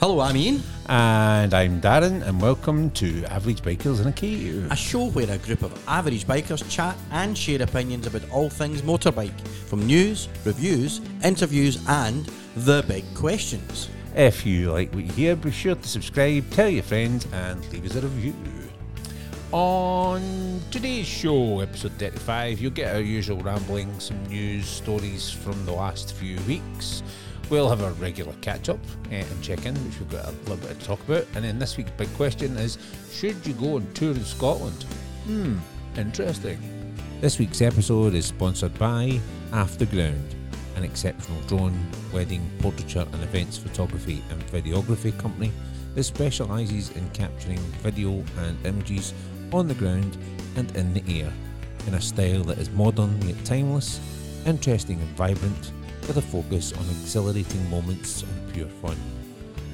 Hello, I'm Ian, And I'm Darren, and welcome to Average Bikers in a Cave. a show where a group of average bikers chat and share opinions about all things motorbike, from news, reviews, interviews, and the big questions. If you like what you hear, be sure to subscribe, tell your friends, and leave us a review. On today's show, episode 35, you'll get our usual rambling, some news stories from the last few weeks. We'll have a regular catch up and check in, which we've got a little bit to talk about. And then this week's big question is Should you go on tour in Scotland? Hmm, interesting. This week's episode is sponsored by Afterground, an exceptional drone, wedding, portraiture, and events photography and videography company that specialises in capturing video and images on the ground and in the air in a style that is modern yet timeless, interesting and vibrant, with a focus on exhilarating moments and pure fun.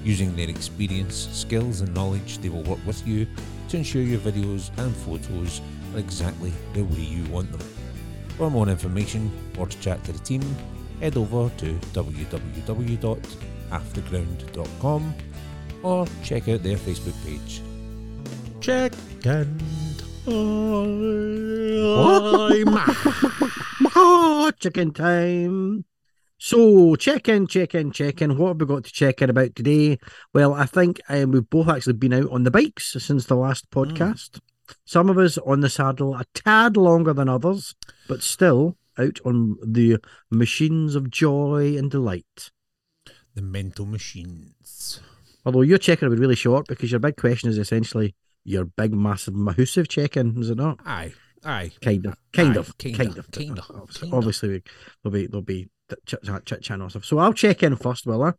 Using their experience, skills, and knowledge, they will work with you to ensure your videos and photos are exactly the way you want them. For more information or to chat to the team, head over to www.afterground.com or check out their Facebook page. Check and Ah, chicken time. So, check in, check in, check in. What have we got to check in about today? Well, I think um, we've both actually been out on the bikes since the last podcast. Some of us on the saddle a tad longer than others, but still out on the machines of joy and delight. The mental machines. Although your check in will be really short because your big question is essentially your big, massive, massive check in, is it not? Aye, aye. Kind of, kind Aye, of, kinda, kind of, kinda, Obviously, kinda. obviously we- there'll be there'll be chit chat, chat and stuff. So I'll check in first, will I?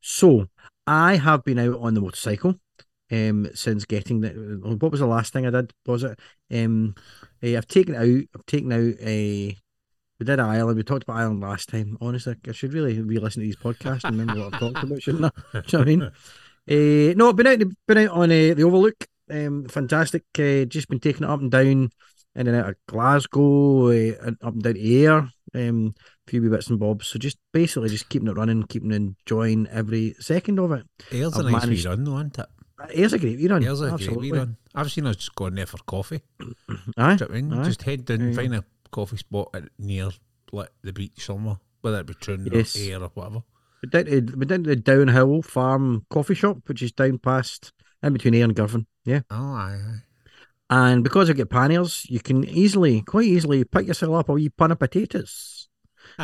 So I have been out on the motorcycle, um, since getting the. What was the last thing I did? Was it? Um, eh, I've taken out. I've taken out a. We did Ireland. We talked about Ireland last time. Honestly, I should really be listening to these podcasts and remember what I've talked about, shouldn't I? Do you know what I mean? Uh, no, I've been out been out on uh, the Overlook. Um, fantastic. Uh, just been taking it up and down, in and out of Glasgow, uh, and up and down to Ayr. Um, few wee bits and bobs. So just basically just keeping it running, keeping enjoying every second of it. Ayr's a I've nice managed- wee run, though, isn't it? Ayr's a great wee run. Ayr's a great wee run. I've seen us just going there for coffee. Aye, Do you know I mean? aye. Just head down, find a coffee spot near like the beach somewhere, whether it be Troon Yes. or Air or whatever. we down to we down to the Dowhill Farm Coffee Shop, which is down past in between Ayr and Girvan. Yeah. Oh, aye, aye. And because I get panniers, you can easily, quite easily, pick yourself up a wee pan of potatoes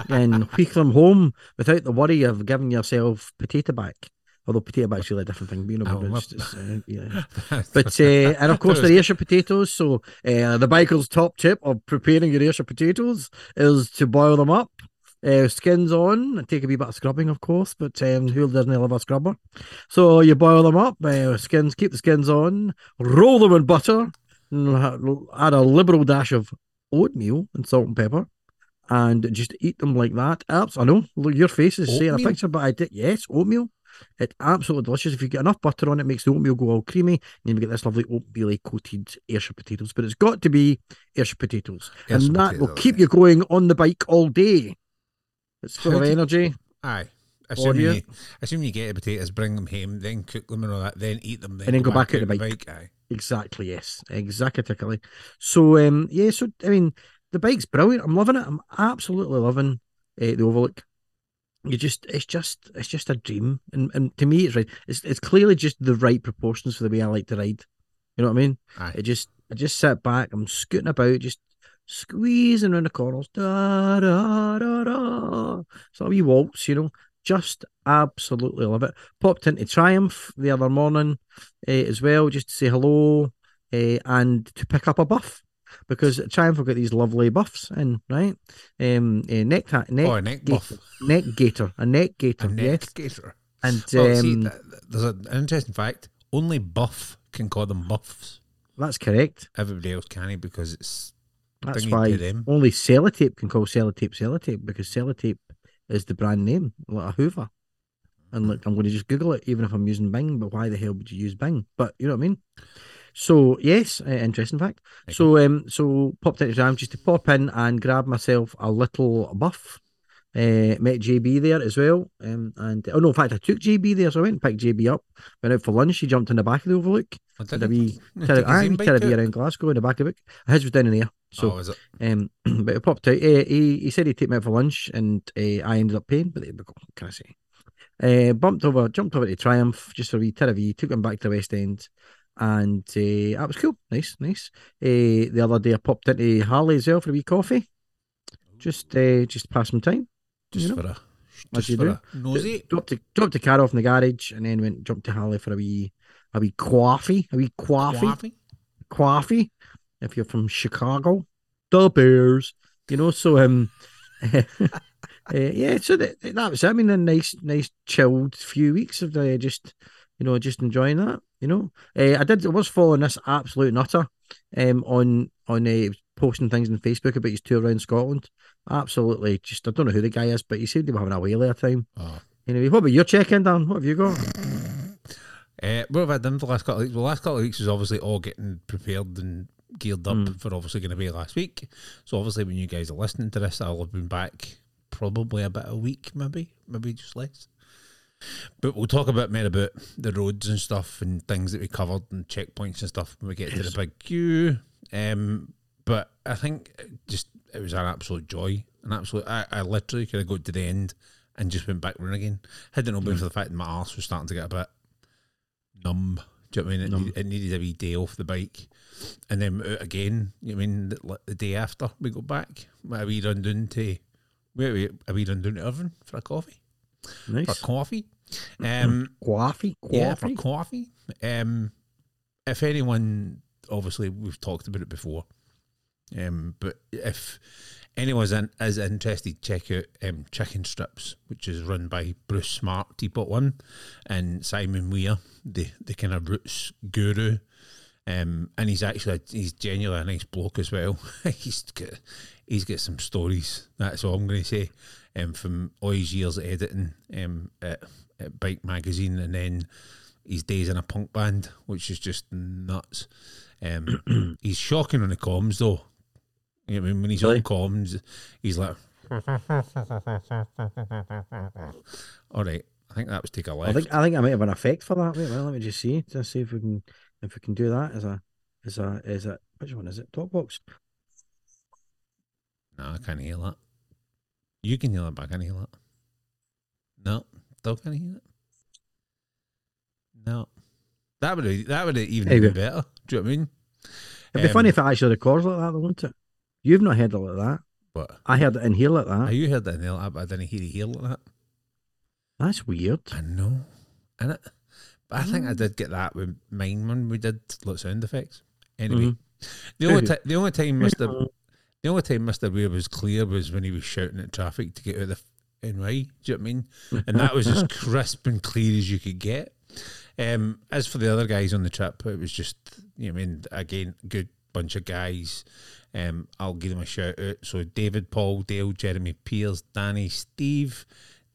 and wheek them home without the worry of giving yourself potato back. Although potato back's really a different thing, but you know, Oh, but it's, it's, uh, yeah. But uh, and of course the Ayrshire potatoes. So uh, the biker's top tip of preparing your Ayrshire potatoes is to boil them up, uh, skins on, and take a wee bit of scrubbing, of course. But um, who doesn't love a scrubber? So you boil them up, uh, skins, keep the skins on, roll them in butter, and add a liberal dash of oatmeal and salt and pepper. And just eat them like that. Abs- I know look, your face is saying a picture, but I did. Yes, oatmeal. It's absolutely delicious. If you get enough butter on it, it makes the oatmeal go all creamy, and you get this lovely oatmeal coated Ayrshire potatoes. But it's got to be Ayrshire potatoes, Ayrshire and that will keep aye. you going on the bike all day. It's full How of do you- energy. Aye. Assume you? assume you get the potatoes, bring them home, then cook them and all that, then eat them, then And then go back out out the bike. Aye. Exactly, yes, exactly. So, um, yeah, so I mean, the bike's brilliant. I'm loving it. I'm absolutely loving uh, the Overlook. You just, it's just, it's just a dream, and and to me, it's right. It's it's clearly just the right proportions for the way I like to ride. You know what I mean? Aye. It just, I just sit back. I'm scooting about, just squeezing around the corners. Da da da da. So a wee waltz, you know. Just absolutely love it. Popped into Triumph the other morning uh, as well, just to say hello uh, and to pick up a buff because Triumph have got these lovely buffs in, right? Um, uh, neck, ta- neck, oh, a neck gator, buff. neck gator, a neck gator, A neck yes. gator. And Well, um, th- there's an interesting fact. Only Buff can call them Buffs. that's correct. Everybody else can't because it's That's why only Sellotape can call Sellotape Sellotape because Sellotape is the brand name, like a Hoover. And look, I'm going to just Google it, even if I'm using Bing. But why the hell would you use Bing? But you know what I mean. So yes, uh, interesting fact. So um, so popped into Jam just to pop in and grab myself a little buff Uh, met JB there as well. Um, and oh no, in fact, I took JB there, so I went and picked JB up. Went out for lunch. He jumped in the back of the Overlook. I Did a wee, Take did a, his aye, own we bike did wee out? around Glasgow in the back of it. His was down in there. So, oh, is it? um, but he popped out. Uh, he he said he'd take me out for lunch, and uh, I ended up paying. But there we go. What can I say? Uh, bumped over, jumped over to Triumph just for a wee, took him back to the West End, and uh, that was cool. Nice, nice. Uh, the other day I popped into Harley's as well for a wee coffee. Just, uh, just pass some time. Just you know, for a as just you for do. a nosy. Dropped the dropped the car off in the garage, and then went jumped to Harley for a wee, a wee coffee, a wee coffee Coffee. coffee if you're from Chicago. The Bears, you know. So um, uh, yeah. So that, that was. it. I mean, a nice, nice chilled few weeks of uh, just, you know, just enjoying that. You know, uh, I did. I was following this absolute nutter, um, on on uh, posting things on Facebook about his tour around Scotland. Absolutely, just I don't know who the guy is, but he seemed to be having a whale of a time. Oh. Anyway, what about your check-in, Dan? What have you got? Uh, what have I done for the last couple of weeks? Well, the last couple of weeks is obviously all getting prepared and geared up Mm. for obviously going to be last week. So obviously, when you guys are listening to this, I'll have been back probably about a week, maybe, maybe just less. But we'll talk a bit more about the roads and stuff and things that we covered and checkpoints and stuff when we get to the big queue. Um, but I think it just it was an absolute joy, an absolute. I, I literally could have got to the end and just went back round again. Had it not been for the fact that my arse was starting to get a bit numb. Do you know what I mean? It, Numb. need- it needed a wee day off the bike, and then out again. You know what I mean the, the day after we got back, a wee run down to wait, wait, a wee run down to Irvine for a coffee for coffee. Um, coffee, yeah, for coffee. coffee. Um, if anyone, obviously, we've talked about it before. Um, but if anyone's in, is interested, check out um, Chicken Strips, which is run by Bruce Smart, Teapot One, and Simon Weir, the the kind of routes guru. Um, and he's actually he's genuinely a nice bloke as well. he's got he's got some stories. That's all I'm going to say. Um, from all his years of editing um, at, at Bike Magazine, and then his days in a punk band, which is just nuts. Um, he's shocking on the comms though. You know I mean, when he's Really? on comms, he's like, "All right, I think that was take a I left." think I think I might have an effect for that. Wait, well, let me just see. Just see if we can if we can do that as a as a as a which one is it? Top box. No, I can't hear that. You can heal that, but I can't hear that. No, still can't hear it. No, that would have, that would have even been better. Do you know what I mean? It'd be Um, funny if it actually records like that, though, wouldn't it? You've not heard it like that. But I heard it in here like oh, that. you heard that in there, but I didn't hear you hear like that. That's weird. I know, and it. But I think Mm. I did get that with mine when we did like sound effects. Anyway, Mm-hmm. the only ti the only time Mister the only time Mister Weir was clear was when he was shouting at traffic to get out of the NY. Do you know what I mean? And that was as crisp and clear as you could get. Um, as for the other guys on the trip, it was just you know, I mean, again, good bunch of guys. Um, I'll give them a shout out. So David, Paul, Dale, Jeremy, Piers, Danny, Steve,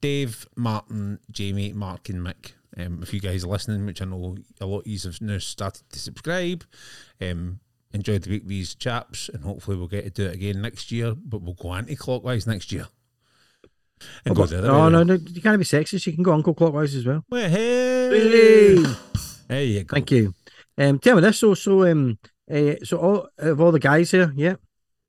Dave, Martin, Jamie, Mark, and Mick. Um, if you guys are listening, which I know a lot of you have now started to subscribe, um, enjoyed the week these chaps, and hopefully we'll get to do it again next year. But we'll go anti-clockwise next year. And go the other Oh no, no, you can't be sexist. You can go uncle clockwise as well. Well, hey, there you go. Thank you. Um, tell me this. So, so, um, uh, so all of all the guys here, yeah.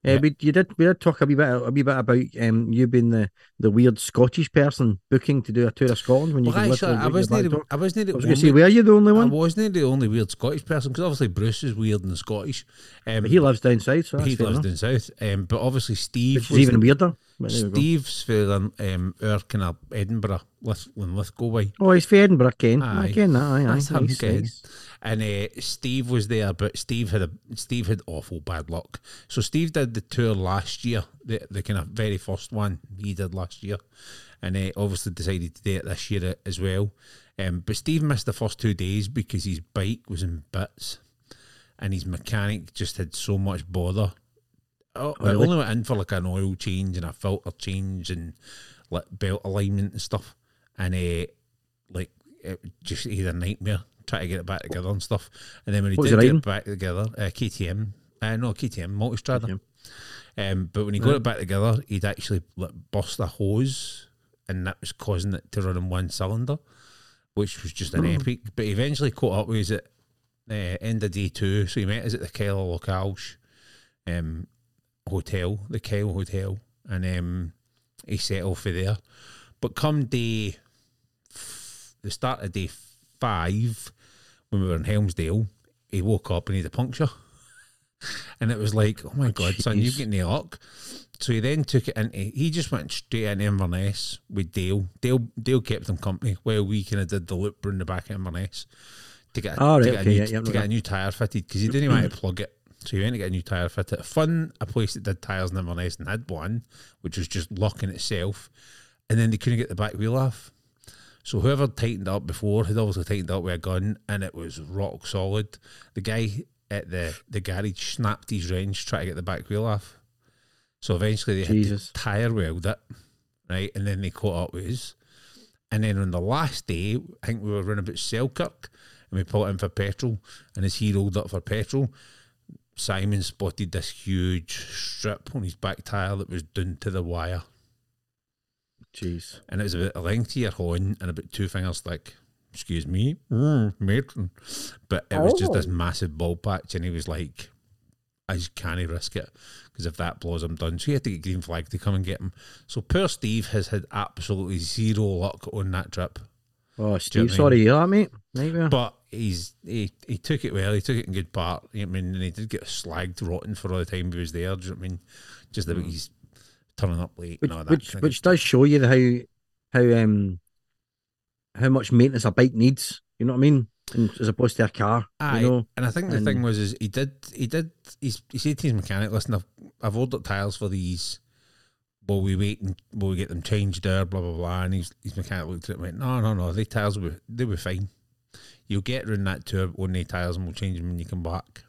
Uh, Yeah. we you did we did talk a wee bit a wee bit about um you being the, the weird Scottish person booking to do a tour of Scotland when you Well, actually, I wasn't. The. I wasn't. I was going to say, were you the only one I wasn't the only weird Scottish person because obviously Bruce is weird and Scottish. Um, But he lives down south, so he lives enough. down south. Um, but obviously Steve was even the- weirder. But there we go. Steve's for um, our kind of Edinburgh Lith, Lithgow way. Oh, he's for Edinburgh, Ken. Aye. I ken that. Aye, aye. That's nice, nice. And uh, Steve was there, but Steve had a Steve had awful bad luck. So Steve did the tour last year, the the kind of very first one he did last year, and uh, obviously decided to do it this year as well. Um, but Steve missed the first two days because his bike was in bits, and his mechanic just had so much bother. Oh, I Really? only went in for like an oil change and a filter change and like belt alignment and stuff, and uh, like it just he had a nightmare trying to get it back together and stuff. And then when he What did get it back together, uh, KTM, uh, no KTM, Multistrada. KTM. Um, but when he got Right. it back together, he'd actually like, burst a hose, and that was causing it to run in one cylinder, which was just an epic. But he eventually caught up with us at uh, end of day two, so he met us at the Kyle Lochalsh um, hotel, the Kyle Hotel, and um, he set off for there. But come day, f- the start of day five, when we were in Helmsdale, he woke up and he had a puncture. And it was like, oh my oh, God, son, you've got no luck. So he then took it into, he just went straight into Inverness with Dale. Dale Dale kept him company while we kind of did the loop round the back of Inverness to get, a, Oh, to get, okay, a, new, yeah, yeah, to get a new tyre fitted because he didn't want to plug it. So he went to get a new tyre fitted. Fun, a place that did tyres in Inverness and had one, which was just luck in itself. And then they couldn't get the back wheel off. So whoever tightened up before had obviously tightened it up with a gun, and it was rock solid. The guy at the the garage snapped his wrench trying to get the back wheel off. So eventually they Jesus. had to tire weld it, right, and then they caught up with us. And then on the last day, I think we were running about Selkirk, and we pulled in for petrol. And as he rolled up for petrol, Simon spotted this huge strip on his back tire that was done to the wire Jeez. and it was about a length to your horn and about two fingers thick. Excuse me, mm, matron. But it was just this massive ball patch, and he was like, "I just can't risk it because if that blows, I'm done." So he had to get green flag to come and get him. So poor Steve has had absolutely zero luck on that trip, Oh, Do you know Steve, what I sorry hear that, mate. Nightmare. but he's he, he took it well. He took it in good part. I mean, and he did get slagged rotten for all the time he was there. Do you know what I mean? Just about he's turning up late which and all that. which, which does show you how how um how much maintenance a bike needs. You know what I mean? And, as opposed to a car. Aye, You know. and I think the and- thing was is he did he did he's, he said to his mechanic, "Listen, I've, I've ordered tiles for these. Will we wait and will we get them changed there? Blah blah blah." And his his mechanic looked at it and went, "No, no, no. The tiles will be, they'll be fine. You'll get around that tour on the tiles and we'll change them when you come back."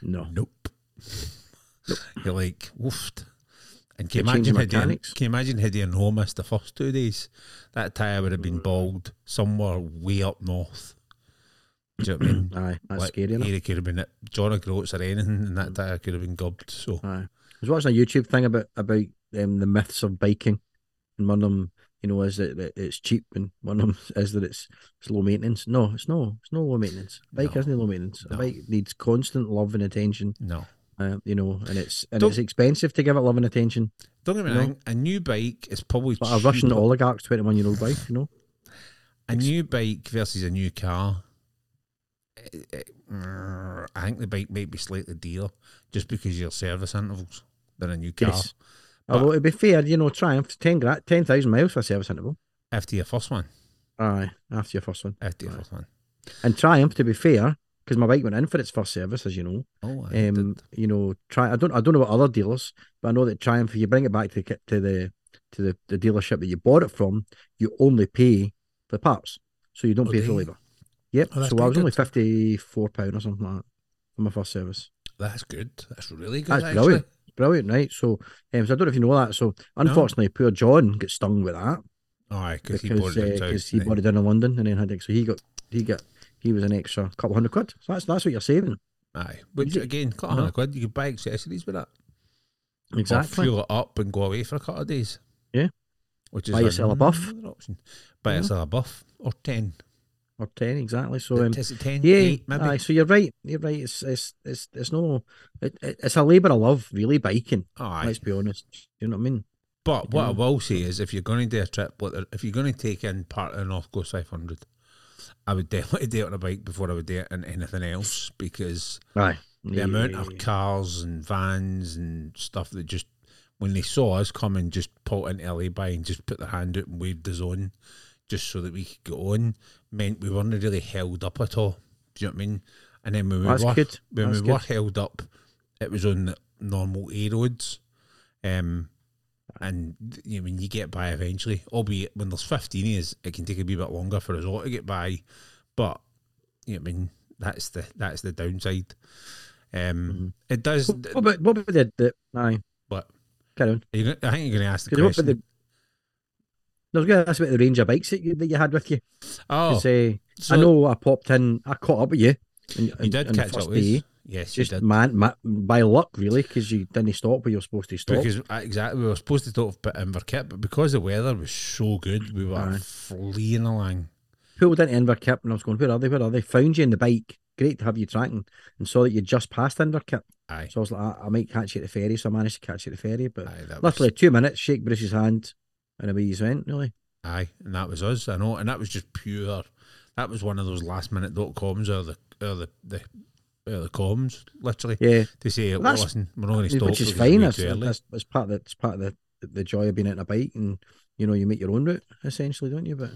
No. Nope. You're like, woofed. And can you imagine had you, can you imagine had you no missed the first two days? That tyre would have been bald somewhere way up north. Do you know what I mean? Aye, that's like, scary. Enough. Either could have been at John O'Groats or anything, and that tyre could have been gubbed. So Aye. I was watching a YouTube thing about about um, the myths of biking, and one of them, you know, is that that it's cheap, and one of them is that it's it's low maintenance. No, it's no, it's no low maintenance. A bike No. isn't low maintenance. No. A bike needs constant love and attention. no. Uh, you know, and it's and Don't- it's expensive to give it love and attention. Don't get me wrong. A new bike is probably But a Russian oligarch's twenty one year old bike, you know. A new bike versus a new car. eh, eh, mm, I think the bike might be slightly dearer just because your service intervals than a new car. Yes. Although to be fair, you know, Triumph ten grand, ten thousand miles for a service interval. After your first one. Aye, after your first one. After your Aye. first one. And Triumph, to be fair, because my bike went in for its first service, as you know. Oh, I Um, did. you know, try. I don't. I don't know about other dealers, but I know that Triumph. If you bring it back to the, to the to the, the dealership that you bought it from, you only pay for the parts, so you don't Oh, pay for labour. Yep. Oh, so I was only fifty four pound or something like that for my first service. That's good. That's really good. That's actually. brilliant. Brilliant, right? So, um, so I don't know if you know that. So, unfortunately, poor John got stung with that Aye, because he because bought it down because he south, down in London and then had it. So he got he got he was an extra couple hundred quid. So that's that's what you're saving. Aye, which again, couple You hundred quid. You could buy accessories with that. Or Exactly. fuel it up and go away for a couple of days. Yeah. Which is Buy yourself a buff. Option. Buy Yeah. yourself a buff or ten. Or ten exactly. So um, is it ten? Yeah, Eight, maybe. aye, so you're right. You're right. It's it's it's it's no, it, it, it's a labour of love, really. Biking. Aye. Let's be honest. You know what I mean? But what I will say is, if you're going to do a trip, what- if you're going to take in part of the North Coast 500, I would definitely do it on a bike before I would do it in anything else because Aye. the amount of cars and vans and stuff that just when they saw us coming, just pulled into LA by and just put their hand out and waved us on, just so that we could get on, meant we weren't really held up at all. Do you know what I mean? And then when we That's were good. when That's we good. were held up, it was on the normal A roads. Um, and you know, when you get by eventually, albeit when there's 15 years, it can take a wee bit longer for us all to get by. But you know, I mean, that's the that's the downside. Um, Mm-hmm. it does. What about what about the, the aye? But Carry on. you, I think you're going to ask the what question. the? I was going to ask about the range of bikes that you, that you had with you. oh, uh, so I know I popped in. I caught up with you. In, you did the catch up with. day. Yes, Just did. man, ma- by luck, really, because you didn't stop where you're supposed to stop. Because uh, exactly, we were supposed to stop at Inverkip, but because the weather was so good, we were Aye. fleeing along. pulled into Inverkip and I was going, where are they? Where are they? Found you in the bike. Great to have you tracking and saw that you just passed Inverkip. Aye, So I was like, I, I might catch you at the ferry. So I managed to catch you at the ferry. But aye, that was, literally two minutes, shake Bruce's hand, and away you went, really. aye, and that was us. I know, and that was just pure. That was one of those last minute dot coms or the or the the, or the comms, literally Yeah. to say, well, listen, we're not going to stop, Which is fine. That's, that's, that's part of the, it's part of the, the joy of being out on a bike and, you know, you make your own route, essentially, don't you? But,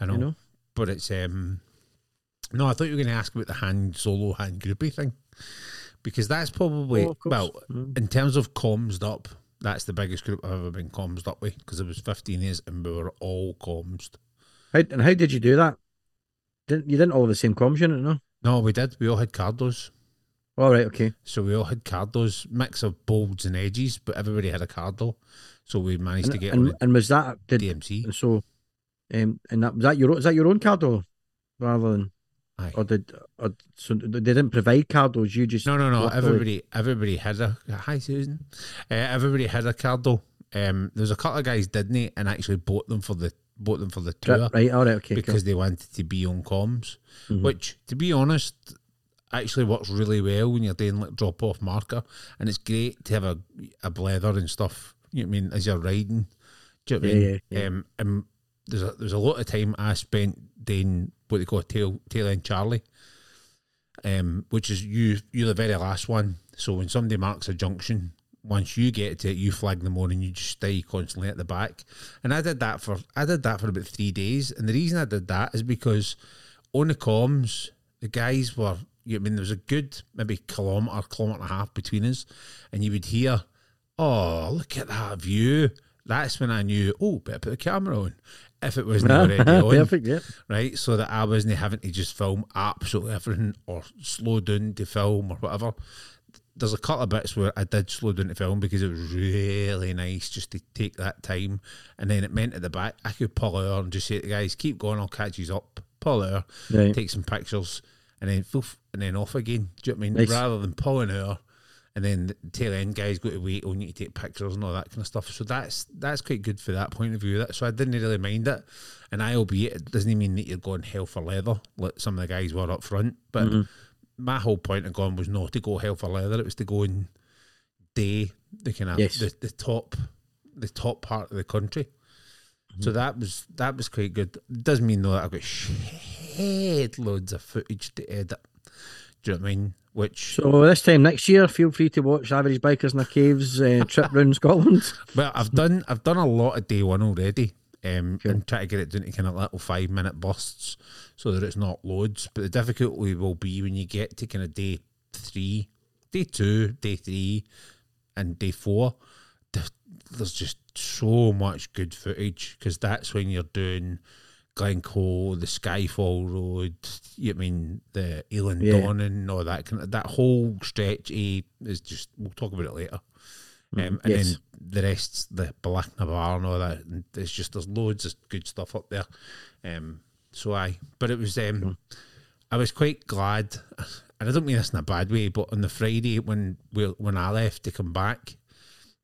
I know, you know, but it's um. No, I thought you were going to ask about the hand solo hand groupie thing, because that's probably Oh, well Mm. in terms of comms up. That's the biggest group I've ever been comms up with because it was 15 years and we were all comms. How, and how did you do that? Didn't You didn't all have the same comms unit, no? No, we did. We all had cardos. All right, okay. So we all had cardos, mix of bolds and edges, but everybody had a cardo. So we managed to And, get and, and was that, did, DMC. so, um, and that, was that your, own- is that your own cardo? Rather than, Aye. or did, or, so they didn't provide cardos, you just, No, no, no. Everybody, everybody had a hi, Susan. Uh, everybody had a cardo. Um, there was a couple of guys didn't they, and actually bought them for the bought them for the tour right, all right, okay. because they wanted to be on comms. Mhm. Which, to be honest, actually works really well when you're doing like drop off marker, and it's great to have a a blether and stuff. You know what I mean as you're riding. Do you know what I mean? yeah, yeah. Um, and there's a there's a lot of time I spent doing what they call tail tail end Charlie. Um, which is you you're the very last one. So when somebody marks a junction, once you get to it, you flag them on and you just stay constantly at the back. And I did that for I did that for about three days. And the reason I did that is because on the comms, the guys were you I mean there was a good maybe kilometre, kilometre and a half between us, and you would hear, Oh, look at that view. That's when I knew, oh, better put the camera on. If it wasn't already on Perfect, yeah. right? So that I wasn't having to just film absolutely everything or slow down to film or whatever. There's a couple of bits where I did slow down the film because it was really nice just to take that time. And then it meant at the back, I could pull out and just say to the guys, keep going, I'll catch you up. Pull her, Right. take some pictures, and then poof, and then off again. Do you know what I mean? Nice. Rather than pulling her and then the tail end guys go to wait on you to take pictures and all that kind of stuff. So that's that's quite good for that point of view. That so I didn't really mind it. And I albeit it doesn't mean that you're going hell for leather like some of the guys were up front. But Mm-hmm. My whole point of going was not to go hell for leather. It was to go and day the kind of Yes. the, the top the top part of the country. So Mm-hmm. that was that was quite good. Doesn't mean though that I've got shed loads of footage to edit. Do you know what I mean? Which So this time next year, feel free to watch Average Bikers in the Caves uh, trip round Scotland. Well, I've done I've done a lot of day one already, um, Cool. and try to get it down to kind of little five minute bursts so that it's not loads. But the difficulty will be when you get to kind of day three, day two, day three, and day four. There's just so much good footage because that's when you're doing Glencoe, the Skyfall Road. You know I mean the Eilean Yeah. Donan, all that kind of that whole stretch. eh, is just we'll talk about it later. Um, and Mm, yes. then the rest's the Bealach na Ba and all that. And there's just there's loads of good stuff up there. Um, so I, but it was um, I was quite glad, and I don't mean this in a bad way, but on the Friday when we when I left to come back,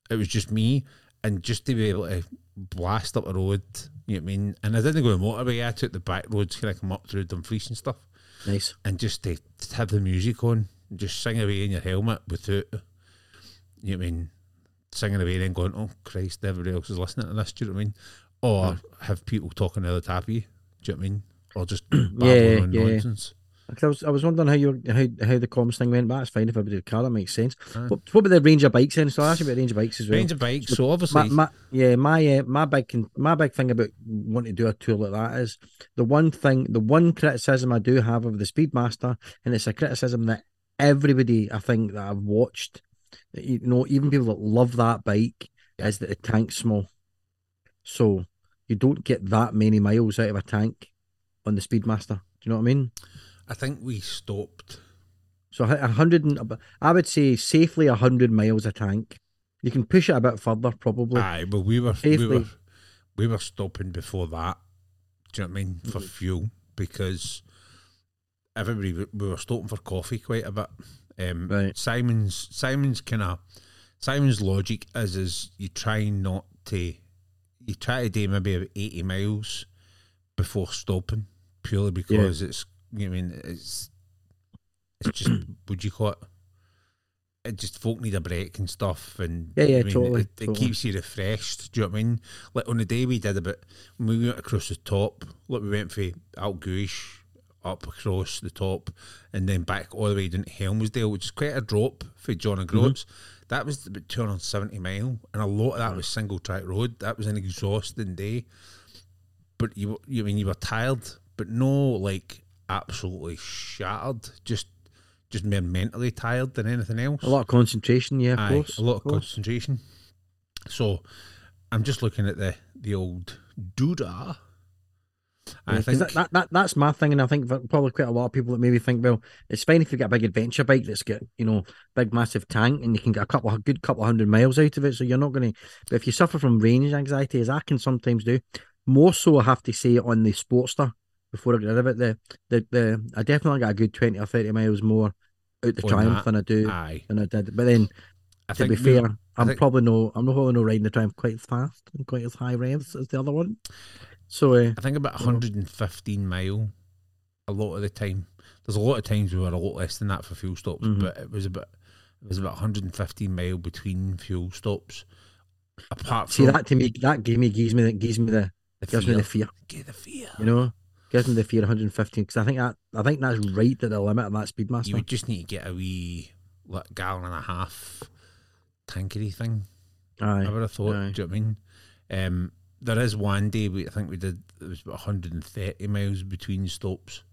it was just me, and just to be able to blast up the road, you know what I mean. And I didn't go on motorway. I took the back roads, kind of come up through Dumfries and stuff Nice. and just to, to have the music on, just sing away in your helmet without, you know what I mean, singing away and then going, oh Christ, everybody else is listening to this, do you know what I mean? Or have people talking to the top of you, do you know what I mean? Or just Yeah, yeah. nonsense. I was, I was wondering how you how how the comms thing went, but that's fine if I did a car, that makes sense. Aye. What, what about the Ranger bikes then? So I asked you about Ranger bikes as well. Range of bikes, so obviously, my, my, yeah, my uh, my big my big thing about wanting to do a tour like that is the one thing, the one criticism I do have of the Speedmaster, and it's a criticism that everybody I think that I've watched, you know, even people that love that bike, Yeah. is that the tank's small. So you don't get that many miles out of a tank on the Speedmaster. Do you know what I mean? I think we stopped. So a hundred, and I would say safely a hundred miles a tank. You can push it a bit further, probably. Aye, but we were we Safely. were we were stopping before that. Do you know what I mean for fuel because everybody we were stopping for coffee quite a bit. Um, Right. Simon's Simon's kind of Simon's logic is is you try not to you try to do maybe about eighty miles before stopping purely because it's you know, I mean it's it's just would you call it it just folk need a break and stuff and Yeah, yeah, I mean, totally, it, it totally. keeps you refreshed do you know what I mean like on the day we did about when we went across the top like we went for Aultguish up across the top and then back all the way down to Helmsdale which is quite a drop for John and Mm-hmm. That was about 270 mile and a lot of that hmm. was single track road that was an exhausting day but you you I mean you were tired but no like absolutely shattered just just more mentally tired than anything else A lot of concentration, yeah, of Aye, course. a lot of course. concentration. So, I'm just looking at the the old Duda. I Yeah, think that, that, that that's my thing, and I think probably quite a lot of people that maybe think, well, it's fine if you get a big adventure bike that's got you know big massive tank and you can get a couple of good couple of hundred miles out of it, so you're not going to. But if you suffer from range anxiety, as I can sometimes do, more so I have to say on the Sportster before I get rid of it, the the, the I definitely got a good twenty or thirty miles more out the Triumph that, than I do aye. than I did. But then I to be think we- fair, I'm think- probably no I'm not probably no riding the Triumph quite as fast and quite as high revs as the other one. So uh, I think about 115 mile. A lot of the time, there's a lot of times we were a lot less than that for fuel stops, Mhm. but it was about it was about 115 mile between fuel stops. Apart see from that to me that gave me gives me that gives me the the gives fear, me the fear. Get the fear. You know, gives me the fear 115 because I think that I think that's right at the limit of that Speedmaster. You would just need to get a wee like gallon and a half tankery thing. Aye. I would have thought. aye. Do you know what I mean? Um, there is one day we I think we did it was about 130 miles between stops,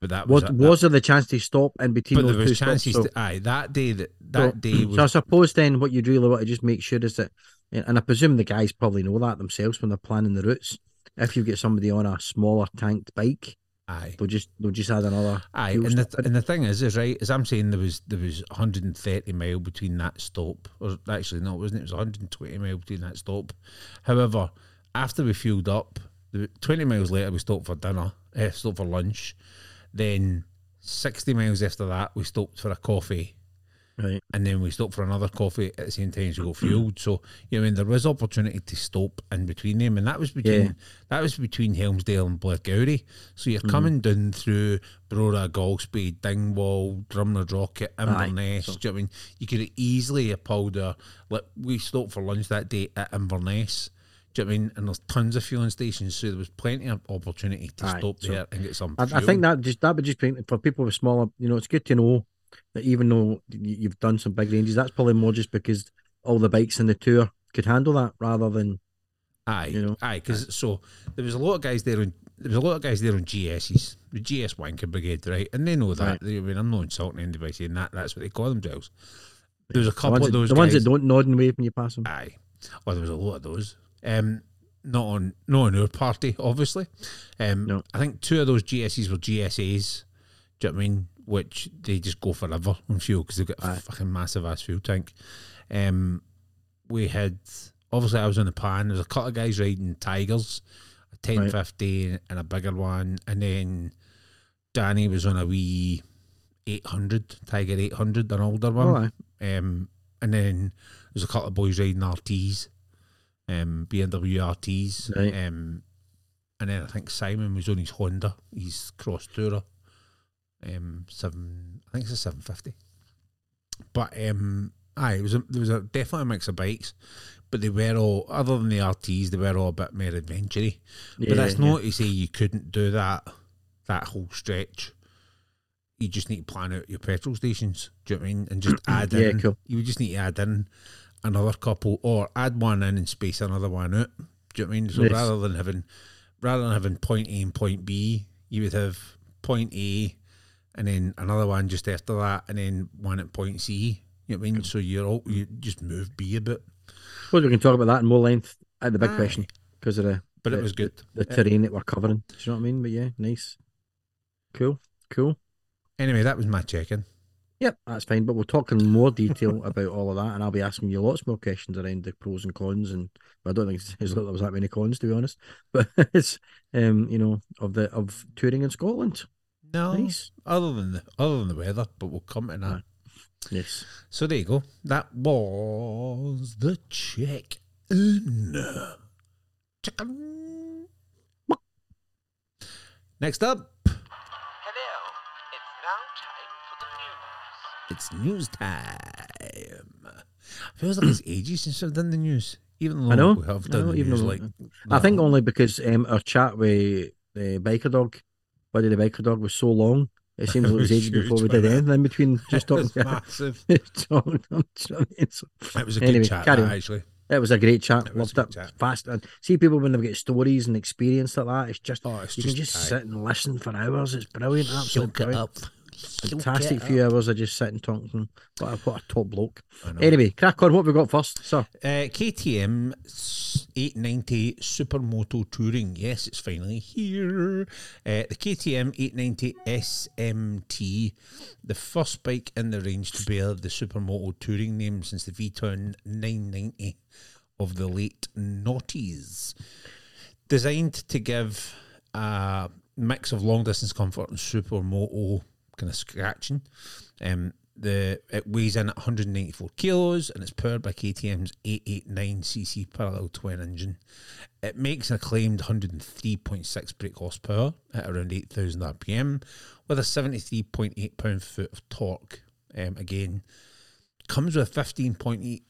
but that was Was was there the chance to stop in between but those there two was chances. stops? So, to, aye, that day that that so- day so I suppose then what you'd really want to just make sure is that, and I presume the guys probably know that themselves when they're planning the routes. If you get somebody on a smaller tanked bike, aye. they'll just they'll just add another. Aye, and the, and the thing is, is right, as I'm saying, there was there was 130 mile between that stop, or actually no, it wasn't. It was 120 mile between that stop. However, after we fueled up, the 20 miles later we stopped for dinner, uh, stopped for lunch. Then 60 miles after that we stopped for a coffee, Right. and then we stopped for another coffee at the same time as we got fueled. So you know, I mean, there was opportunity to stop in between them, and that was between Yeah. that was between Helmsdale and Blairgowrie. So you're hmm. coming down through Brora, Golspie, Dingwall, Drumnadrochit, Inverness. so- Do you know I mean? You could easily have pulled a like we stopped for lunch that day at Inverness. Do you know I mean? And there's tons of fueling stations, so there was plenty of opportunity to Aye, stop so there and get some. I, I think that just that would just be for people with smaller. You know, it's good to know that even though you- you've done some big ranges, that's probably more just because all the bikes in the tour could handle that rather than Aye, you know. aye, because so there was a lot of guys there on there was a lot of guys there on GSs, the GS Wanker Brigade, right? And they know that. Right. They- I mean, I'm not insulting anybody saying that. That's what they call themselves. There was a couple of that, those the guys. ones that don't nod and wave when you pass them. Aye. Well, there was a lot of those. Um, not on not on our party, obviously. Um, No. I think two of those GSEs were GSAs. Do you know what I mean? Which they just go forever on fuel because they've got a Aye. fucking massive ass fuel tank. Um, we had obviously I was on the pan. There's a couple of guys riding Tigers, a ten Right. fifty and a bigger one, and then Danny was on a wee eight hundred Tiger eight hundred, an older one. Aye. Um, and then there's a couple of boys riding RTs, um, BMW RTs. Right. Um, and then I think Simon was on his Honda, his cross tourer. Um, seven, I think it's a seven fifty. But um, aye, it was a, there was a definitely a mix of bikes, but they were all other than the RTs, they were all a bit more adventurey. Yeah, but that's yeah. not to say you couldn't do that that whole stretch. You just need to plan out your petrol stations. Do you know what I mean? And just add Yeah, in. cool. You would just need to add in another couple, or add one in and space another one out. Do you know what I mean? So Yes. rather than having rather than having point A and point B, you would have point A, and then another one just after that, and then one at point C. You know what I mean? So you're all you just move B a bit, Well, we can talk about that in more length at the big Aye. question because of the but the, it was good. the terrain that we're covering. Do you know what I mean? But yeah, nice, cool, cool. Anyway, that was my check-in. Yep, that's fine. But we'll talk in more detail about all of that, and I'll be asking you lots more questions around the pros and cons. And well, I don't think there's there was that many cons, to be honest. But it's um, you know, of the of touring in Scotland. No, Nice. other than the other than the weather, but we'll come to that. Right. Yes. So there you go. That was the check in. Chicken. Next up, Hello, it's now time for the news. it's news time. Feels like it's ages since I've done the news. Even though I know. we have I done know, the even news, though- like I think only because um, our chat with the biker dog, Buddy the biker dog, was so long. It seems like it was ages before we did wasn't anything in between just talking. massive. talking- It was a Anyway, good chat, that, actually. It was a great chat. It Loved it. chat. Fast and see people when they get stories and experience like that. It's just Oh, it's you just, can just aye. sit and listen for hours. It's brilliant. Absolutely brilliant. up. Fantastic few hours of just sitting talking. What a, what a top bloke. Anyway, crack on. What have we got first, sir? Uh, KTM 890 Supermoto Touring. Yes, it's finally here. Uh, the KTM 890 SMT, the first bike in the range to bear the Supermoto Touring name since the V-Twin 990 of the late noughties. Designed to give a mix of long distance comfort and supermoto kind of scratching. Um, the it weighs in at 194 kilos and it's powered by KTM's 889cc parallel twin engine. It makes an acclaimed 103.6 brake horsepower at around 8,000 RPM with a 73.8 pound foot of torque. Um, again, comes with a 15.8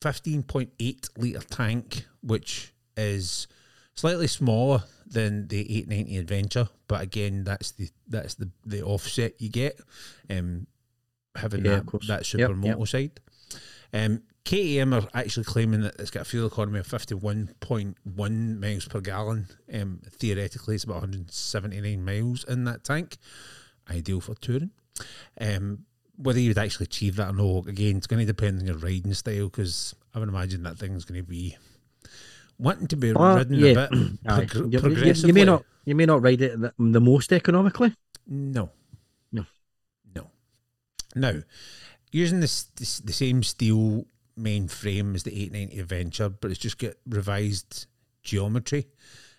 15.8 litre tank, which is slightly smaller than the 890 Adventure, but again, that's the that's the the offset you get, um, having Yeah, that that Yep, supermoto yep. side. Um, KTM are actually claiming that it's got a fuel economy of 51.1 miles per gallon. Um, theoretically, it's about 179 miles in that tank, ideal for touring. Um, whether you would actually achieve that or no, again, it's going to depend on your riding style because I would imagine that thing's going to be wanting to be ridden yeah. a bit Aye. progr- You- you, you, may not you may not ride it the, the most economically. No. No. No. Now, using this, this the same steel main frame as the 890 Adventure, but it's just got revised geometry,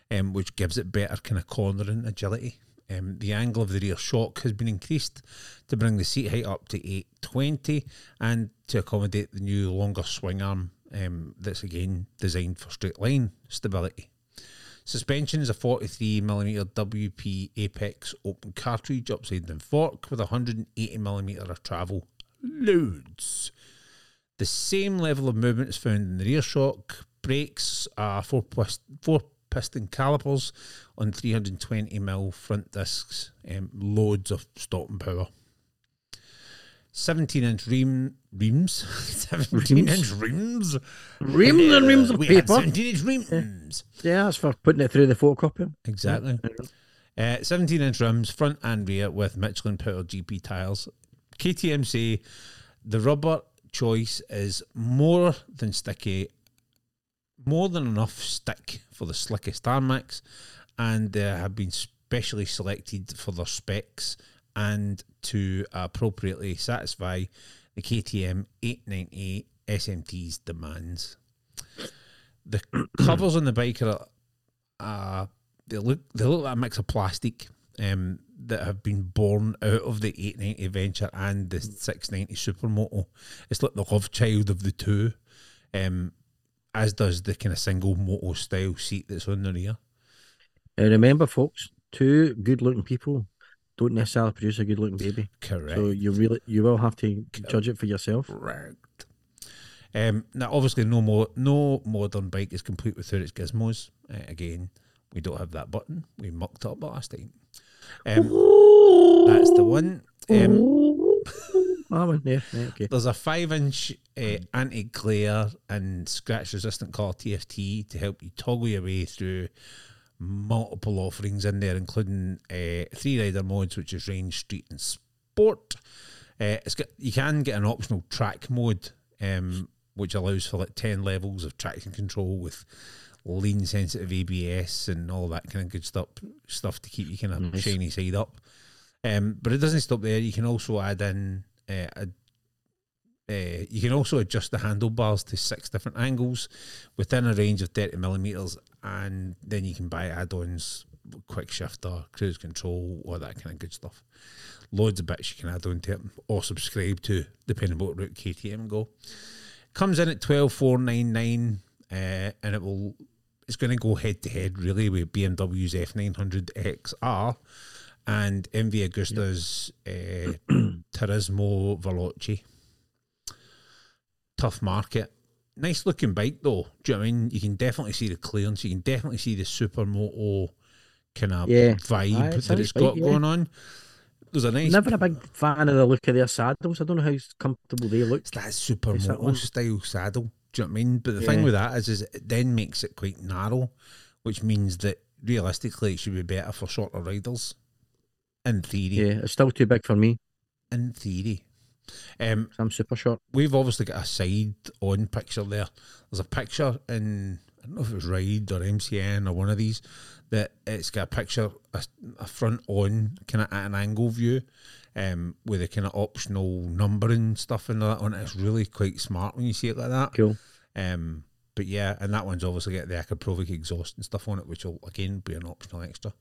um, which gives it better kind of cornering agility. Um, the angle of the rear shock has been increased to bring the seat height up to 820 and to accommodate the new longer swing arm um, that's again designed for straight line stability. Suspension is a 43mm WP Apex open cartridge upside down fork with 180mm of travel loads. The same level of movement is found in the rear shock. Brakes are four, pis- four piston calipers on 320mm front discs, um, loads of stopping power. 17 inch ream, reams, 17 inch reams, Reams and reams of we had paper. 17 inch reams. Yeah, that's for putting it through the photocopier. Exactly. Uh, 17 inch rims, front and rear, with Michelin Power GP tyres. KTM say the rubber choice is more than sticky, more than enough stick for the slickest tarmacs, and they have been specially selected for their specs and to appropriately satisfy the KTM 890 SMT's demands. The covers on the bike are uh, they look they look like a mix of plastic um, that have been born out of the 890 Adventure and the 690 Supermoto. It's like the love child of the two, um, as does the kind of single moto style seat that's on the rear. And remember, folks, two good-looking people don't necessarily produce a good-looking baby. Correct. So you really you will have to judge it for yourself. Correct. Um, now, obviously, no more, no modern bike is complete without its gizmos. Uh, again, we don't have that button. We mucked up last time. Um, that's the one. Um, Ah, one, yeah, yeah, okay. There's a five inch uh, anti glare and scratch resistant color TFT to help you toggle your way through multiple offerings in there, including uh, three rider modes, which is range, street, and sport. Uh, it's got you can get an optional track mode, um, which allows for like ten levels of traction control with lean sensitive ABS and all that kind of good stuff stuff to keep you kind of Nice. shiny side up. Um, but it doesn't stop there. You can also add in uh, a uh, you can also adjust the handlebars to six different angles within a range of 30 millimeters, and then you can buy add ons quick shifter, cruise control, all that kind of good stuff. Loads of bits you can add onto it or subscribe to, depending on what route KTM go. Comes in at twelve four nine nine, uh, and it will. It's going to go head to head really with BMW's F900 XR and MV Agusta's uh, Turismo Veloce. Tough market. Nice looking bike though. Do you know what I mean? You can definitely see the clearance. You can definitely see the supermoto kind of Yeah. vibe Aye, that it's got yeah. going on. There's a nice Never a big fan of the look of their saddles. I don't know how comfortable they look. It's that supermoto style saddle. Do you know what I mean? But the thing with that is, is it then makes it quite narrow, which means that realistically it should be better for shorter riders. In theory, Yeah, it's still too big for me. in theory. Um, I'm super short. we've obviously got a side on picture there. There's a picture in I don't know if it was Ride or MCN or one of these that it's got a picture a, a front on kind of at an angle view, um, with a kind of optional numbering stuff and that on it. It's really quite smart when you see it like that. Cool. Um, but yeah, and that one's obviously got the Akrapovic exhaust and stuff on it, which will again be an optional extra.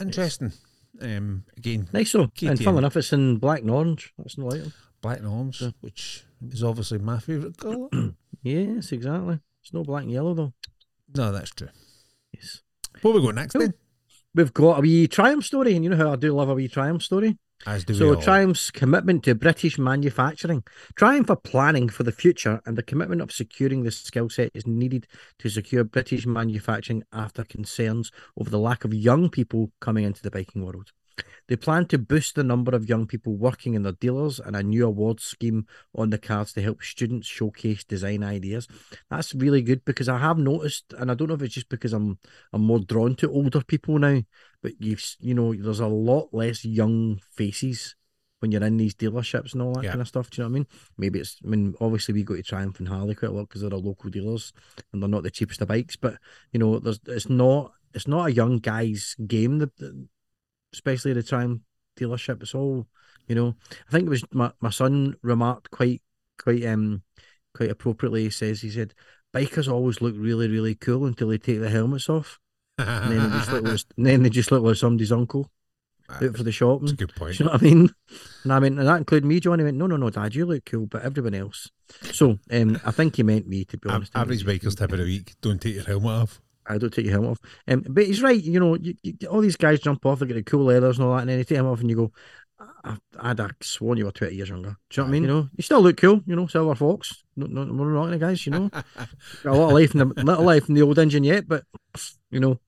Interesting. Um, again, Nice though. And fun enough, it's in black and orange. That's no like black and arms, which is obviously my favourite colour. Yes, exactly. It's no black and yellow though. no, that's true. Yes. What we got next Cool. then? We've got a wee Triumph story, and you know how I do love a wee Triumph story. As do we So. Triumph's commitment to British manufacturing. Triumph are planning for the future and the commitment of securing the skill set is needed to secure British manufacturing after concerns over the lack of young people coming into the biking world. They plan to boost the number of young people working in their dealers and a new awards scheme on the cards to help students showcase design ideas. That's really good because I have noticed, and I don't know if it's just because I'm I'm more drawn to older people now, but you've you know there's a lot less young faces when you're in these dealerships and all that Yeah. kind of stuff. Do you know what I mean? Maybe it's I mean obviously we go to Triumph and Harley quite a lot because they're our local dealers and they're not the cheapest of bikes, but you know there's it's not it's not a young guy's game. The, the especially the Triumph dealership. It's all you know. I think it was my, my son remarked quite quite um quite appropriately. He says he said bikers always look really really cool until they take the helmets off, and then they just look like, then they just look like somebody's uncle out for the shopping. That's a good point. Do you know what I mean? And I mean, and that included me, Johnny went, no, no, no, Dad, you look cool, but everyone else. So, um, I think he meant me, to be honest. average bikers tip of the week. Don't take your helmet off. I don't take your helmet off. Um, but he's right, you know, you, you, all these guys jump off, they get the cool leathers and all that, and then they take them off, and you go, I, I'd have sworn you were 20 years younger. Do you know what I mean? You know, you still look cool, you know, Silver Fox. No, no, no, with the guys, you know. Got a lot of life in the little life in the old engine yet, but you know,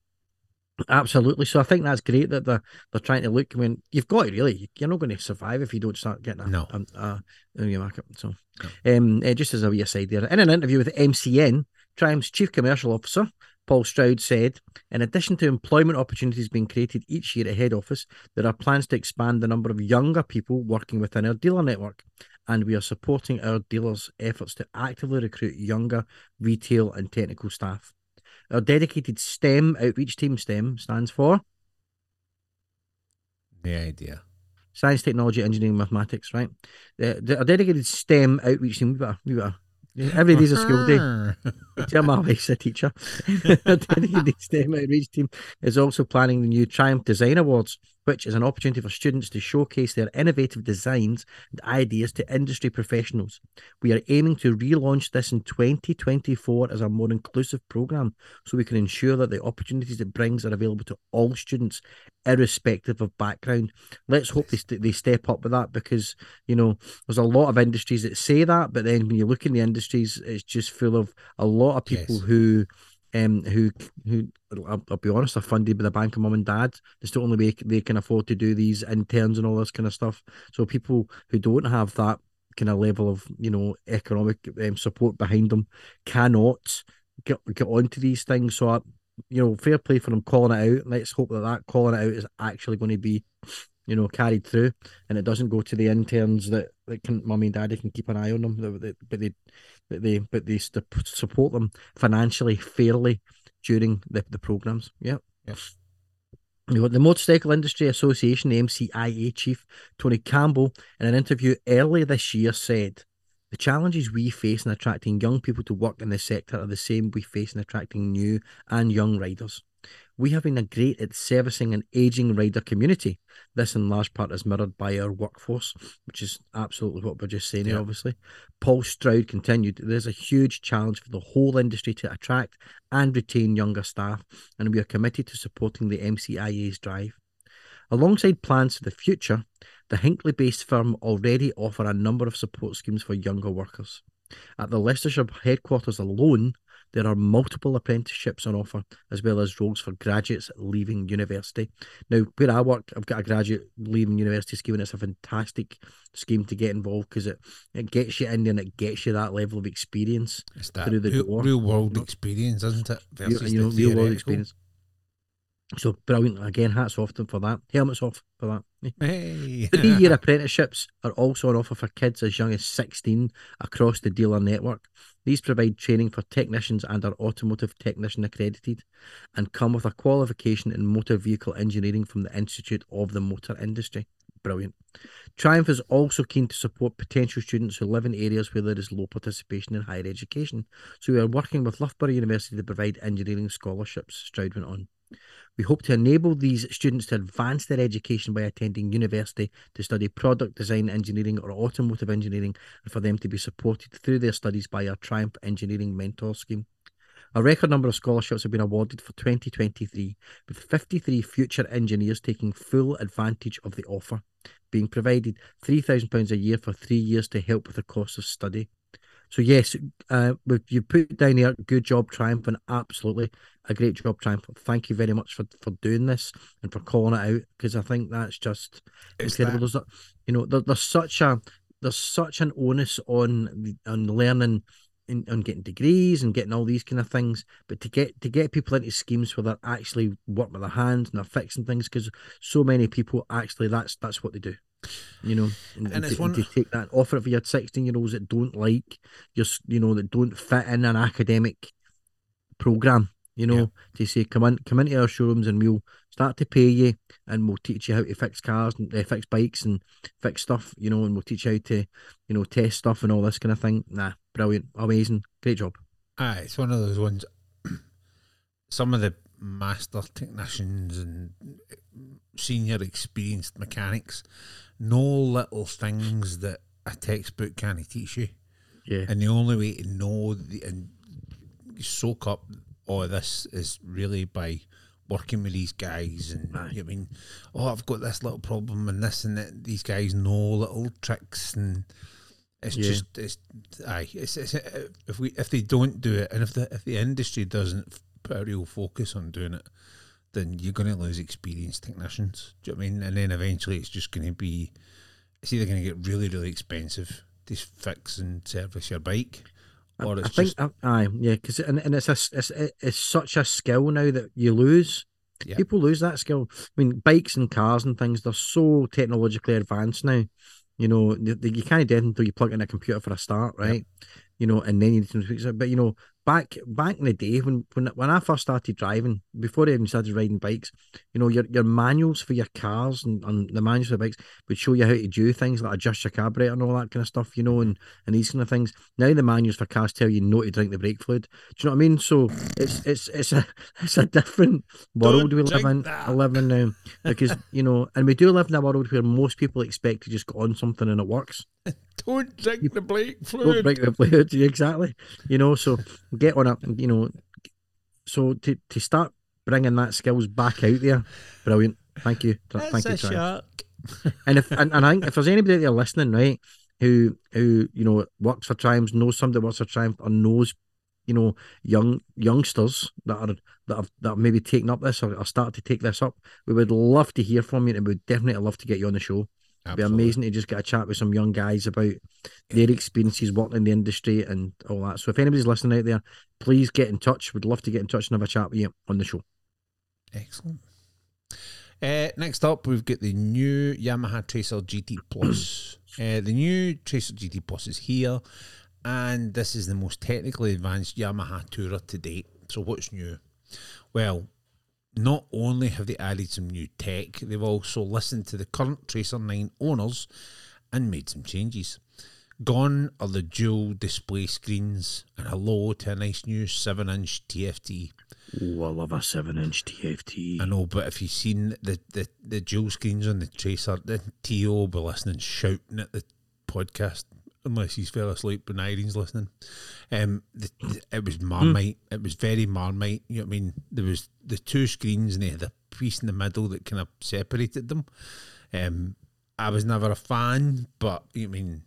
absolutely. So I think that's great that they're they're trying to look. I mean, you've got it really. You're not going to survive if you don't start getting a No. a, a, market. So, um, eh, just as a wee aside there, in an interview with MCN, Triumph's chief commercial officer. Paul Stroud said, in addition to employment opportunities being created each year at head office, there are plans to expand the number of younger people working within our dealer network and we are supporting our dealers' efforts to actively recruit younger retail and technical staff. Our dedicated STEM outreach team, STEM stands for The idea. Science, Technology, Engineering, Mathematics, right? The, the, our dedicated STEM outreach team, we better, we better. Every day's a school day. My wife's a teacher. Dedicated STEM outreach team is also planning the new Triumph Design Awards, which is an opportunity for students to showcase their innovative designs and ideas to industry professionals. We are aiming to relaunch this in 2024 as a more inclusive program so we can ensure that the opportunities it brings are available to all students, irrespective of background. Let's hope they, st- they step up with that because, you know, there's a lot of industries that say that, but then when you look in the industries, it's just full of a lot of people Yes. who um who who I'll, I'll be honest are funded by the bank of mum and dad. It's the only way they can afford to do these interns and all this kind of stuff. So people who don't have that kind of level of you know economic um, support behind them cannot get get onto these things. So I, you know fair play for them calling it out. Let's hope that that calling it out is actually going to be you know carried through and it doesn't go to the interns that, that can mummy and daddy can keep an eye on them but they but they but they st- support them financially fairly during the, the programs. Yeah. Yeah. You got the Motorcycle Industry Association, the MCIA chief Tony Campbell, in an interview earlier this year said, "The challenges we face in attracting young people to work in this sector are the same we face in attracting new and young riders. We have been a great at servicing an aging rider community. This, in large part, is mirrored by our workforce, which is absolutely what we're just saying here, Yeah. obviously. Paul Stroud continued There's a huge challenge for the whole industry to attract and retain younger staff, and we are committed to supporting the MCIA's drive. Alongside plans for the future, the Hinckley based firm already offer a number of support schemes for younger workers. At the Leicestershire headquarters alone, there are multiple apprenticeships on offer, as well as roles for graduates leaving university. Now, where I work, I've got a graduate leaving university scheme, and it's a fantastic scheme to get involved because it, it gets you in there and it gets you that level of experience. It's that through the real, door. real world experience, isn't it? Versus you know, real world experience. So brilliant. Again, hats off to them for that. Helmets off for that. Hey. Three year apprenticeships are also on offer for kids as young as 16 across the dealer network. These provide training for technicians and are automotive technician accredited and come with a qualification in motor vehicle engineering from the Institute of the Motor Industry. Brilliant. Triumph is also keen to support potential students who live in areas where there is low participation in higher education. So we are working with Loughborough University to provide engineering scholarships, Stroud went on. We hope to enable these students to advance their education by attending university to study product design engineering or automotive engineering and for them to be supported through their studies by our Triumph Engineering Mentor Scheme. A record number of scholarships have been awarded for 2023, with 53 future engineers taking full advantage of the offer, being provided £3,000 a year for three years to help with the cost of study. So yes, uh, you put down here, good job, Triumph, and absolutely a great job, Triumph. Thank you very much for, for doing this and for calling it out because I think that's just It's incredible. that- There's, a- you know, there, there's such a there's such an onus on on learning and on getting degrees and getting all these kind of things, but to get to get people into schemes where they're actually working with their hands and they're fixing things because so many people actually that's that's what they do. You know, and, And and it's to, one- to take that offer for your 16 year olds that don't like just you know that don't fit in an academic program you know to say come in come into our showrooms and we'll start to pay you and we'll teach you how to fix cars and uh, fix bikes and fix stuff you know and we'll teach you how to you know test stuff and all this kind of thing. Nah brilliant amazing great job. Aye, it's one of those ones. Some of the master technicians and senior experienced mechanics know little things that a textbook can't teach you, yeah. And the only way to know the, and soak up of this is really by working with these guys and. I mean, oh, I've got this little problem and this and that. These guys know little tricks and it's Yeah. just it's aye. It's, it's uh, if we if they don't do it and if the if the industry doesn't put a real focus on doing it, then you're going to lose experienced technicians. Do you know what I mean? And then eventually it's just going to be it's either going to get really really expensive to fix and service your bike, or I it's think just aye yeah because and, and it's a it's, it's such a skill now that you lose. Yeah. people lose that skill. I mean bikes and cars and things they're so technologically advanced now. You know you can't do anything until you plug in a computer for a start right? You know and then you need to fix it. But you know back back in the day when when when I first started driving before I even started riding bikes you know your your manuals for your cars and, and the manuals for bikes would show you how to do things like adjust your carburetor and all that kind of stuff you know and and these kind of things. Now the manuals for cars tell you not to drink the brake fluid. Do you know what I mean? So it's it's it's a it's a different world Don't we live in that. Uh, live in now because you know and we do live in a world where most people expect to just go on something and it works don't drink the don't fluid. break the fluid exactly you know so get on up, you know so to to start bringing that skills back out there brilliant thank you thank you shark. and if and, and I think if there's anybody there listening right who who you know works for Triumph knows somebody that works for Triumph or knows you know young youngsters that are that have that have maybe taken up this or, or started to take this up we would love to hear from you and we'd definitely love to get you on the show It'd be amazing to just get a chat with some young guys about their experiences working in the industry and all that. So if anybody's listening out there, please get in touch. We'd love to get in touch and have a chat with you on the show. Excellent. Uh, next up, we've got the new Yamaha Tracer GT Plus. uh, the new Tracer GT Plus is here, and this is the most technically advanced Yamaha Tourer to date. So, what's new? Well, not only have they added some new tech, they've also listened to the current Tracer 9 owners and made some changes. Gone are the dual display screens, and hello to a nice new 7 inch TFT. Oh, I love a seven-inch TFT. I know, but if you've seen the, the, the dual screens on the Tracer, the TO will be listening, shouting at the podcast, unless he's fell asleep when Irene's listening. Um, the, the- it was marmite. It was very marmite. You know what I mean? There was the two screens and they had a piece in the middle that kind of separated them. Um, I was never a fan, but you know what I mean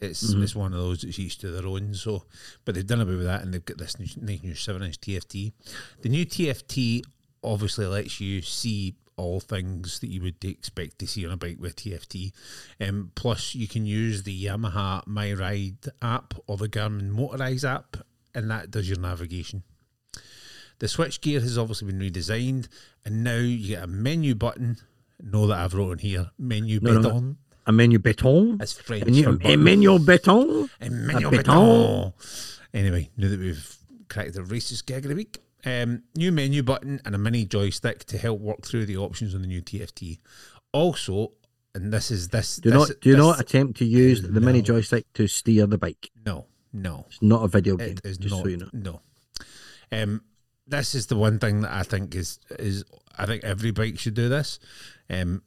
it's it's one of those that's each to their own. So, but they've done away with that, and they've got this new, nice new seven inch TFT. The new TFT obviously lets you see all things that you would expect to see on a bike with TFT. Um, plus, you can use the Yamaha My Ride app or the Garmin Motorize app, and that does your navigation. The switch gear has obviously been redesigned, and now you get a menu button. Know that I've wrote in here menu No, no, button. a menu béton. That's French. A, for a menu béton. A menu A button. Anyway, now that we've cracked the racist gag of the week, um, new menu button and a mini joystick to help work through the options on the new TFT. Also, and this is this. Do this, not do this- not attempt to use the mini joystick to steer the bike. No, no. It's not a video game. It is just not. so you know. No. Um, this is the one thing that I think is is I think every bike should do this. Um,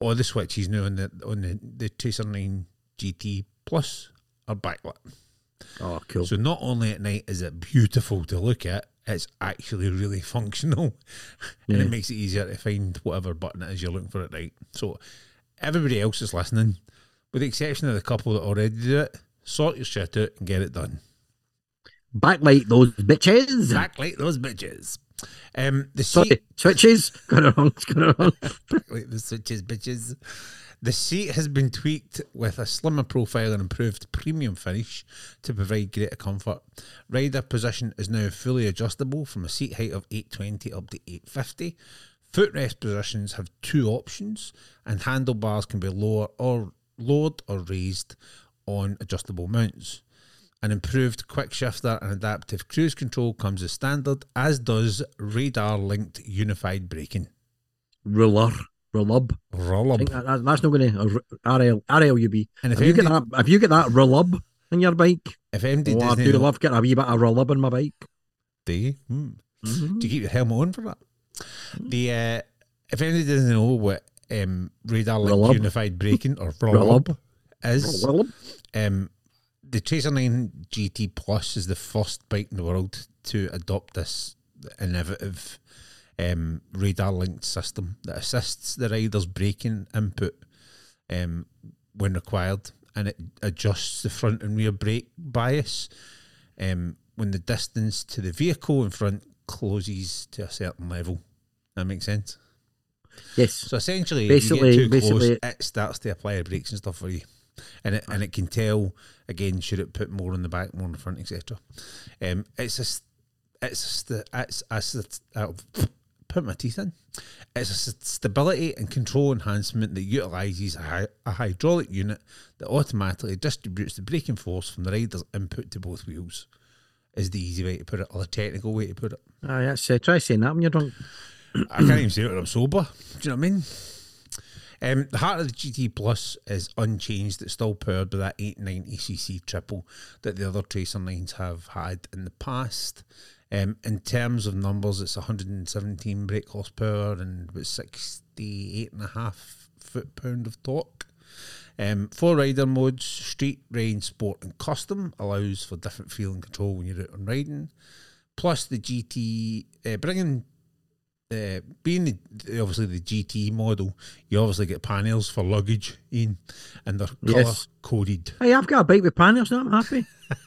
all the switches now on the on the the Nine GT Plus are backlit. Oh, cool. So not only at night is it beautiful to look at, it's actually really functional, and Yeah. it makes it easier to find whatever button it is you're looking for at night. So everybody else is listening, with the exception of the couple that already did it. Sort your shit out and get it done. Backlight those bitches. Backlight those bitches. Um, the Sorry, switches. Got it wrong. Got it wrong. backlight the switches, bitches. The seat has been tweaked with a slimmer profile and improved premium finish to provide greater comfort. Rider position is now fully adjustable from a seat height of 820 up to 850. Footrest positions have two options, and handlebars can be lower or lowered or raised on adjustable mounts. An improved quick shifter and adaptive cruise control comes as standard, as does radar linked unified braking. Ruler. Rulub. I think that, that- that's not going to RL RLUB. And if Have you get that? Have you get that rulub in your bike? if MD Oh, I Disney do know- love getting a wee bit of rulub in my bike. do you? Hmm. Mhm. Do you keep your helmet on for that? The uh, if anybody doesn't know what um, radar Roll-up. unified braking or roll-up is, Rulub. um, the Tracer 9 GT Plus is the first bike in the world to adopt this innovative um, radar linked system that assists the rider's braking input um, when required and it adjusts the front and rear brake bias um, when the distance to the vehicle in front closes to a certain level. That makes sense. Yes. So essentially, Basically- if you get too close, basically- it starts to apply brakes and stuff for you, and it and it can tell again should it put more on the back, more in the front, etc. Um, it's a it's a it's a uh, put my teeth in. It's a stability and control enhancement that utilises a, hy- a hydraulic unit that automatically distributes the braking force from the rider's input to both wheels. Is the easy way to put it, or the technical way to put it. Ah, that's uh, try saying that when you're drunk. I can't even say it when I'm sober. Do you know what I mean? Um, the heart of the GT Plus is unchanged. It's still powered by that 890cc triple that the other Tracer 9s have had in the past. Um, in terms of numbers, it's 117 brake horsepower and about 68 and a half foot pound of torque. Um, four rider modes: street, rain, sport, and custom allows for different feel and control when you're out on riding. Plus, the GT uh, bringing uh, being the, obviously the GT model, you obviously get panels for luggage in, and they're Yes. colour coded. Hey, I've got a bike with panels now. I'm happy.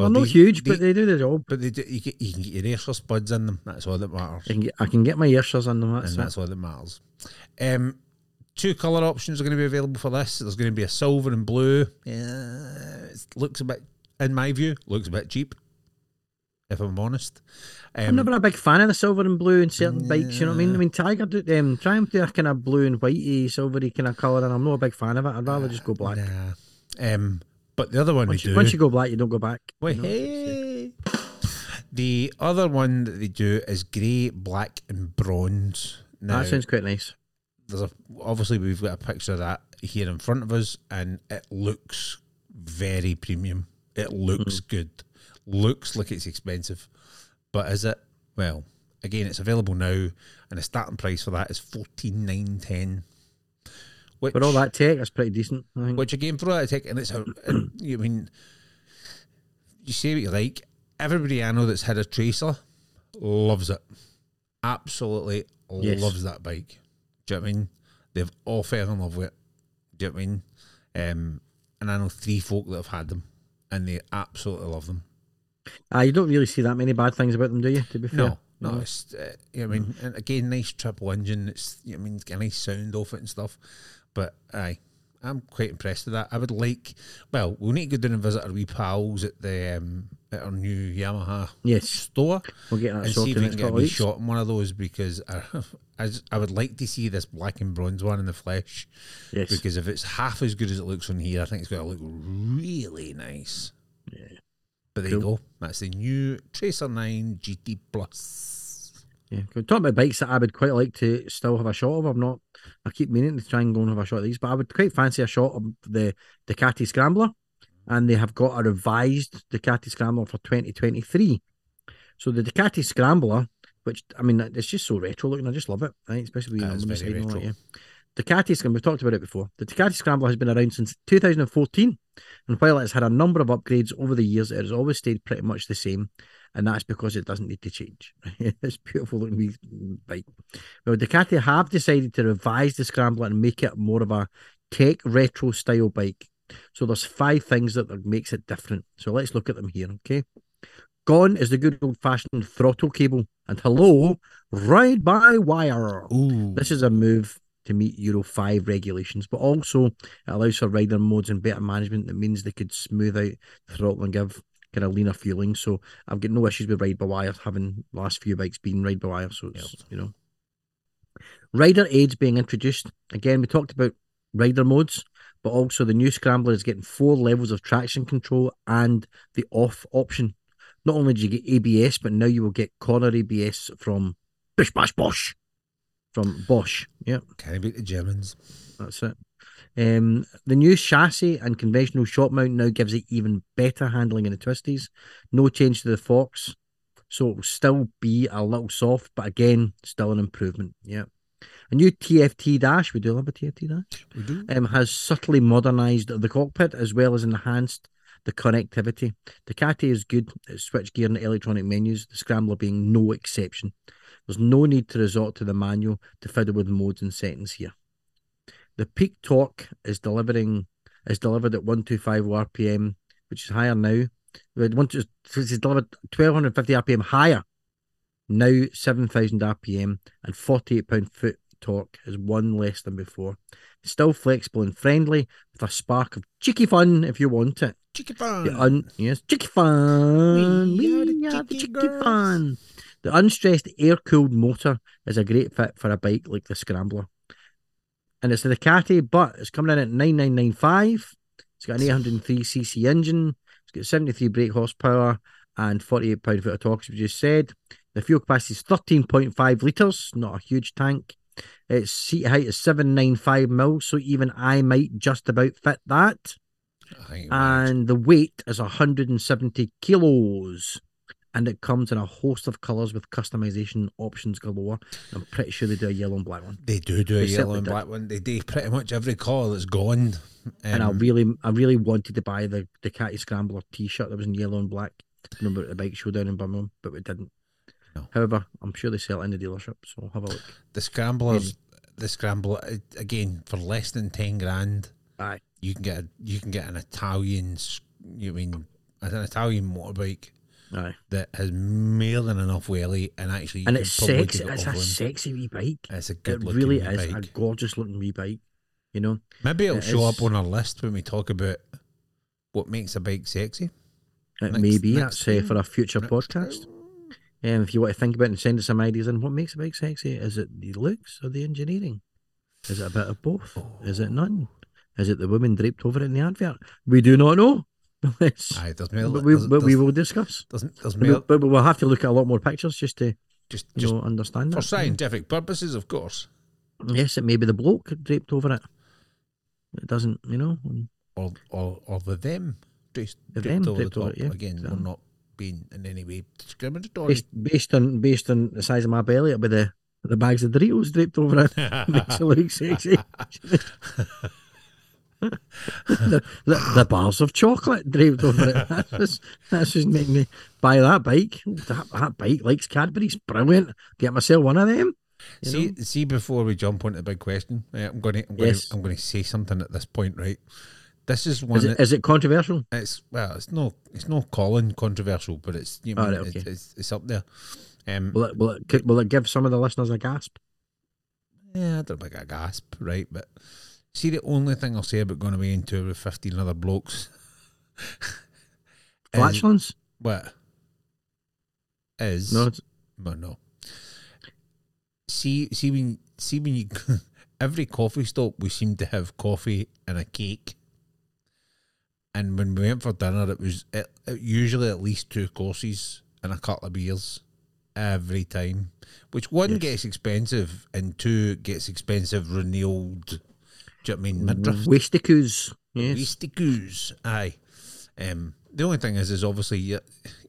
Well, Well, not huge, the- but they do the job. but they do, you, get, you can get your airshot buds in them. That's all that matters, I can get, I can get my earshot on them. That's and that's all that matters. Um, two colour options are going to be available for this. There's going to be a silver and blue. Yeah, it looks a bit, in my view, looks a bit cheap. If I'm honest, um, I'm never a big fan of the silver and blue in certain bikes. You know what I mean? I mean, Tiger do um, Triumph do a kind of blue and whitey, silvery kind of colour, and I'm not a big fan of it. I'd rather just go black. Nah. Um, but the other one Once they you, do. once you go black, you don't go back. Wait, you know? hey. The other one that they do is grey, black, and bronze. Now, That sounds quite nice. there's a, obviously we've got a picture of that here in front of us, and it looks very premium. It looks hmm. good, looks like it's expensive, but is it? Well, again, it's available now, and the starting price for that is fourteen nine ten. Which, For all that tech, that's pretty decent. I think. which again for all that tech, and it's a, and, you mean, you say what you like. Everybody I know that's had a Tracer loves it. Absolutely Yes. loves that bike. Do you know what I mean? They've all fell in love with it. Do you know what I mean? Um, and I know three folk that have had them, and they absolutely love them. Ah, you don't really see that many bad things about them, do you? To be fair. No, no, it's uh, you know what I mean, and again, nice triple engine. It's you know what I mean, it's got a nice sound off it and stuff. But aye, I'm quite impressed with that. I would like. Well, we'll need to go down and visit our wee pals at the um, at our new Yamaha Yes, store we'll get that and see if we can get a couple wee of shot in one of those because I, I, just- I would like to see this black and bronze one in the flesh. Yes. Because if it's half as good as it looks on here, I think it's going to look really nice. Yeah. But there you go. That's the new Tracer 9 GT Plus. Yeah, talking about bikes that I would quite like to still have a shot of. I'm not. I keep meaning to try and go and have a shot of these, but I would quite fancy a shot of the Ducati Scrambler, and they have got a revised Ducati Scrambler for 2023. So the Ducati Scrambler, which I mean, it's just so retro looking. I just love it. I especially with That the is number very side and all that, retro. yeah. Ducati Scrambler, we've talked about it before. The Ducati Scrambler has been around since 2014, and while it's had a number of upgrades over the years, it has always stayed pretty much the same, and that's because it doesn't need to change. it's beautiful looking wee bike. Well, Ducati have decided to revise the Scrambler and make it more of a tech retro style bike. So there's five things that makes it different. So let's look at them here, okay? Gone is the good old fashioned throttle cable, and hello, ride by wire. Ooh. This is a move to meet Euro 5 regulations, but also it allows for rider modes and better management. That means they could smooth out the throttle and give kind of leaner fueling. So I've got no issues with ride by wire having last few bikes been ride by wire. So it's, you know, rider aids being introduced. Again, we talked about rider modes, but also the new Scrambler is getting four levels of traction control and the off option. Not only do you get ABS, but now you will get corner ABS from Bish Bash Bosch. From Bosch. Yeah, Can I beat the Germans? That's it. Um, the new chassis and conventional shock mount now gives it even better handling in the twisties. No change to the forks, so it will still be a little soft, but again, still an improvement. Yeah. A new TFT dash, we do love a TFT dash, We do. um, has subtly modernised the cockpit as well as enhanced the connectivity. The Ducati is good at switchgear and electronic menus, the Scrambler being no exception. There's no need to resort to the manual to fiddle with modes and settings here. The peak torque is delivering is delivered at 125 RPM, which is higher now. It want to- It's delivered 1250 RPM higher. Now 7000 RPM and 48 pound foot torque is one less than before. Still flexible and friendly with a spark of cheeky fun if you want it. Chicken fun. The un- yes, cheeky fun. We We are the cheeky cheeky girls. fun. The unstressed air cooled motor is a great fit for a bike like the Scrambler. And it's the Ducati, but it's coming in at 9995. It's got an 803cc engine. It's got 73 brake horsepower and 48 pound foot of torque, as we just said. The fuel capacity is 13.5 litres, not a huge tank. Its seat height is 795 mils, so even I might just about fit that and the weight is 170 kilos and it comes in a host of colours with customization options galore i'm pretty sure they do a yellow and black one They do do a yellow and do. black one. They do pretty much every colour that's gone. and i Um, really i really wanted to buy the the ducati scrambler t-shirt that was in yellow and black remember at the bike show down in birmingham but we didn't No. however i'm sure they sell it in the dealership so have a look the scramblers, the scrambler again for less than ten grand. aye You can get a, you can get an Italian. You mean an Italian motorbike aye that has more than enough wheelie and actually. and it's sexy it it's a sexy wee bike It's a it good looking really is a gorgeous looking wee bike you know Maybe it'll it show is- up on our list when we talk about what makes a bike sexy. It Next- may be that's uh, for a future Next podcast. Um, if you want to think about it and send us some ideas on what makes a bike sexy, is it the looks or the engineering? Is it a bit of both? Is it none? Is it the woman draped over it in the advert? We do not know. It's- Aye, there's but we, there's, but we will discuss. there's, there's But, more. but we'll have to look at a lot more pictures just to Just, you just know understand for that. scientific purposes, of course. Yes, it may be the bloke draped over it. It doesn't, you know. or or or the them draped, The draped them over the draped over top. it, yeah. Again, So- we're not being in any way discriminatory. Based, based on based on the size of my belly, it'll be the the bags of Doritos draped over it. Makes it look sexy. the, the, the bars of chocolate draped over it. That's just, that's just making me buy that bike. That, that bike likes Cadbury's. Brilliant. Get myself one of them. See, know? see, before we jump on to the big question, right, I'm going to, I'm going Yes. to, I'm going to say something at this point, right? This is one. Is it, that- is it controversial? it's well, it's no, it's no Colin controversial, but it's you know, Alright, it's, okay. it's it's up there. Um, Will it, will it will it give some of the listeners a gasp? yeah, I don't about a gasp, right? But see, the only thing I'll say about going away in tour with fifteen other blokes, Flatulence? what is No. Well, no. See, see when see when you every coffee stop we seem to have coffee and a cake, and when we went for dinner, it was it, it usually at least two courses and a couple of beers every time. Which one Yes. gets expensive and two gets expensive renewed. Do you know what I mean? Midriff Wasticoos. Yes. Beastie Aye. Um, the only thing is, is obviously you,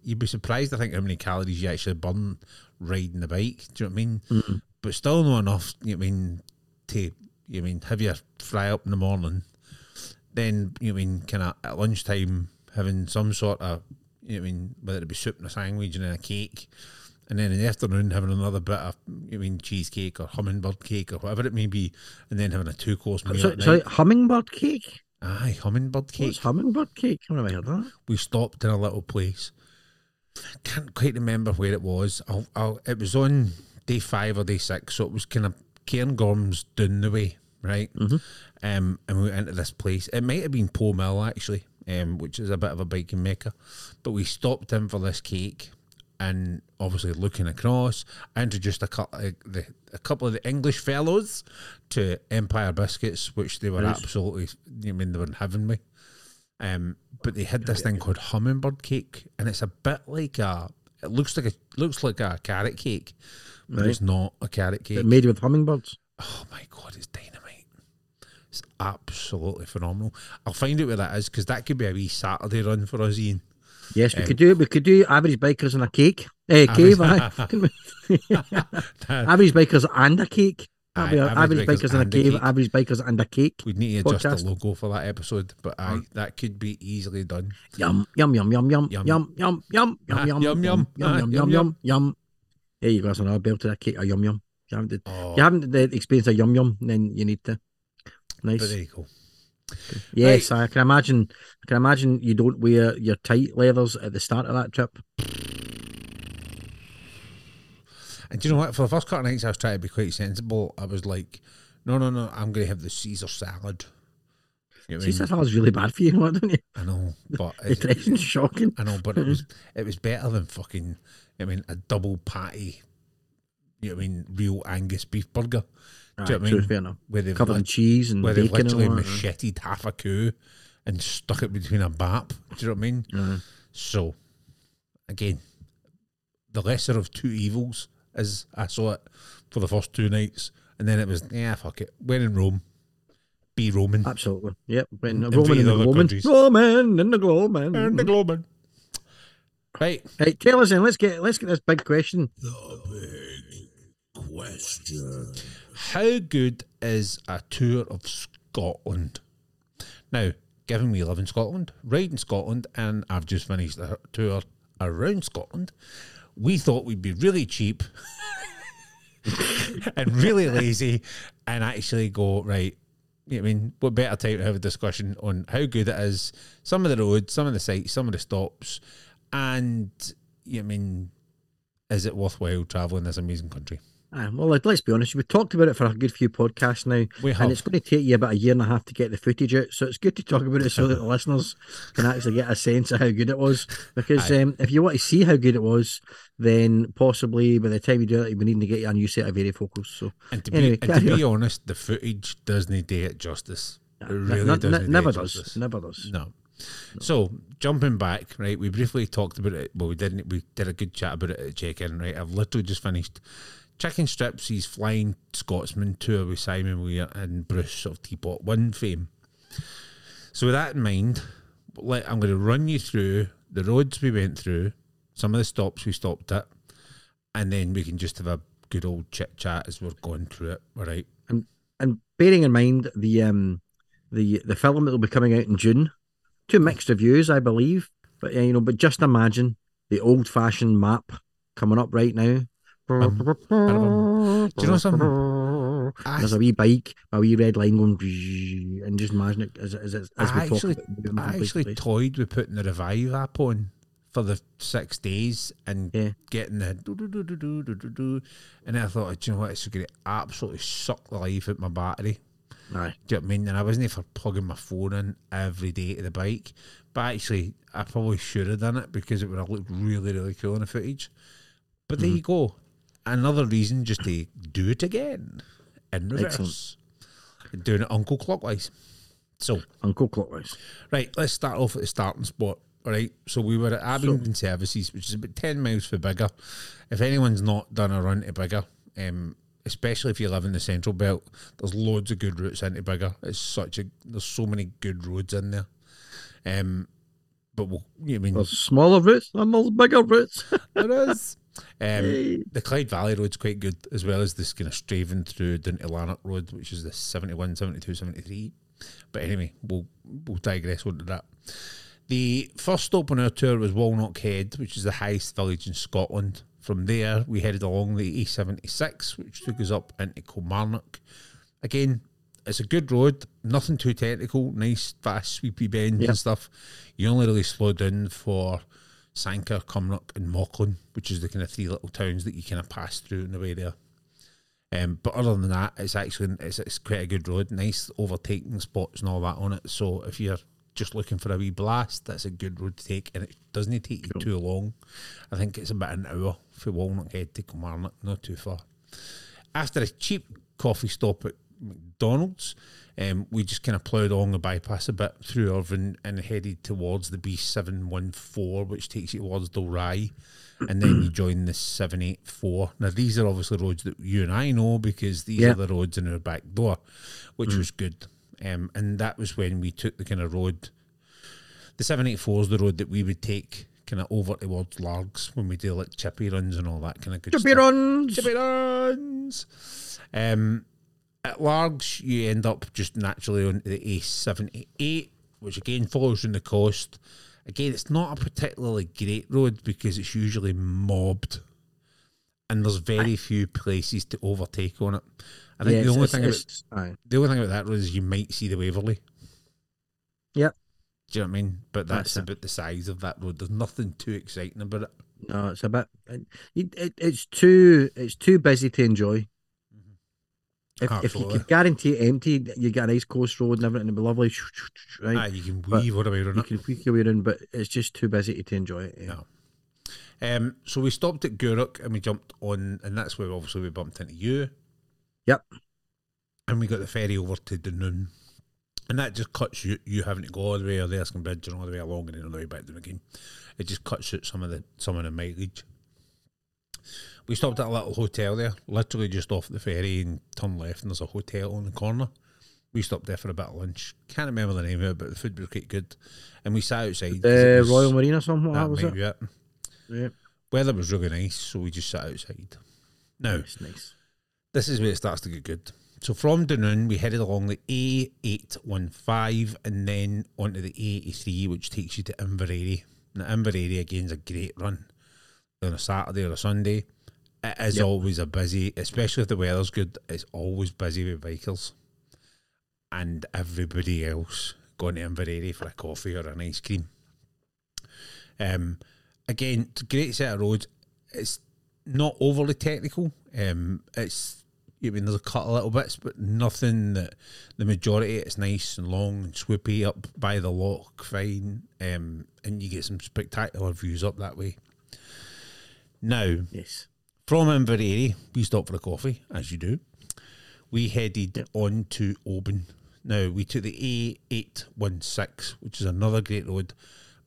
you'd be surprised. I think how many calories you actually burn riding the bike. Do you know what I mean? Mm. But still not enough. You know I mean to you mean have your fry up in the morning, then you know what I mean kind of at lunchtime having some sort of you know what I mean whether it be soup and a sandwich and then a cake. And then in the afternoon, having another bit of, you mean, cheesecake or hummingbird cake or whatever it may be, and then having a two course meal. So, at sorry, hummingbird cake? Aye, hummingbird cake What's hummingbird cake? I've never heard that. we stopped in a little place. Can't quite remember where it was. I'll, I'll, it was on day five or day six, so it was kind of Cairngorms down the way, right? Mhm. Um, and we went into this place. It might have been Po Mill actually, um, which is a bit of a biking mecca. But we stopped in for this cake, and obviously looking across, I introduced a couple, of the, a couple of the English fellows to Empire biscuits, which they were Nice. absolutely. You mean they were in heaven with. Um, but they had this thing called hummingbird cake, and it's a bit like a. It looks like a looks like a carrot cake, but Right. it's not a carrot cake. Made with hummingbirds. Oh my god, it's dynamite! It's absolutely phenomenal. I'll find out where that is because that could be a wee Saturday run for us, Ian. Yes, we Um, could do we could do average bikers and a cake. Eh, cave, aye. average bikers and a cake. Aye, average average, bikers bikers and a cave, cake. average bikers and a cake. We'd need to adjust Podcast. the logo for that episode, but aye, Uh-huh. that could be easily done. Yum yum yum yum yum Yum. yum yum yum Ah, yum yum, yum yum. Ah, yum yum yum. There you go. That's another belt to that cake. A yum yum. You haven't Oh, you haven't the experience of yum yum, then you need to. but Nice. there you go. Yes, I can imagine. I can imagine you don't wear your tight leathers at the start of that trip. And do you know what? For the first couple of nights, I was trying to be quite sensible. I was like, no, no, no, I'm going to have the Caesar salad. You know what I mean? Caesar salad's really bad for you, don't you? I know, but The it's, dressing's shocking. I know, but it was it was better than fucking. I mean, a double patty. You know I mean? Real Angus beef burger. Aye, Do you know what I mean? fair enough. Where they've Covered in cheese and where they've bacon and literally macheted half a coup and stuck it between a bap. Do you know what I mean? Aye. So, again, the lesser of two evils, as I saw it for the first two nights, and then it was yeah, fuck it. When in Rome, be Roman. Absolutely. Yep. When And Roman invade and the other Roman. countries. Roman and the Roman. And the Gloman. Right, Right, tell us then. Let's get let's get this big question. The big question. How good is a tour of Scotland? Now, given we live in Scotland, ride in Scotland, and I've just finished a tour around Scotland, we thought we'd be really cheap and really lazy and actually go, right, I mean, what better time to have a discussion on how good it is, some of the roads, some of the sites, some of the stops, and, I mean, is it worthwhile travelling this amazing country? Well, let- let's be honest. We've talked about it for a good few podcasts now, We have. and it's going to take you about a year and a half to get the footage out. So it's good to talk about it so that the listeners can actually get a sense of how good it was. Because um, if you want to see how good it was, then possibly by the time you do it, you'll be needing to get you a new set of varifocals. So And to be, Anyway, and to be honest, the footage doesn't do it justice. It really n- doesn't. n- never does, justice. never does. No. So jumping back, right? We briefly talked about it. Well, we didn't. We did a good chat about it at check-in, right? I've literally just finished chicken strips. He's flying Scotsman tour with Simon Weir and Bruce of Teapot One fame. So with that in mind, I'm going to run you through the roads we went through, some of the stops we stopped at, and then we can just have a good old chit chat as we're going through it. All right. And bearing in mind the um the the film that will be coming out in June, two mixed reviews, I believe. But you know, but just imagine the old fashioned map coming up right now. Do you know something? I, There's a wee bike, a wee red line going, and just imagine it as as, as, I we actually, talk I from place to actually toyed with putting the Relive app on for the six days and Yeah. getting the do do do do do do do do, and then I thought, do you know what? It's going to absolutely suck the life out of my battery. Aye. Do you know what I mean? And I wasn't for plugging my phone in every day to the bike. But actually, I probably should have done it because it would have looked really, really cool in the footage. But there mm-hmm. you go. Another reason just to do it again in reverse. Doing it uncle clockwise. So, Uncle Clockwise. right, let's start off at the starting spot. All right, so we were at Abington Services, which is about 10 miles for Biggar. If anyone's not done a run to Biggar, um, especially if you live in the central belt, there's loads of good routes into Biggar. It's such a, there's so many good roads in there. Um, but we'll, I mean, There's smaller routes and there's bigger routes. there is. Um, the Clyde Valley Road's quite good, as well as this kind of strafing through down to Lanark Road, which is the 71, 72, 73. But anyway, we'll we'll digress onto that. The first stop on our tour was Wanlockhead, which is the highest village in Scotland. From there, we headed along the A76, which took us up into Kilmarnock. Again, it's a good road, nothing too technical, nice, fast, sweepy bends Yeah. and stuff. You only really slow down for Sanquhar, Cumnock, and Mauchline, which is the kind of three little towns that you kind of pass through on the way there. Um, but other than that, it's actually it's, it's quite a good road, nice overtaking spots and all that on it. So if you're just looking for a wee blast, that's a good road to take, and it doesn't take you too long. I think it's about an hour for Wanlockhead to Kilmarnock, not too far. After a cheap coffee stop at McDonald's, um, we just kind of ploughed along the bypass a bit through Irvine and headed towards the B714, which takes you towards Dalry. And then you join the 784. Now, these are obviously roads that you and I know because these Yeah. are the roads in our back door, which was good. Um, and that was when we took the kind of road. The 784 is the road that we would take kind of over towards Largs when we do like chippy runs and all that kind of good Chippy stuff. runs. Chippy runs. Um, at Largs, you end up just naturally on the A78, which again follows from the coast. Again, it's not a particularly great road because it's usually mobbed, and there's very few places to overtake on it. I think Yeah, the only it's- thing about it's- aye. the only thing about that road is you might see the Waverley. Yep. Do you know what I mean? But that's, That's it. about the size of that road. There's nothing too exciting about it. No, it's a bit. It, it, it's too. It's too busy to enjoy. If, if you could guarantee it empty, you get a nice coast road and everything, it'd be lovely. Right, Ah, you can But weave all around on you it. can peek your way around, but it's just too busy to enjoy it. Yeah. No. Um, so we stopped at Gourock and we jumped on, and that's where obviously we bumped into you. Yep. And we got the ferry over to Dunoon. And that just cuts you, you having to go all the way or the Erskine Bridge and all the way along and then all the way back down again. It just cuts out some of the some of the mileage. We stopped at a little hotel there, literally just off the ferry and turn left, and there's a hotel on the corner. We stopped there for a bit of lunch. Can't remember the name of it, but the food was quite good. And we sat outside. The Royal Marine or something. What that was it? it. Yeah. Weather was really nice, so we just sat outside. Now, Nice, nice. this is where it starts to get good. So from Dunoon, we headed along the A815 and then onto the A83, which takes you to Inveraray. Now, Inveraray, again, is a great run on a Saturday or a Sunday. It is Yep. always a busy, especially if the weather's good, it's always busy with bikers and everybody else going to Inveraray for a coffee or an ice cream. Um, again, great set of roads. It's not overly technical. Um, it's I mean, there's a cut of little bits, but nothing that the majority. It's nice and long and swoopy up by the Loch, Fyne, um, and you get some spectacular views up that way. Now, Yes. from Inveraray, we stopped for a coffee, as you do. We headed on to Oban. Now, we took the A816, which is another great road,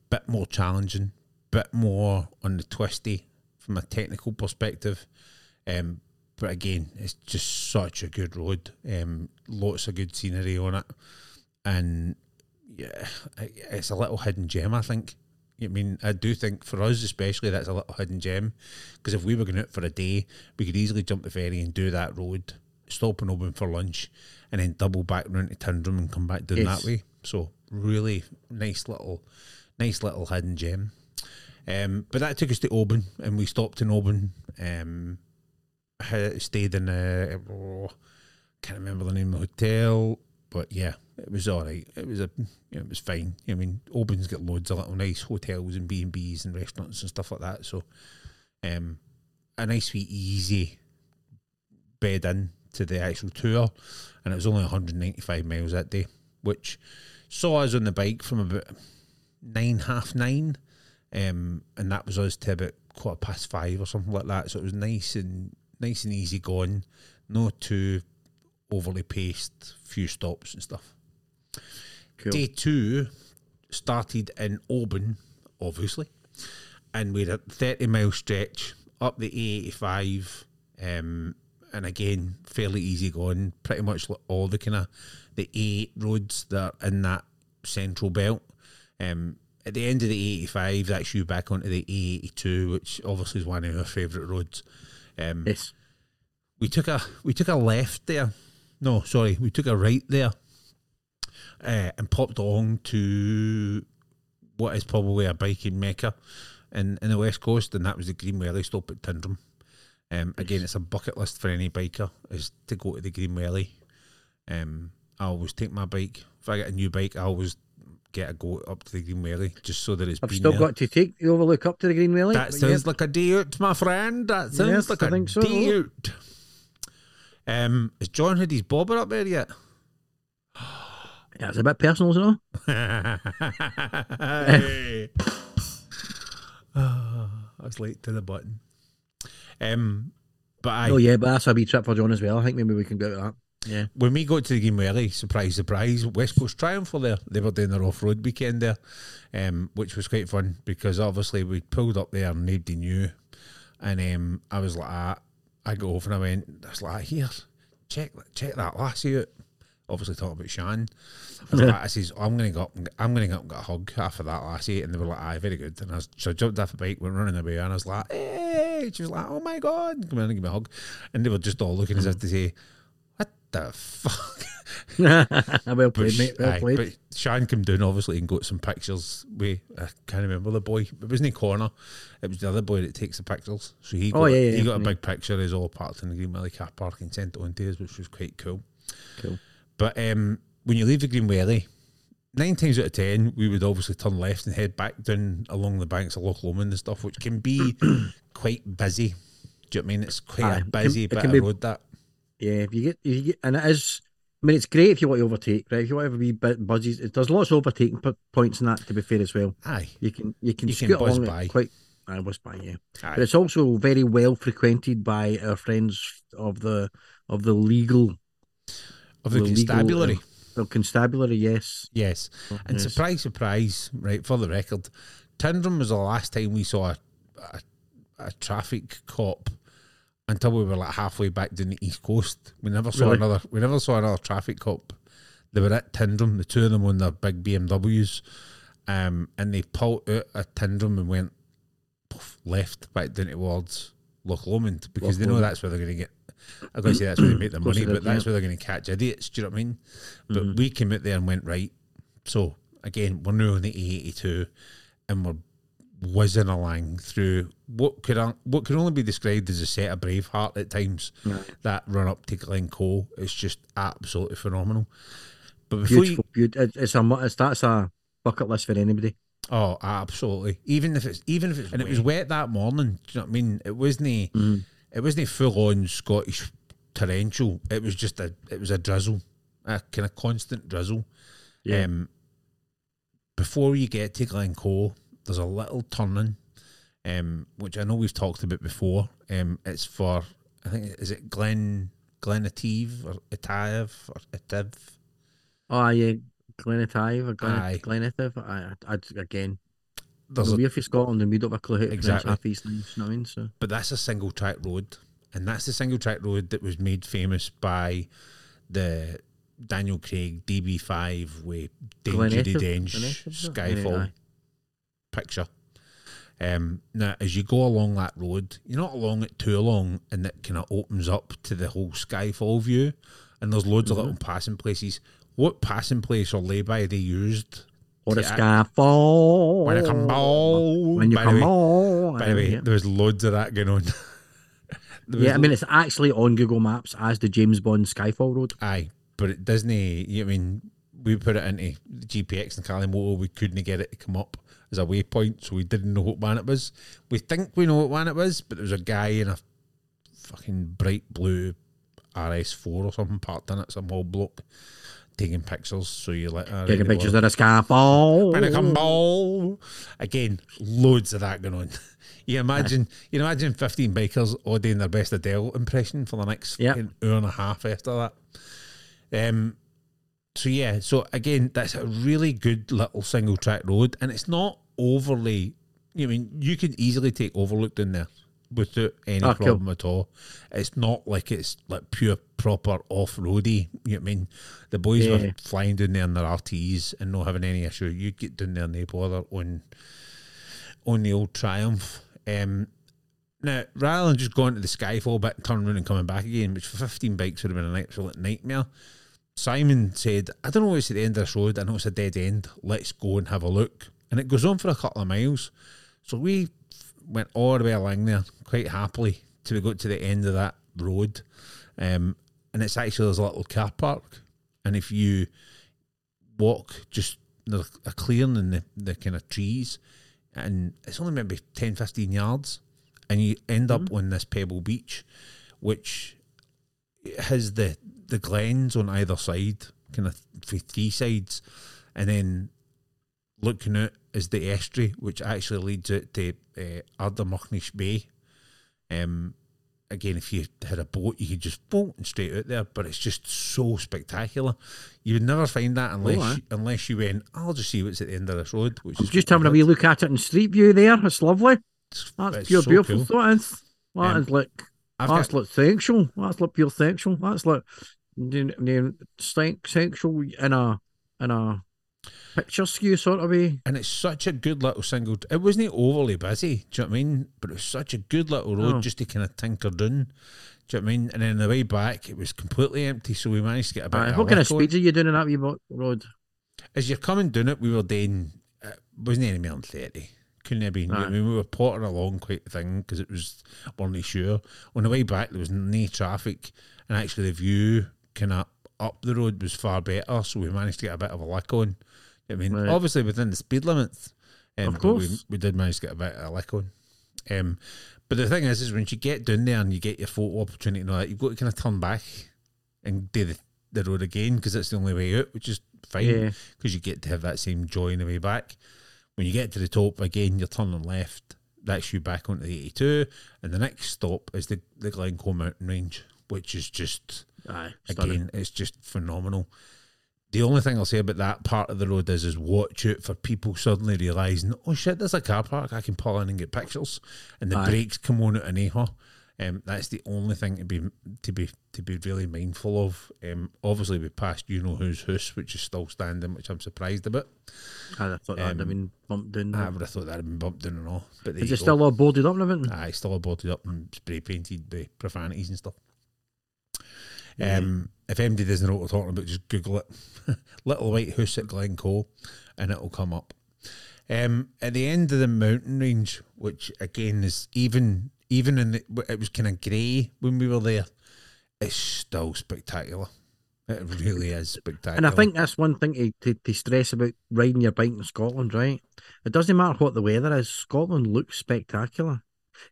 bit more challenging, bit more on the twisty from a technical perspective. Um, but again, it's just such a good road. Um, lots of good scenery on it. And yeah, it's a little hidden gem. I think. I mean, I do think for us especially that's a little hidden gem because if we were going out for a day, we could easily jump the ferry and do that road, stop in Oban for lunch, and then double back round to Tyndrum and come back down Yes. that way. So really nice little, nice little hidden gem. Um, but that took us to Oban, and we stopped in Oban. Um, stayed in a oh, can't remember the name of the hotel, but yeah, it was all right. It was a it was fine. I mean, Oban's got loads of little nice hotels and B and B's and restaurants and stuff like that. So, um, a nice wee easy bed in to the actual tour, and it was only 195 miles that day, which saw us on the bike from about nine half nine, um, and that was us to about quarter past five or something like that. So it was nice and nice and easy going, no too overly paced, few stops and stuff. Cool. Day two started in Oban, obviously, and we had a 30 mile stretch up the A85, um, and again, fairly easy going, pretty much like all the kind of the A roads that are in that central belt. Um, at the end of the A85, that's you back onto the A82, which obviously is one of our favourite roads. Um, Yes. we took a we took a left there. No, sorry, we took a right there, uh, and popped along to what is probably a biking mecca in in the west coast, and that was the Green Welly stop at Tyndrum. Um, again, it's a bucket list for any biker is to go to the Green Welly. Um, I always take my bike. If I get a new bike, I always get a go up to the Green Welly just so that it's I've been still there. got to take the overlook up to the Green Welly. That sounds yeah. like a day out, my friend. That sounds Yes, like I a so. day out. Um, has John had his bobber up there yet? Yeah, it's a bit personal, isn't it? I was late to the button. Um, but I, Oh yeah, but that's a wee trip for John as well. I think maybe we can go to that. Yeah. when we got to the Game Early, surprise, surprise, West Coast Triumph were there. They were doing their off road weekend there, um, which was quite fun because obviously we pulled up there and nobody knew. And um, I was like, ah, I go over and I went, I was like, here, check check that lassie out. Obviously talking about Shan. I, like, I says, I'm gonna go up and, I'm gonna go up and get a hug after that lassie, and they were like, aye, very good. And I was, so I jumped off a bike, went running away, and I was like, hey, she was like, oh my god, come in and give me a hug, and they were just all looking as if to say, the fuck. well But, played, mate. Well aye, played. but Shan came down obviously and got some pictures. We I can't remember the boy. It wasn't Corner. It was the other boy that takes the pictures. So he got, Oh, yeah, yeah, he got a big picture. He's all parked in the Green Welly car park and sent it on to us, which was quite cool. Cool. But um, when you leave the Green Welly, nine times out of ten, we would obviously turn left and head back down along the banks of Loch Lomond and stuff, which can be quite busy. Do you know what I mean? It's quite Aye, a it can- busy it bit can of be- road that. Yeah, if you get, if you get, and it is. I mean, it's great if you want to overtake, right? If you want to be bit buzzes, it, there's lots of overtaking p- points in that. To be fair, as well, Aye. you can you can You can scoot buzz along by. quite. I was by yeah, Aye. but it's also very well frequented by our friends of the of the legal Of the the legal, constabulary. Uh, the constabulary. Yes, Yes. And yes. surprise, surprise, right, for the record, Tyndrum was the last time we saw a, a, a traffic cop until we were like halfway back down the east coast. We never saw Really? another we never saw another traffic cop. They were at Tyndrum, the two of them on their big BMWs. Um, and they pulled out at Tyndrum and went poof, left back down towards Loch Lomond because Loch they know Lomond. that's where they're going to get. I'm going to say that's where they make their money, but that's where they're going to catch idiots. Do you know what I mean? But Mm-hmm. we came out there and went right. So again, we're now on the A82, and we're whizzing along through what could what can only be described as a set of Braveheart at times. That run up to Glencoe is just absolutely phenomenal. But before you, beautiful, beautiful. It's a it's that's a bucket list for anybody. Oh, absolutely. Even if it's even if it's and it was wet that morning. Do you know what I mean? It wasn't Mm-hmm. it wasn't full on Scottish torrential. It was just a it was a drizzle, a kind of constant drizzle. Yeah. Um, before you get to Glencoe, there's a little turning, um, which I know we've talked about before. Um, it's for I think is it Glen Glenative or Itav or Itiv. Oh yeah, Glenative or Aye. Glen Glenative. I, I, again. There's we're from Scotland and we don't have a clue how to Exactly. half these things. You know what I mean? So but that's a single track road, and that's the single track road that was made famous by the Daniel Craig DB5 with Glen Etive- Dench Glen Etive, is it? Skyfall. Picture. Um, now, as you go along that road, you're not along it too long, and it kind of opens up to the whole Skyfall view, and there's loads Mm-hmm. of little passing places. What passing place or lay-by they used? Or the Skyfall. When I come home. When you by come home. By the way, yeah. there was loads of that going on. Yeah, I mean, it's actually on Google Maps as the James Bond Skyfall Road. Aye, but it doesn't. You know, I mean, we put it into the GPX and Calimoto. We couldn't get it to come up as a waypoint, so we didn't know what one it was. We think we know what one it was, but there was a guy in a fucking bright blue RS4 or something parked in it, some old bloke taking pictures. So you let uh, Taking pictures of the Skyfall. when I come ball. Again, loads of that going on. You imagine, you imagine fifteen bikers all doing their best Adele impression for the next Yep. fucking hour and a half after that. Um. So yeah, so again, that's a really good little single track road, and it's not overly. I mean, you can easily take Overlook in there without any Ah, cool. problem at all. It's not like it's like pure proper off roady. You know I mean? The boys Yeah. were flying down there in their RTs and not having any issue. You'd get down there and they bother on on the old Triumph. Um, now, rather than just going to the Skyfall bit and turning around and coming back again, which for 15 bikes would have been an absolute nightmare, Simon said, I don't know what's at the end of this road. I know it's a dead end. Let's go and have a look. And it goes on for a couple of miles. So we went all the way along there quite happily till we got to the end of that road. Um, and it's actually there's a little car park. And if you walk just there's a clearing in the, the kind of trees, and it's only maybe 10, 15 yards, and you end up on this pebble beach, which has the the glens on either side, kind of for three sides, and then looking out is the estuary, which actually leads out to uh, Bay. Um, again, if you had a boat, you could just boat and straight out there. But it's just so spectacular. You would never find that unless aye. you, unless you went. I'll just see what's at the end of this road. Which I'm is just having a wee look at it in Street View there. It's lovely. It's- That's it's pure so beautiful. cool. That is. That Um, is like that's got, like sexual. That's like pure sexual. That's like the, sexual in a in a picture skew sort of way. and it's such a good little single. It wasn't overly busy. Do you know what I mean? But it was such a good little road Oh. just to kind of tinker down. Do you know what I mean? And then the way back, it was completely empty, so we managed to get a bit. Aye, of what kind of speeds are you doing in that wee road? as you're coming down it, we were doing, uh, wasn't any more than 30. Couldn't have been. I mean, we were pottering along quite a thing because it was, weren't sure. On the way back, there was no traffic, and actually, the view kind of up the road was far better, so we managed to get a bit of a lick on. I mean, Right. obviously within the speed limits, um, Of but we, course. we did manage to get a bit of a lick on. Um, but the thing is, is when you get down there and you get your photo opportunity and all that, you've got to kind of turn back and do the, the road again because it's the only way out, which is fine Yeah. because you get to have that same joy on the way back. When you get to the top again, you're turning left. That's you back onto the 82, and the next stop is the the Glencoe Mountain Range, which is just Aye, again, it's just phenomenal. The only thing I'll say about that part of the road is is watch out for people suddenly realising, oh shit, there's a car park, I can pull in and get pictures, and the Aye. brakes come on at an AHA. Um, that's the only thing to be to be to be really mindful of. Um, obviously, we passed you know who's house, which is still standing, which I'm surprised about. I thought that'd have Um, been bumped down. I would have thought that'd have been bumped in and all, but Is it still all boarded up and everything? Aye, still all boarded up and spray painted by profanities and stuff. Yeah. Um, if anybody doesn't know what we're talking about, just Google it. Little White House at Glencoe, and it'll come up. Um, at the end of the mountain range, which again is even even in the, it was kind of grey when we were there. It's still spectacular. It really is spectacular. And I think that's one thing to, to, to stress about riding your bike in Scotland, right? It doesn't matter what the weather is, Scotland looks spectacular.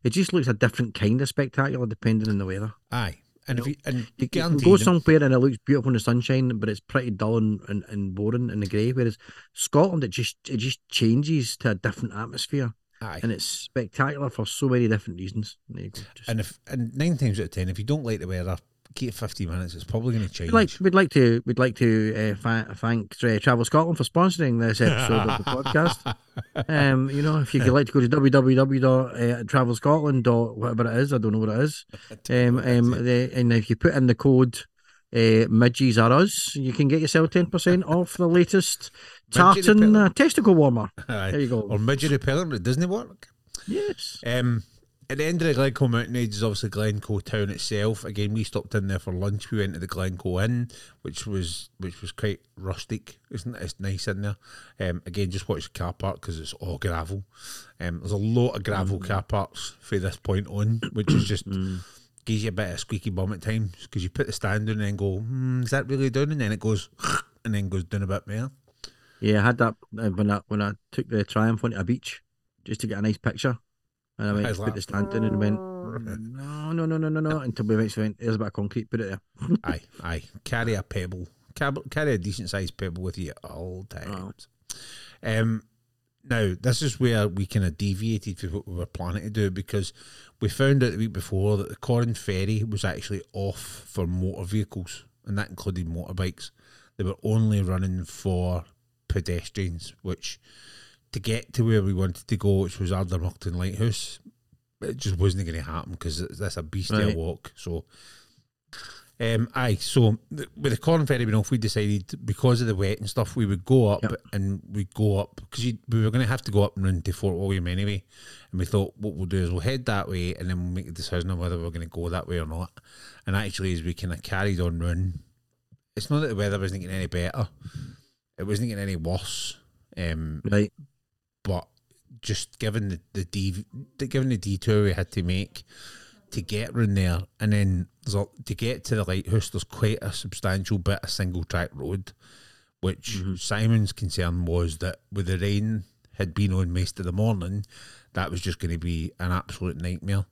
It just looks a different kind of spectacular depending on the weather. aye, and if you and You, you go eh? somewhere and it looks beautiful in the sunshine, but it's pretty dull and, and, and boring in the grey. Whereas Scotland, it just it just changes to a different atmosphere, aye, and it's spectacular for so many different reasons. Go. And if and nine times out of ten, if you don't like the weather, keep it fifty minutes. It's probably going to change. We'd like we'd like to we'd like to uh, fa- thank uh, Travel Scotland for sponsoring this episode of the podcast. Um, you know, if you'd like to go to www.travelscotland or whatever it is, I don't know what it is. Um, um, the, and if you put in the code uh, Midges are us. You can get yourself ten percent off the latest tartan uh, testicle warmer. Aye. There you go. Or midget repellent that doesn't work. Yes. Um, at the end of the Glencoe Mountain Age is obviously Glencoe town itself. Again, we stopped in there for lunch. We went to the Glencoe Inn, which was which was quite rustic, isn't it? It's nice in there. Um, again, just watch the car park because it's all gravel. Um, there's a lot of gravel car parks for this point on, which is just gives you a bit of squeaky bum at times because you put the stand down and then go, hmm, is that really down? And then it goes, and then goes down a bit more. Yeah, I had that uh, when I when I took the Triumph onto a beach just to get a nice picture, and I went to put the stand down and went no no no no no no until we eventually went there's a bit of concrete put it there. aye, aye. Carry a pebble. Carry a decent sized pebble with you at all times. Um, now, this is where we kind of deviated from what we were planning to do because we found out the week before that the Corran Ferry was actually off for motor vehicles, and that included motorbikes. They were only running for pedestrians, which to get to where we wanted to go, which was Ardnamurchan Lighthouse, it just wasn't going to happen because that's a beast Right. a walk. So um, aye, so th- with the Corran ferry being off, we decided because of the wet and stuff, we would go up Yep. and we'd go up because we were going to have to go up and run to Fort William anyway. And we thought what we'll do is we'll head that way and then we'll make a decision on whether we're going to go that way or not. And actually, as we kind of carried on run, it's not that the weather wasn't getting any better, it wasn't getting any worse. Um, Right. but just given the the, dev- the given the detour we had to make to get round there, and then there's a, to get to the lighthouse, there's quite a substantial bit of single track road, which mm-hmm. Simon's concern was that with the rain had been on most of the morning, that was just going to be an absolute nightmare.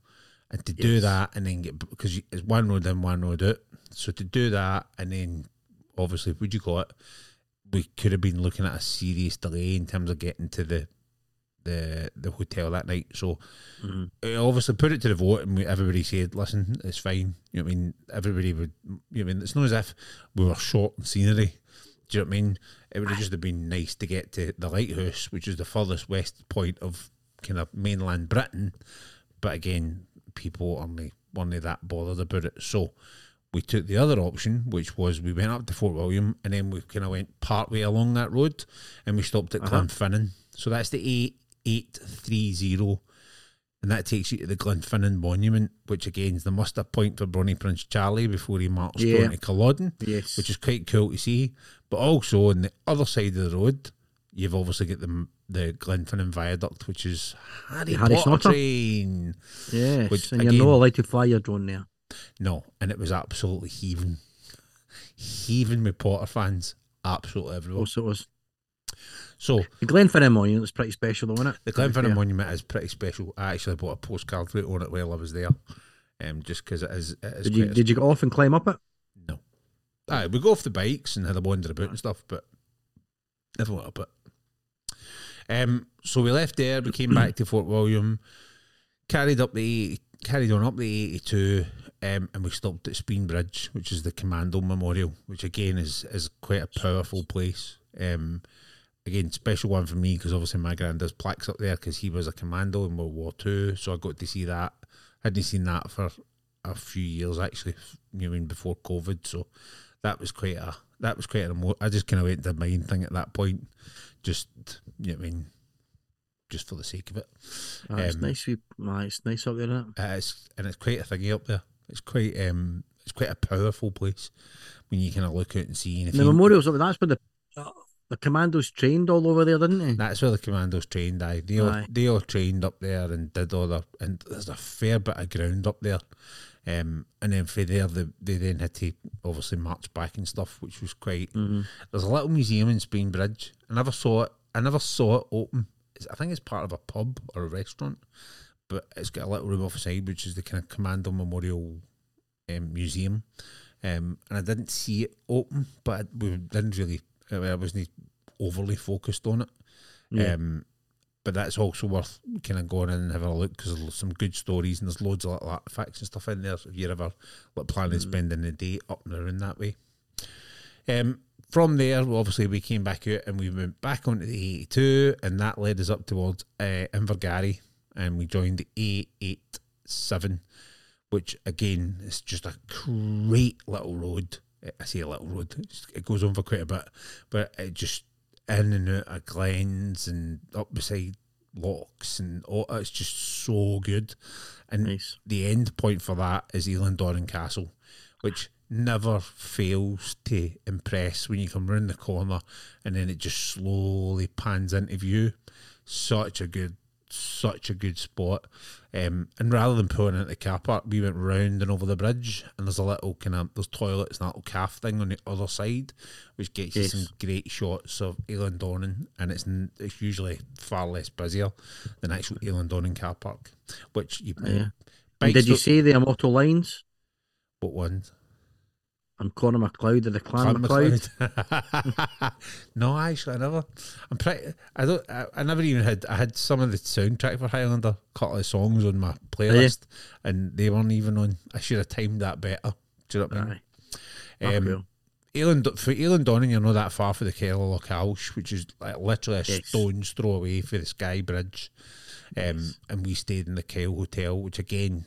And to do that and then get because it's one road in, one road out. So to do that and then obviously, would you call it? We could have been looking at a serious delay in terms of getting to the the the hotel that night. So it obviously put it to the vote, and we, everybody said, "Listen, it's fine." You know what I mean? Everybody would. You know what I mean? It's not as if we were short in scenery. Do you know what I mean? It would have just have been nice to get to the lighthouse, which is the furthest west point of kind of mainland Britain. But again, people only weren't that bothered about it. So we took the other option, which was we went up to Fort William and then we kind of went part way along that road and we stopped at uh-huh. Glenfinnan. So that's the A830 and that takes you to the Glenfinnan Monument, which again is the muster point for Bonnie Prince Charlie before he marched Yeah. on to Culloden, Yes. which is quite cool to see. But also on the other side of the road, you've obviously got the the Glenfinnan Viaduct, which is Harry, Harry Potter Snotter. train. yes. which, and again- you're not allowed to fly your drone there. No, and it was absolutely heaving, heaving with Potter fans, absolutely everywhere. Also, it was So the Glenfinnan Monument is pretty special, though, isn't it? the Glenfinnan Monument is pretty special. I actually bought a postcard for it on it while I was there, um, just because it is. It is Did you did you go off and climb up it? no, Aye, we go off the bikes and had a wander about and stuff, but never went up it. Um, so we left there. We came back to Fort William, carried up the carried on up the eighty two, um, and we stopped at Spean Bridge, which is the Commando Memorial, which again is is quite a powerful place. Um, again, special one for me because obviously my grand does plaques up there because he was a commando in World War Two, so I got to see that. Hadn't seen that for a few years actually, you know, before COVID, so that was quite a that was quite an emo- I just kind of went to the main thing at that point, just you know, what I mean, just for the sake of it. It's Um, nice. We, ah, it's nice up there. Isn't it? Uh, it's and it's quite a thingy up there. It's quite um, it's quite a powerful place when you kind of look out and see. And the memorials up. That's where the the commandos trained all over there, didn't they? That's where the commandos trained. They all, they all trained up there and did all the and there's a fair bit of ground up there. Um, and then for there, they, they then had to obviously march back and stuff, which was quite. Mm-hmm. There's a little museum in Spean Bridge. I never saw it. I never saw it open. It's, I think it's part of a pub or a restaurant, but it's got a little room off the side, which is the kind of Commando Memorial um, Museum. Um, and I didn't see it open, but I, we didn't really. I wasn't overly focused on it. Yeah. Um, but that's also worth kind of going in and having a look because there's some good stories and there's loads of little artifacts and stuff in there. So if you're ever like planning Mm. spending the day up and around that way. Um, from there, well, obviously, we came back out and we went back onto the 82, and that led us up towards uh, Invergarry, and we joined the A87, which again is just a great little road. I say a little road. It goes on for quite a bit, but it just in and out of glens and up beside locks and all. It's just so good. And Nice. the end point for that is Eilean Donan Castle, which never fails to impress when you come round the corner and then it just slowly pans into view. Such a good, such a good spot. Um, and rather than pulling into the car park, we went round and over the bridge, and there's a little kind of there's toilets and that little calf thing on the other side, which gets Yes. you some great shots of Eilean Donan, and it's it's usually far less busier than actual Eilean Donan car park, which you Yeah. Did you see the Immortal Lines? what ones? I'm Connor MacLeod of the Clan, McLeod. MacLeod. no, actually, I never. I'm pretty. I don't. I, I never even had. I had some of the soundtrack for Highlander, a couple of songs on my playlist, and they weren't even on. I should have timed that better. Do you know what I mean? Aye. Oh, Um, cool. Eilean, for Eilean Donan, you're not that far for the Keller House, which is like literally a Yes. stone's throw away for the Skye Bridge. Um, And we stayed in the Kyle Hotel, which again,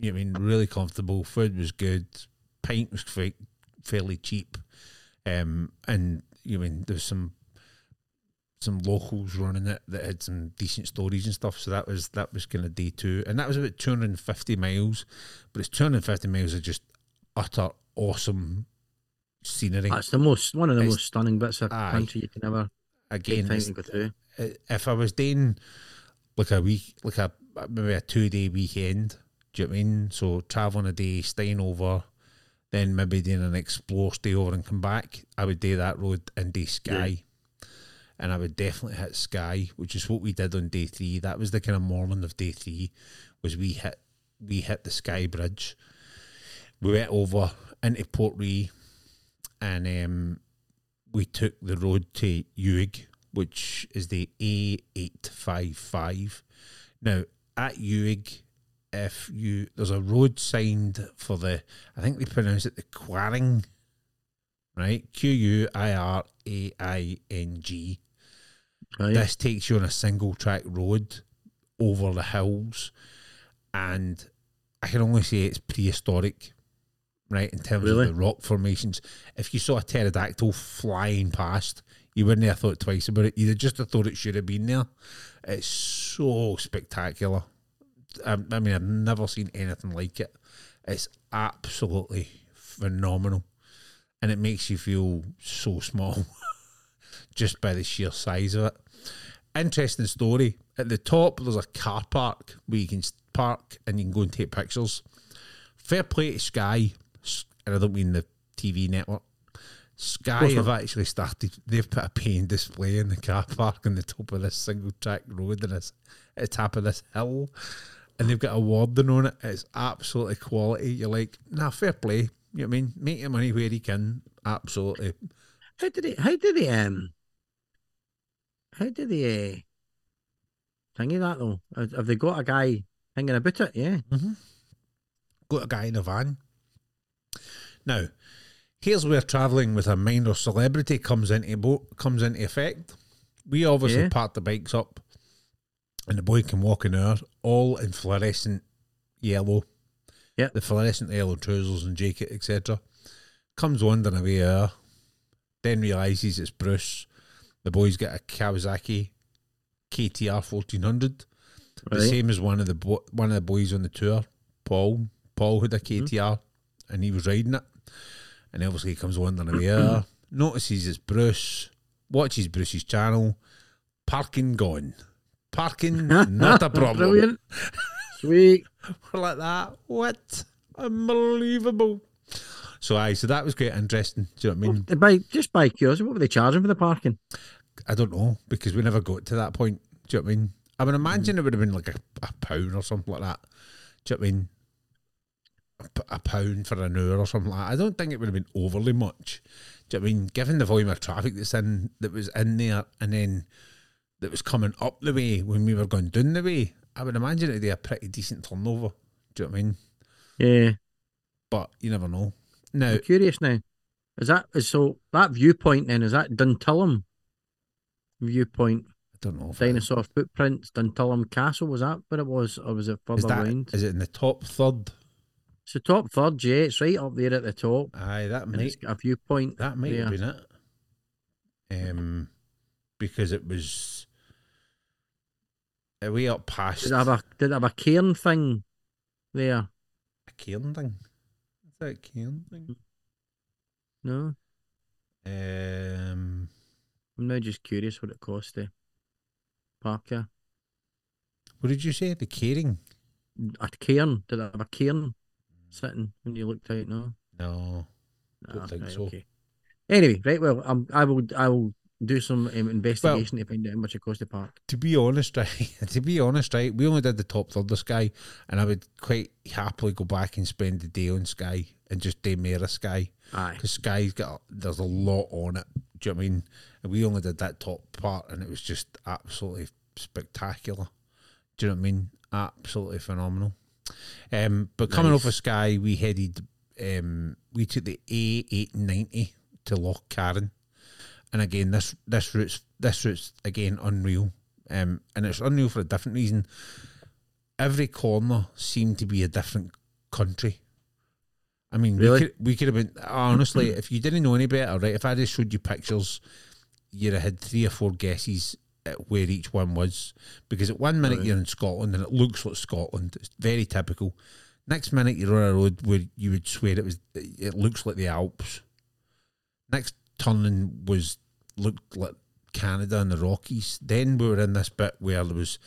you know, I mean, really comfortable. Food was good. Pint was fa- fairly cheap. Um, and you I mean, there's some some locals running it that had some decent stories and stuff. So that was that was kind of day two, and that was about 250 miles. But it's 250 miles of just utter awesome scenery. That's the most one of the It's- most stunning bits of Aye. country you can ever Again, time it's- to go through. if I was doing like a week, like a maybe a two day weekend, do you know I mean? So traveling a day, staying over, then maybe doing an explore, stay over and come back. I would do that road and do Skye, and I would definitely hit Skye, which is what we did on day three. That was the kind of morning of day three, was we hit we hit the Skye Bridge. We went over into Portree, and um, we took the road to Uig, which is the A855. Now, at Uig, if you there's a road signed for the, I think they pronounce it the Quarring, right? Q U I R A I N G. Right? This takes you on a single track road over the hills, and I can only say it's prehistoric, right? In terms Really? of the rock formations. If you saw a pterodactyl flying past, you wouldn't have thought twice about it. You'd just have thought it should have been there. It's so spectacular. I, I mean, I've never seen anything like it. It's absolutely phenomenal, and it makes you feel so small just by the sheer size of it. Interesting story. At the top, there's a car park where you can park and you can go and take pictures. Fair play to Skye, and I don't mean the TV network. Skye have actually started. They've put a paying display in the car park on the top of this single track road and it's at the top of this hill, and they've got a wording on it. It's absolutely quality. You're like, nah, fair play. You know what I mean? Make your money where you can. Absolutely. How did it? How did they? Um. How did they? Uh, thingy that though? Have they got a guy hanging about it? Yeah. got a guy in a van. Now, here's where travelling with a minor celebrity comes into bo- comes into effect. We obviously Yeah. park the bikes up, and the boy can walk in there, all in fluorescent yellow. Yeah. the fluorescent yellow trousers and jacket, etc. Comes wandering away there, then realises it's Bruce. The boy's got a Kawasaki GTR fourteen hundred the same as one of the bo- one of the boys on the tour, Paul. Paul had a mm-hmm. GTR, and he was riding it, and obviously he comes wandering away there, notices it's Bruce, watches Bruce's channel, parking gone, parking not a problem. Brilliant. Sweet. We're like that. What? Unbelievable. So I so that was quite interesting. Do you know what I mean? By just by curiosity, what were they charging for the parking? I don't know because we never got to that point. Do you know what I mean? I would imagine it would have been like a, a pound or something like that. Do you know what I mean? A pound for an hour or something like that. I don't think it would have been overly much. Do you know what I mean? Given the volume of traffic that's in that was in there and then that was coming up the way when we were going down the way, I would imagine it'd be a pretty decent turnover. Do you know what I mean? Yeah. But you never know. Now, I'm curious now. Is that is so that viewpoint then is that Duntulm viewpoint I don't know. If it- dinosaur footprints Duntulm Castle was that what it was or was it is further that round? is it in the top third? It's the top third, yeah. It's right up there at the top. Aye, that might a viewpoint. that might there. have been it. Um, because it was way up past Did it have a did it have a cairn thing there? a cairn thing. Is that a cairn thing? No, Um, I'm now just curious what it cost to park there. what did you say? The caring? A cairn? Did it have a cairn sitting when you looked out? No, No. Don't Ah, think right, so. Okay. Anyway, right. Well, um, I will. I will do some um, investigation to find out how much it cost to park. To be honest, right? To be honest, right? We only did the top third of Skye, and I would quite happily go back and spend the day on Skye and just do more of Skye. Aye. because Skye's got there's a lot on it. Do you know what I mean? And we only did that top part, and it was just absolutely spectacular. Do you know what I mean? Absolutely phenomenal. Um, but coming off Nice. of Skye, we headed. Um, we took the A eight ninety to Loch Carron, and again this this route's this route's again unreal. Um, and it's unreal for a different reason. Every corner seemed to be a different country. I mean, we could we could have been honestly, if you didn't know any better, right? If I just showed you pictures, you'd have had three or four guesses at where each one was. Because at one minute Right. you're in Scotland and it looks like Scotland. It's very typical. Next minute you're on a road where you would swear it was it looks like the Alps. Next turning was looked like Canada and the Rockies. Then we were in this bit where there was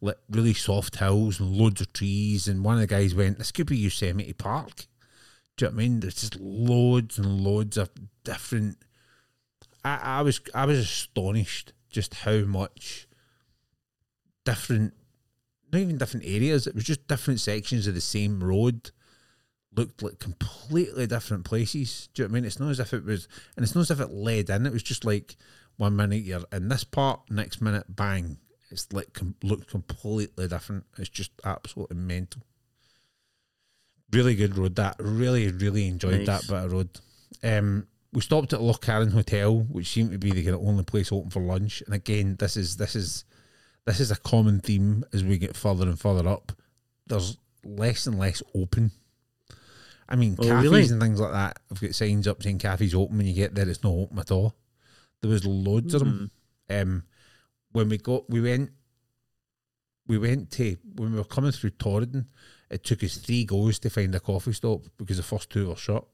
like really soft hills and loads of trees. And one of the guys went, "This could be Yosemite Park." Do you know what I mean? There's just loads and loads of different. I, I was I was astonished just how much different, not even different areas. It was just different sections of the same road looked like completely different places. Do you know what I mean? It's not as if it was, and it's not as if it led in. It was just like one minute you're in this part, next minute, bang, it's like com- looked completely different. It's just absolutely mental. Really good road. That really, really enjoyed Nice. that bit of road. Um, we stopped at Loch Carron Hotel, which seemed to be the kind of only place open for lunch. And again, this is this is this is a common theme as we get further and further up. There's less and less open. I mean, Oh, cafes really? and things like that. I've got signs up saying cafes open. When you get there, it's not open at all. There was loads of them. Um, when we got, we went, we went to when we were coming through Torridon. It took us three goes to find a coffee stop because the first two were shut.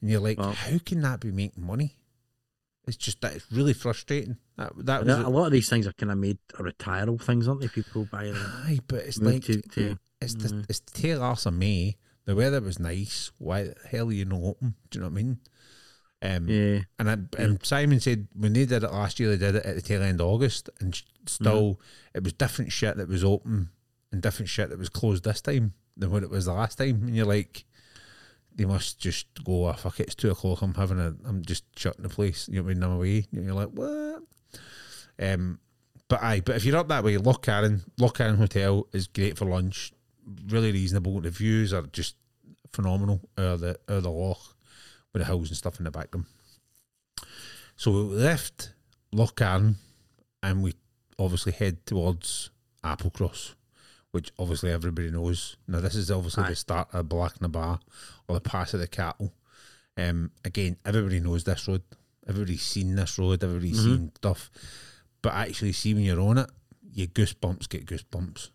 And you're like, Wow. how can that be making money? It's just that it's really frustrating. That that was a lot of these things are kind of made are retireable things, aren't they? People buy them. Aye, but it's like to- to- it's the Mm. it's the tail arse of May. The weather was nice. Why the hell are you not open? Do you know what I mean? Um, Yeah, and I, and Simon said when they did it last year, they did it at the tail end of August, and still it was different shit that was open and different shit that was closed this time than what it was the last time. And you're like, they must just go, oh, fuck it, it's two o'clock. I'm having a, I'm just shutting the place. You know what I mean? I'm away. And you're like, what? Um, but aye, but if you're up that way, Loch Carron Hotel is great for lunch. Really reasonable. The views are just phenomenal out of the out of the loch with the hills and stuff in the background. So we left Loch Carron and we obviously head towards Applecross, which obviously everybody knows. Now this is obviously Aye. the start of Bealach na Ba or the Pass of the Cattle. Um, again, everybody knows this road. Everybody's seen this road. Everybody's Mhm. seen stuff. But actually, see when you're on it, your goosebumps get goosebumps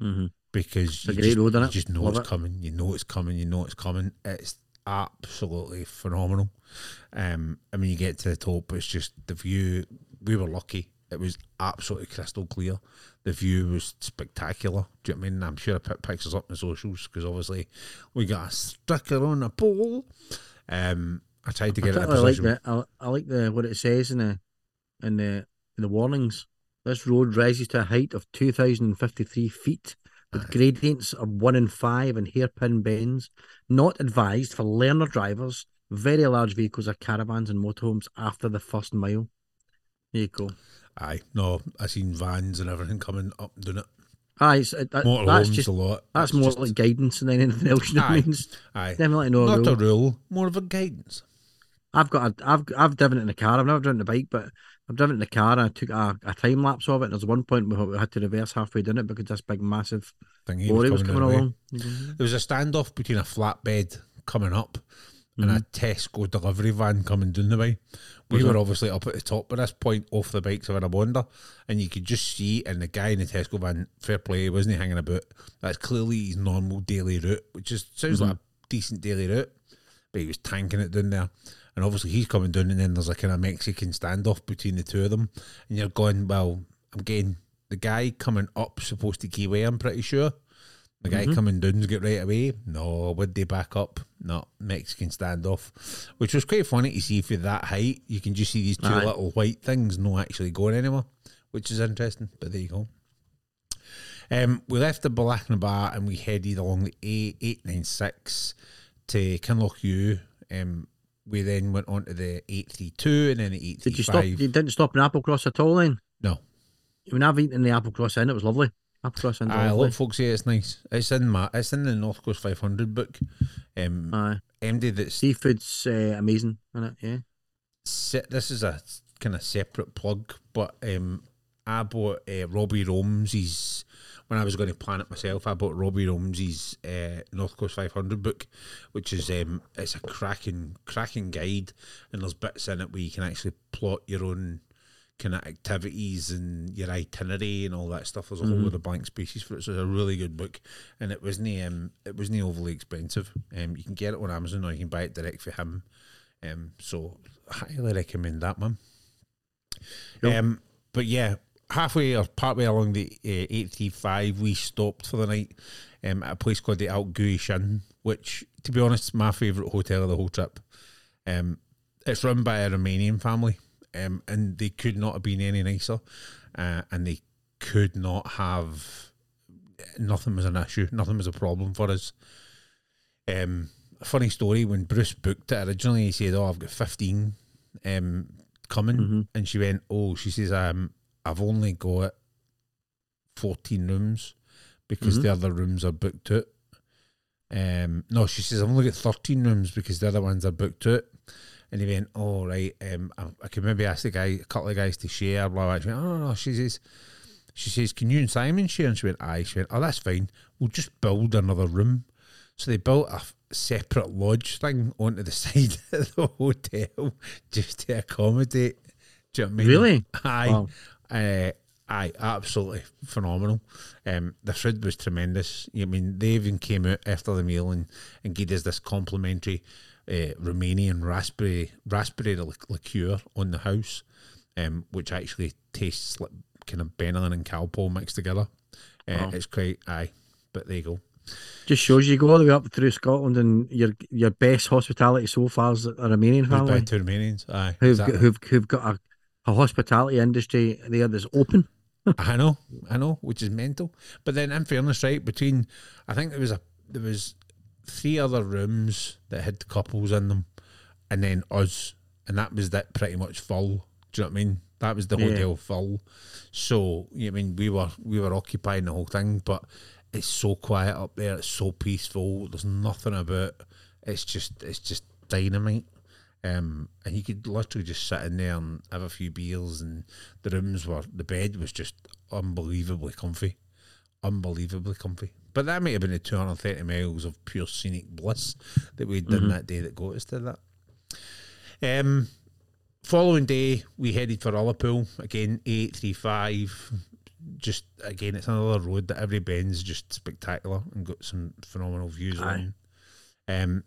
mm-hmm. Because you just, road, you just know Love it's it. coming. You know it's coming. You know it's coming. It's absolutely phenomenal. Um, I mean, you get to the top, it's just the view. We were lucky. It was absolutely crystal clear. The view was spectacular. Do you know what I mean? I'm sure I put pictures up in the socials because obviously we got a sticker on a pole. Um, I tried to I get it in a particularly like position. the I, I like the what it says in the in the in the warnings. This road rises to a height of two thousand and fifty three feet with gradients of one in five and hairpin bends. Not advised for learner drivers, very large vehicles or caravans and motorhomes after the first mile. There you go. Aye, no, I seen vans and everything coming up doing it. Aye, it's, that, that's just a lot. that's It's more just- like guidance than anything else. You know Aye. aye. definitely no Not rule. a rule, more of a guidance. I've got a, I've I've driven it in a car. I've never driven the bike, but I've driven in the car and I took a, a time lapse of it. And there's one point we had to reverse halfway down it because this big massive Thing lorry was coming along. There was a standoff between a flatbed coming up and Mm-hmm. a Tesco delivery van coming down the way. We Was were there? obviously up at the top at this point off the bikes of an Wonder, and you could just see, and the guy in the Tesco van, fair play, wasn't he hanging about? That's clearly his normal daily route, which is sounds Mm-hmm. like a decent daily route, but he was tanking it down there. And obviously he's coming down, and then there's like a kind of Mexican standoff between the two of them, and you're going, well, I'm getting the guy coming up supposed to key away, I'm pretty sure. The guy coming down's get right away. No, would they back up? No, Mexican standoff, which was quite funny to see for that height. You can just see these two Aye. little white things not actually going anywhere, which is interesting. But there you go. Um, we left the Bealach na Ba and we headed along the A896 to Kinlochewe. Um, we then went on to the 832 and then the 835. Did you stop? You didn't stop in Applecross at all then? No. When I've eaten in the Applecross Inn, it was lovely. Applecross Inn, Aye, a lot of folks say it's nice. It's in my, it's in the North Coast 500 book. Um, Aye. MD that's Seafood's uh, amazing, isn't it? Yeah. se- this is a kind of separate plug, but um, I bought uh, Robbie Rome's when I was going to plan it myself. I bought Robbie Romsey's uh, North Coast 500 book, which is um, it's a cracking cracking guide, and there's bits in it where you can actually plot your own kind of activities and your itinerary and all that stuff. There's a whole lot of blank spaces for it. So it's a really good book, and it wasn't um, it wasn't overly expensive. Um, you can get it on Amazon or you can buy it direct for him. Um, so highly recommend that one. Cool. Um, but yeah, halfway or partway along the uh, 835, we stopped for the night um, at a place called the Aultguish Inn, which, to be honest, is my favourite hotel of the whole trip. Um, it's run by a Romanian family, um, and they could not have been any nicer, uh, and they could not have. Nothing was an issue. Nothing was a problem for us. Um, a funny story when Bruce booked it originally, he said, "Oh, I've got fifteen um, coming," Mhm. and she went, "Oh, she says, um, I've only got fourteen rooms because Mhm. the other rooms are booked out." Um, no, she says, "I've only got thirteen rooms because the other ones are booked out." And he went, "Oh right, um, I, I could maybe ask the guy, a couple of guys to share." Blah blah. She went, "Oh no, no." She says, "She says, can you and Simon share?" And she went, "Aye." She went, "Oh, that's fine. We'll just build another room." So they built a f- separate lodge thing onto the side of the hotel just to accommodate. Do you know what I mean? Really? Aye. Wow. Uh, aye, absolutely phenomenal. Um, the food was tremendous. I mean, they even came out after the meal and, and gave us this complimentary uh, Romanian raspberry raspberry liqueur on the house, um, which actually tastes like kind of Benylin and Calpol mixed together. Uh. It's quite aye, but there you go. Just shows you go all the way up through Scotland and your your best hospitality so far is a Romanian family to Romanians. Aye, who've exactly. got, who've who've got a, a hospitality industry there that's open. I know, I know, which is mental. But then, in fairness, right between, I think there was a there was three other rooms that had couples in them, and then us, and that was that pretty much full. Do you know what I mean? That was the Yeah. hotel full. So you know I mean we were we were occupying the whole thing, but it's so quiet up there. It's so peaceful. There's nothing about. It's just it's just dynamite. Um, and you could literally just sit in there and have a few beers, and the rooms were the bed was just unbelievably comfy, unbelievably comfy. But that might have been the 230 miles of pure scenic bliss that we'd done that day that got us to that. Um, following day, we headed for Ullapool again, eight three five. Just again, it's another road that every bend's just spectacular and got some phenomenal views Aye. on. Um,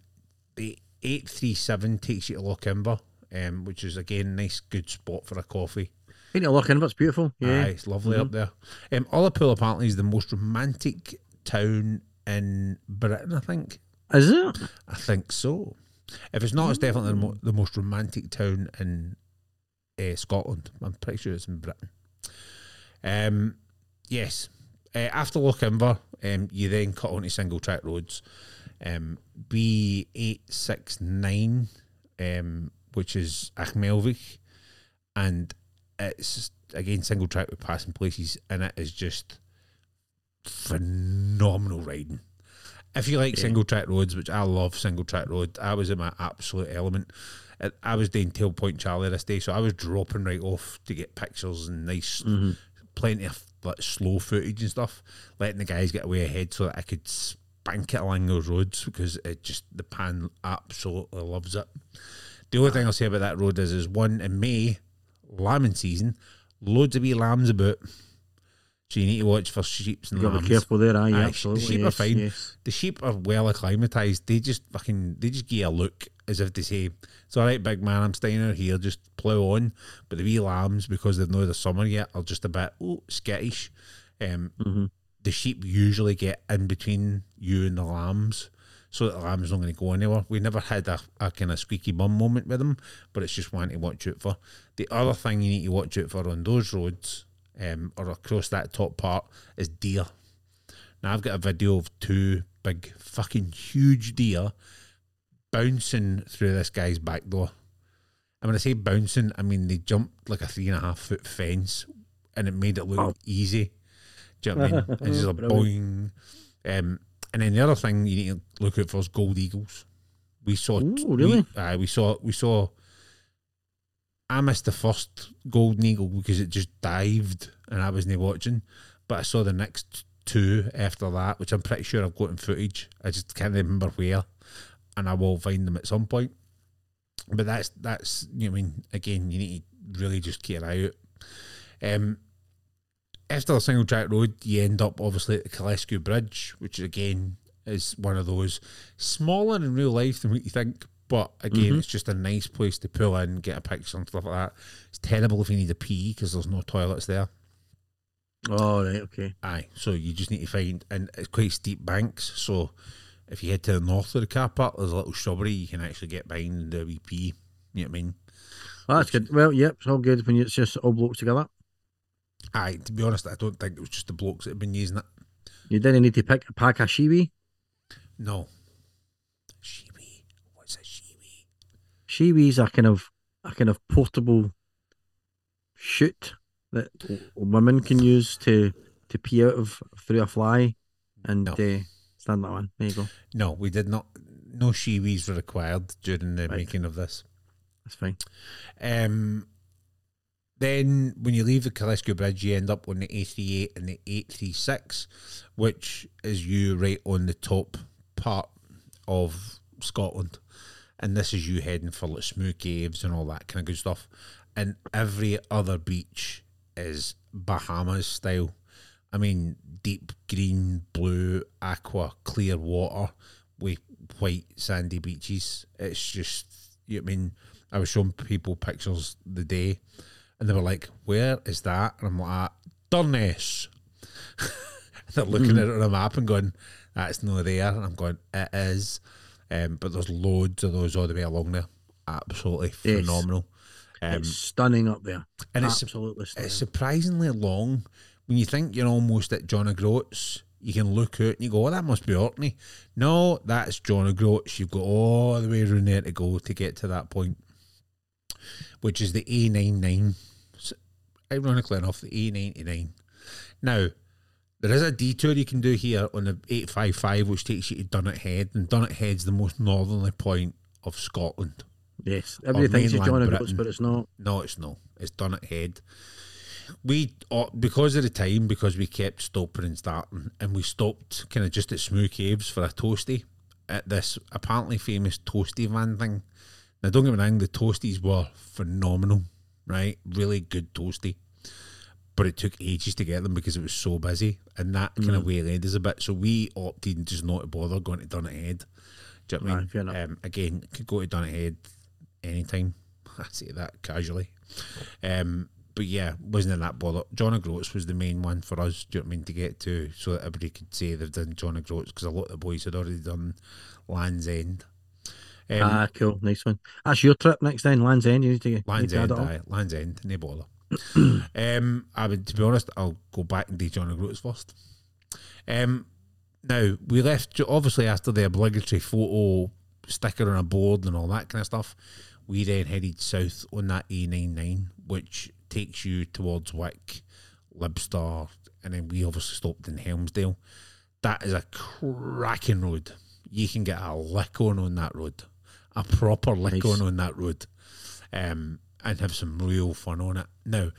the eight three seven takes you to Lochinver, um, which is again a nice, good spot for a coffee. Ain't it looking, but it's beautiful. Yeah. Aye, it's lovely up there. Um, Ullapool apparently is the most romantic town in Britain. I think. Is it? I think so. If it's not, it's definitely the, mo- the most romantic town in uh, Scotland. I'm pretty sure it's in Britain. Um, yes. Uh, after Lochinver, um, you then cut onto single track roads. Um, B869, um, which is Achmelvich, and it's again single track with passing places, and it is just phenomenal riding. If you like Yeah. single track roads, which I love single track road, I was in my absolute element. I was doing Tail Point Charlie this day, so I was dropping right off to get pictures and nice, plenty of like slow footage and stuff, letting the guys get away ahead so that I could spank it along those roads because it just the pan absolutely loves it. The only thing I'll say about that road is, is one in May, lambing season, loads of wee lambs about. So you need to watch for sheep and You got to be careful there, aye, Aye, absolutely. The sheep yes, are fine. yes. The sheep are well acclimatized. They just fucking they just give you a look as if to say, It's alright, big man, I'm staying out here, just plough on. But the wee lambs, because they've not the summer yet, are just a bit oh skittish. Um Mhm. The sheep usually get in between you and the lambs. So that the lamb's are not going to go anywhere. We never had a, a kind of squeaky bum moment with them, but it's just one to watch out for. The other thing you need to watch out for on those roads, um, or across that top part, is deer. Now I've got a video of two big fucking huge deer bouncing through this guy's back door. And when I say bouncing, I mean they jumped like a three and a half foot fence and it made it look Wow. easy. Do you know what I mean? And just a boing. Um, and then the other thing you need to look out for is gold eagles. We saw Ooh, we- really? aye, we saw we saw I missed the first golden eagle because it just dived and I wasn't watching. But I saw the next two after that, which I'm pretty sure I've got in footage. I just can't remember where. And I will find them at some point. But that's that's you know what I mean, again, you need to really just keep an eye out. Um after the single track road, you end up obviously at the Kylesku Bridge, which again is one of those smaller in real life than what you think. But again, Mhm. it's just a nice place to pull in, get a picture and stuff like that. It's terrible if you need a pee because there's no toilets there. Oh, right, okay. Aye, so you just need to find, and it's quite steep banks. So if you head to the north of the car park, there's a little shrubbery you can actually get behind and do a wee pee. You know what I mean? Well, that's good. Well, yep, it's all good when it's just all blokes together. Aye, to be honest, I don't think it was just the blokes that have been using it. You didn't need to pick a pack of shiwi. No. Shiwi. What's a shiwi? Shiwis a kind of a kind of portable chute that women can use to to pee out of through a fly and No. uh, stand that one. There you go. No, we did not. No shiwis were required during the Right. making of this. That's fine. Um, then when you leave the Kylesku Bridge, you end up on the A38 and the 836, which is you right on the top part of Scotland. And this is you heading for like Smoo Caves and all that kind of good stuff. And every other beach is Bahamas style. I mean, deep green, blue, aqua, clear water with white sandy beaches. It's just, you know I mean? I was showing people pictures the day and they were like, Where is that? And I'm like, Durness. They're looking at it on a map and going, That's not there. And I'm going, It is. Um, but there's loads of those all the way along there. Absolutely Yes. phenomenal. Um, it's stunning up there. and it's Absolutely stunning. it's surprisingly long. When you think you're almost at John O'Groats, you can look out and you go, oh, that must be Orkney. No, that's John O'Groats. You've got all the way around there to go to get to that point, which is the A99. S- Ironically enough, the A99. Now, there is a detour you can do here on the 855, which takes you to Dunnet Head, and Dunnet Head's the most northerly point of Scotland. yes. Everybody thinks it's John O'Groats, but it's not. No, it's no. It's Dunnet Head. We uh, because of the time, because we kept stopping and starting, and we stopped kind of just at Smoo Caves for a toasty at this apparently famous toasty van thing. Now, don't get me wrong, the toasties were phenomenal, right? Really good toasty, but it took ages to get them because it was so busy, and that kind of waylaid us a bit. So we opted just not to bother going to Dunnet Head. Do you know what I mean? Um, again, could go to Dunnet Head anytime. I say that casually. Um, but yeah, wasn't in that bother. John O'Groats was the main one for us, do you know what I mean, to get to so that everybody could say they've done John O'Groats because a lot of the boys had already done Land's End. Um, ah, cool. Nice one. That's your trip next then, Land's End. You need to, you need Land's to End, aye, Land's End, no bother. um, I would, to be honest, I'll go back and do John O'Groats first. Um, now we left obviously after the obligatory photo sticker on a board and all that kind of stuff. We then headed south on that A99, which takes you towards Wick, Lybster, and then we obviously stopped in Helmsdale. That is a cracking road. You can get a lick on on that road. A proper lick Nice. on on that road, um, and have some real fun on it. Now,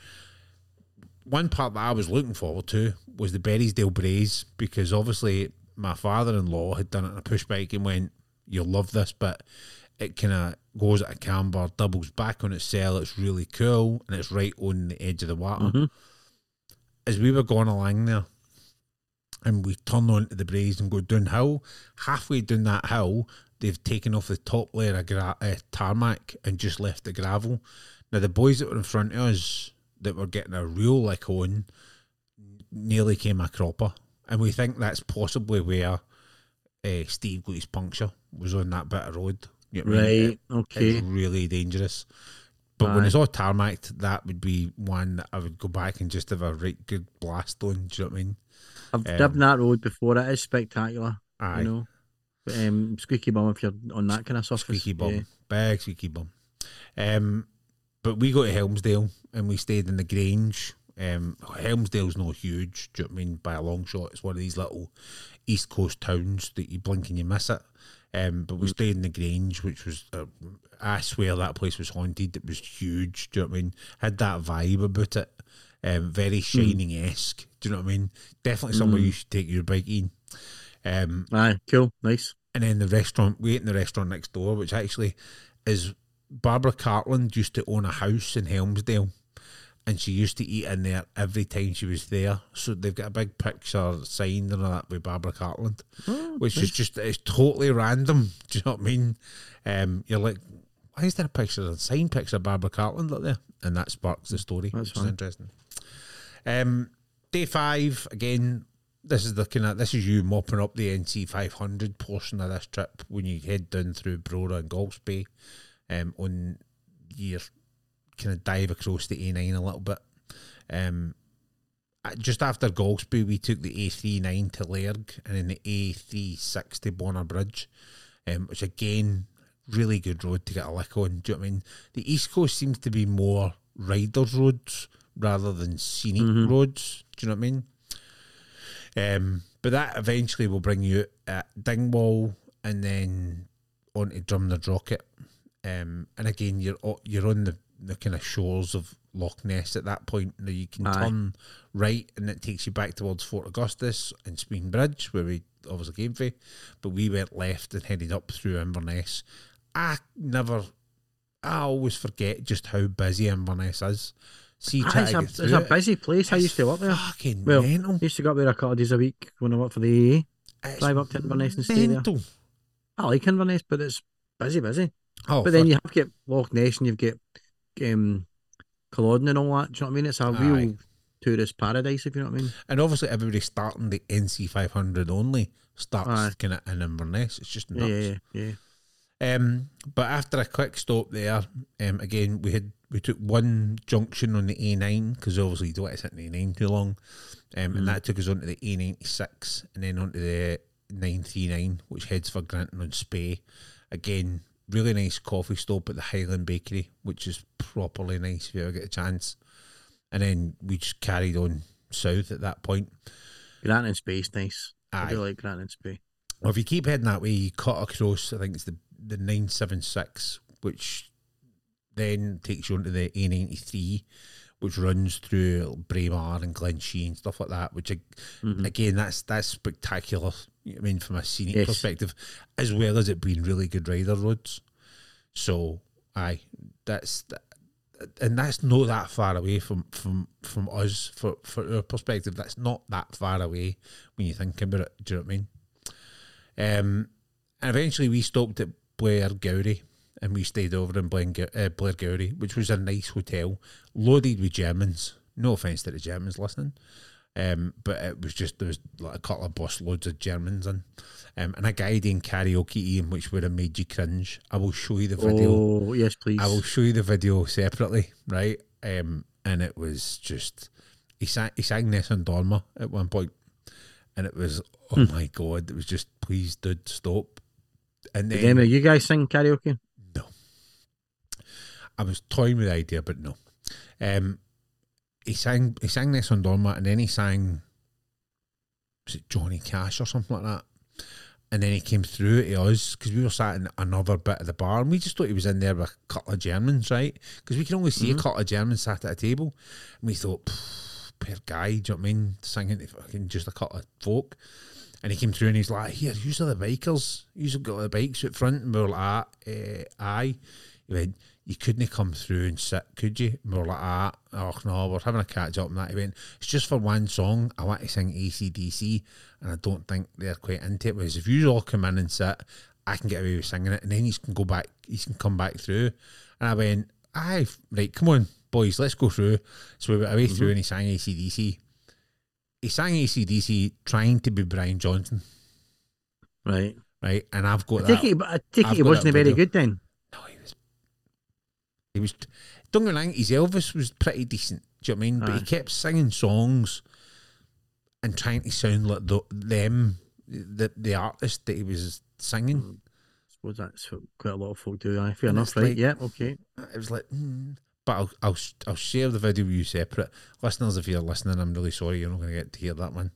one part that I was looking forward to was the Berriedale Braes because obviously my father-in-law had done it on a push bike and went, "You'll love this," but it kind of goes at a camber, doubles back on itself. It's really cool, and it's right on the edge of the water. Mhm. As we were going along there, and we turn onto the braes and go downhill. Halfway down that hill, they've taken off the top layer of gra- uh, tarmac and just left the gravel. Now the boys that were in front of us that were getting a real lick on nearly came a cropper, and we think that's possibly where uh, Steve got his puncture was on that bit of road. You know what I mean? Right. Okay. It's really dangerous. But when it's all tarmacked, that would be one that I would go back and just have a right good blast on. Do you know what I mean? I've Um, driven that road before. It is spectacular. Aye. You know. Um, squeaky bum if you're on that kind of surface. Squeaky bum. Yeah. Big squeaky bum. Um, but we go to Helmsdale and we stayed in the Grange. Um, Helmsdale's not huge, do you know what I mean? By a long shot. It's one of these little East Coast towns that you blink and you miss it. Um, but we Mm. stayed in the Grange, which was, uh, I swear that place was haunted. It was huge, do you know what I mean? Had that vibe about it. Um, very shining esque. Do you know what I mean? Definitely somewhere Mm. you should take your bike in. Um, Aye. Cool. Nice. and then the restaurant we ate in the restaurant next door, which actually is Barbara Cartland used to own a house in Helmsdale, and she used to eat in there every time she was there. So they've got a big picture signed and all that with Barbara Cartland, Oh, which is just it's totally random. Do you know what I mean? Um, you're like, why is there a picture, a signed picture of Barbara Cartland up there? And that sparks the story, That's which is interesting. Um, day five again. This is the kind of this is you mopping up the NC five hundred portion of this trip when you head down through Brora and Golspie, um, on your kind of dive across the A nine a little bit. Um, just after Golspie, we took the A three nine to Lairg and then the A three six to Bonar Bridge, um, which again really good road to get a lick on. Do you know what I mean? The East Coast seems to be more riders roads rather than scenic Mhm. roads. Do you know what I mean? Um, but that eventually will bring you at Dingwall and then on to Drumnadrochit. Um, and again, you're you're on the, the kind of shores of Loch Ness at that point. Now you can Aye. turn right and it takes you back towards Fort Augustus and Spean Bridge, where we obviously came from. But we went left and headed up through Inverness. I never, I always forget just how busy Inverness is. See, Aye, try it's, a, it's a busy place. I It's used to work there. Fucking Well, mental. I used to go up there a couple of days a week when I worked for the AA. Drive up to Inverness and stay there. mental. I like Inverness, but it's busy, busy. Oh, but then you have got Loch Ness and you've got um, Culloden and all that. Do you know what I mean? It's a real tourist paradise, if you know what I mean. and obviously everybody starting the NC five hundred only starts Aye. kind of in Inverness. It's just nuts. yeah, yeah. Um, but after a quick stop there, um, again we had we took one junction on the A9 because obviously you don't want to sit in the A9 too long, um, Mm. and that took us onto the A96 and then onto the 939, which heads for Grantown on Spey. Again, really nice coffee stop at the Highland Bakery, which is properly nice if you ever get a chance. And then we just carried on south at that point. Grant and Space, nice. I Aye. do like Grant and Space. Well, if you keep heading that way, you cut across. I think it's the the nine seven six, which then takes you onto the A ninety three, which runs through Braemar and Glenshee and stuff like that. Which Mhm. again, that's that's spectacular. I mean, from a scenic Yes. perspective, as well as it being really good rider roads. So, aye, that's that, and that's not that far away from from from us for for our perspective. That's not that far away when you think about it. Do you know what I mean? Um, and eventually we stopped at Blairgowrie and we stayed over in Blair, uh, Blairgowrie, which was a nice hotel, loaded with Germans. No offense to the Germans listening, um, but it was just there was like a couple of bus loads of Germans in, um, and a guy doing karaoke in which would have made you cringe. I will show you the video. Oh, yes, please. I will show you the video separately, right? Um, and it was just he sang he sang Nessun Dorma at one point, and it was oh Hmm. my god, it was just please, dude, stop. And Did then any of you guys sing karaoke? no, I was toying with the idea, but no. Um, he sang he sang Nessun Dorma, and then he sang was it Johnny Cash or something like that, and then he came through to us because we were sat in another bit of the bar, and we just thought he was in there with a couple of Germans, right? Because we can only see a couple of Germans sat at a table, and we thought, "Pff, poor guy, do you know what I mean? Singing to fucking just a couple of folk. And he came through and he's like, Here, use the bikers. Use got the bikes out front. And we were like, ah, eh, Aye. He went, You couldn't come through and sit, could you? And we were like, Ah, oh no, we're having a catch up and that. He went, It's just for one song. I want to sing ACDC. And I don't think they're quite into it. Whereas if you all come in and sit, I can get away with singing it. And then he can go back, he can come back through. And I went, Aye, right, come on, boys, let's go through. So we went away through and he sang ACDC. He sang ACDC trying to be Brian Johnson Right. right? And I've got I that. take it, but I take I've it he wasn't very good then. No, he was. He was. Don't get me wrong. His Elvis was pretty decent. Do you know what I mean? But he kept singing songs and trying to sound like the, them, the the artist that he was singing. I suppose that's what quite a lot of folk do. Aye, fair And enough, right? like- yeah, okay. It was like, hmm. But I'll, I'll I'll share the video with you separate, listeners. If you're listening, I'm really sorry you're not going to get to hear that one.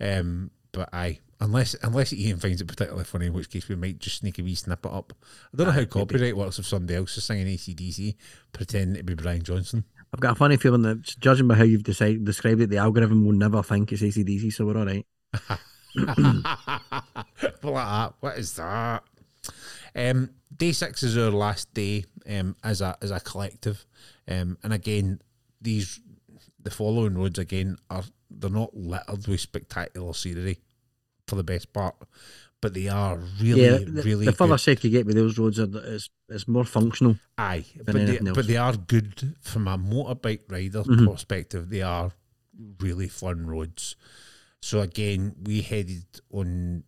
Um, but I unless unless Ian finds it particularly funny, in which case we might just sneak a wee snippet up. I don't know how copyright works if somebody else is singing ACDC, pretending to be Brian Johnson. I've got a funny feeling that judging by how you've decided, described it, the algorithm will never think it's ACDC, so we're all right. Well, like that. What is that? Um, day six is our last day um, as a as a collective, um, and again, these the following roads again are they're not littered with spectacular scenery for the best part, but they are really yeah, the, really the further south you get with those roads, are, it's, is more functional. Aye, but they, but they are good from a motorbike rider Mhm. perspective. They are really fun roads. So again, we headed on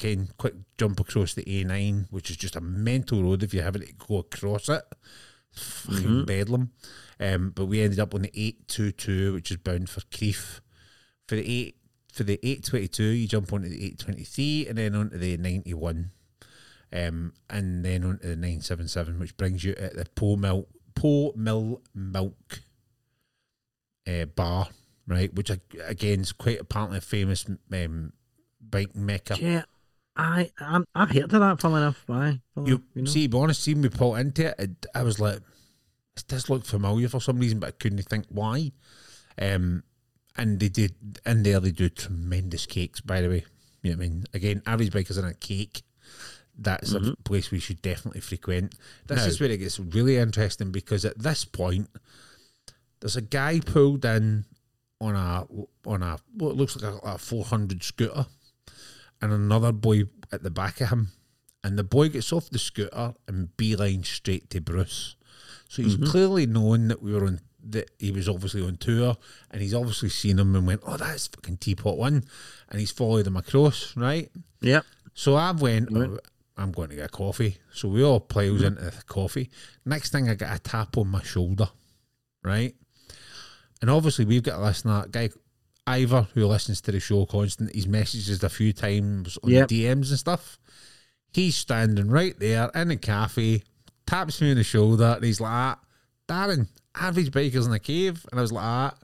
again quick jump across the A9, which is just a mental road if you're having to go across it. Fucking Mhm. bedlam. Um, but we ended up on the eight two two, which is bound for Crieff. For the eight for the eight twenty two, you jump onto the eight twenty three, and then onto the ninety one um, and then onto the 977, which brings you at the Powmill, po Mill Milk uh, Bar, right? Which again is quite apparently a famous um, bike mecca. Yeah, I, I'm, I've heard of that, funnily enough. Funnily You, you know. see, be honest, seeing me pull into it, it, I was like, this does look familiar for some reason, but I couldn't think why. Um, and they did, and there they do tremendous cakes, by the way. You know what I mean? Again, average bikers in a cake. That's a place we should definitely frequent. This Now- is where it gets really interesting because at this point, there's a guy pulled in on a on a what looks like a, a 400 scooter, and another boy at the back of him, and the boy gets off the scooter and beeline straight to Bruce. So he's mm-hmm. clearly known that we were on that he was obviously on tour, and he's obviously seen him and went, "Oh, that's fucking Teapot One," and he's followed him across, right? Yep. So I went. "Oh, I'm going to get a coffee. So we all plows mm-hmm. into the coffee. Next thing I get a tap on my shoulder, right? And obviously we've got a listener, guy Ivor, who listens to the show constant. He's messaged us a few times on Yep. DMs and stuff. He's standing right there in the cafe, taps me on the shoulder, and he's like, "Ah, Darren, average bikers in a cave. And I was like, ah,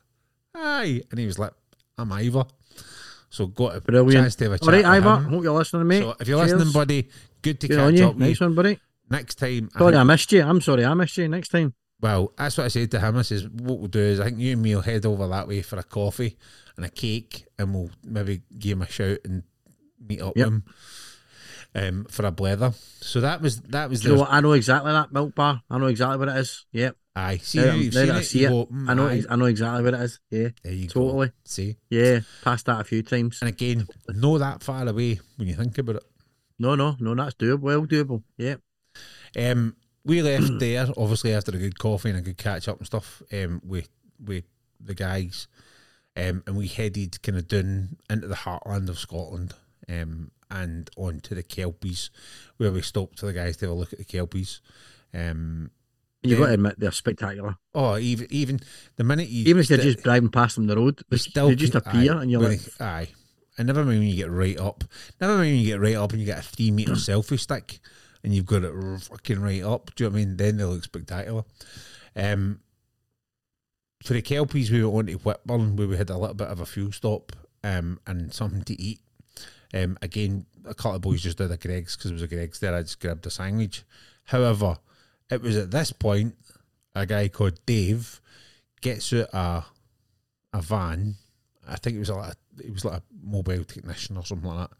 aye. And he was like, I'm Ivor. So got a Brilliant. chance to have a chat All right, Ivor. him. Hope you're listening, mate. So if you're Cheers. listening, buddy, good to Good catch you. up with Nice one, buddy. Next time, I Sorry, think- I missed you. I'm sorry, I missed you. Next time. well, that's what I said to him. I says, what we'll do is I think you and me will head over that way for a coffee and a cake, and we'll maybe give him a shout and meet up Yep. with him um, for a blether. So that was that was you know what? I know exactly that milk bar. I know exactly what it is. Yep. aye. See, Now you, that- you've now seen I see it, go, mm, I know. aye. I know exactly what it is. Yeah. There you go. Totally. See, Yeah. Passed that a few times. and again, no that far away when you think about it. No, no, no. That's doable. Well doable. Yeah. Um, we left there obviously after a good coffee and a good catch up and stuff. Um, with with the guys, um, and we headed kind of down into the heartland of Scotland, um, and on to the Kelpies, where we stopped for the guys to have a look at the Kelpies. Um, You've got to admit they're spectacular. oh, even even the minute you Even if you're st- just driving past them the road, they still they just appear, aye, and you're like, aye. And never mind when you get right up. Never mind when you get right up and you get a three meter selfie stick and you've got it r- fucking right up. Do you know what I mean? Then they look spectacular. Um, for the Kelpies, we went on to Whitburn where we had a little bit of a fuel stop um, and something to eat. Um, again, a couple of boys just did a Greggs because it was a Greggs there. I just grabbed a sandwich. However, it was at this point a guy called Dave gets out a a van. I think it was like a, it was like a mobile technician or something like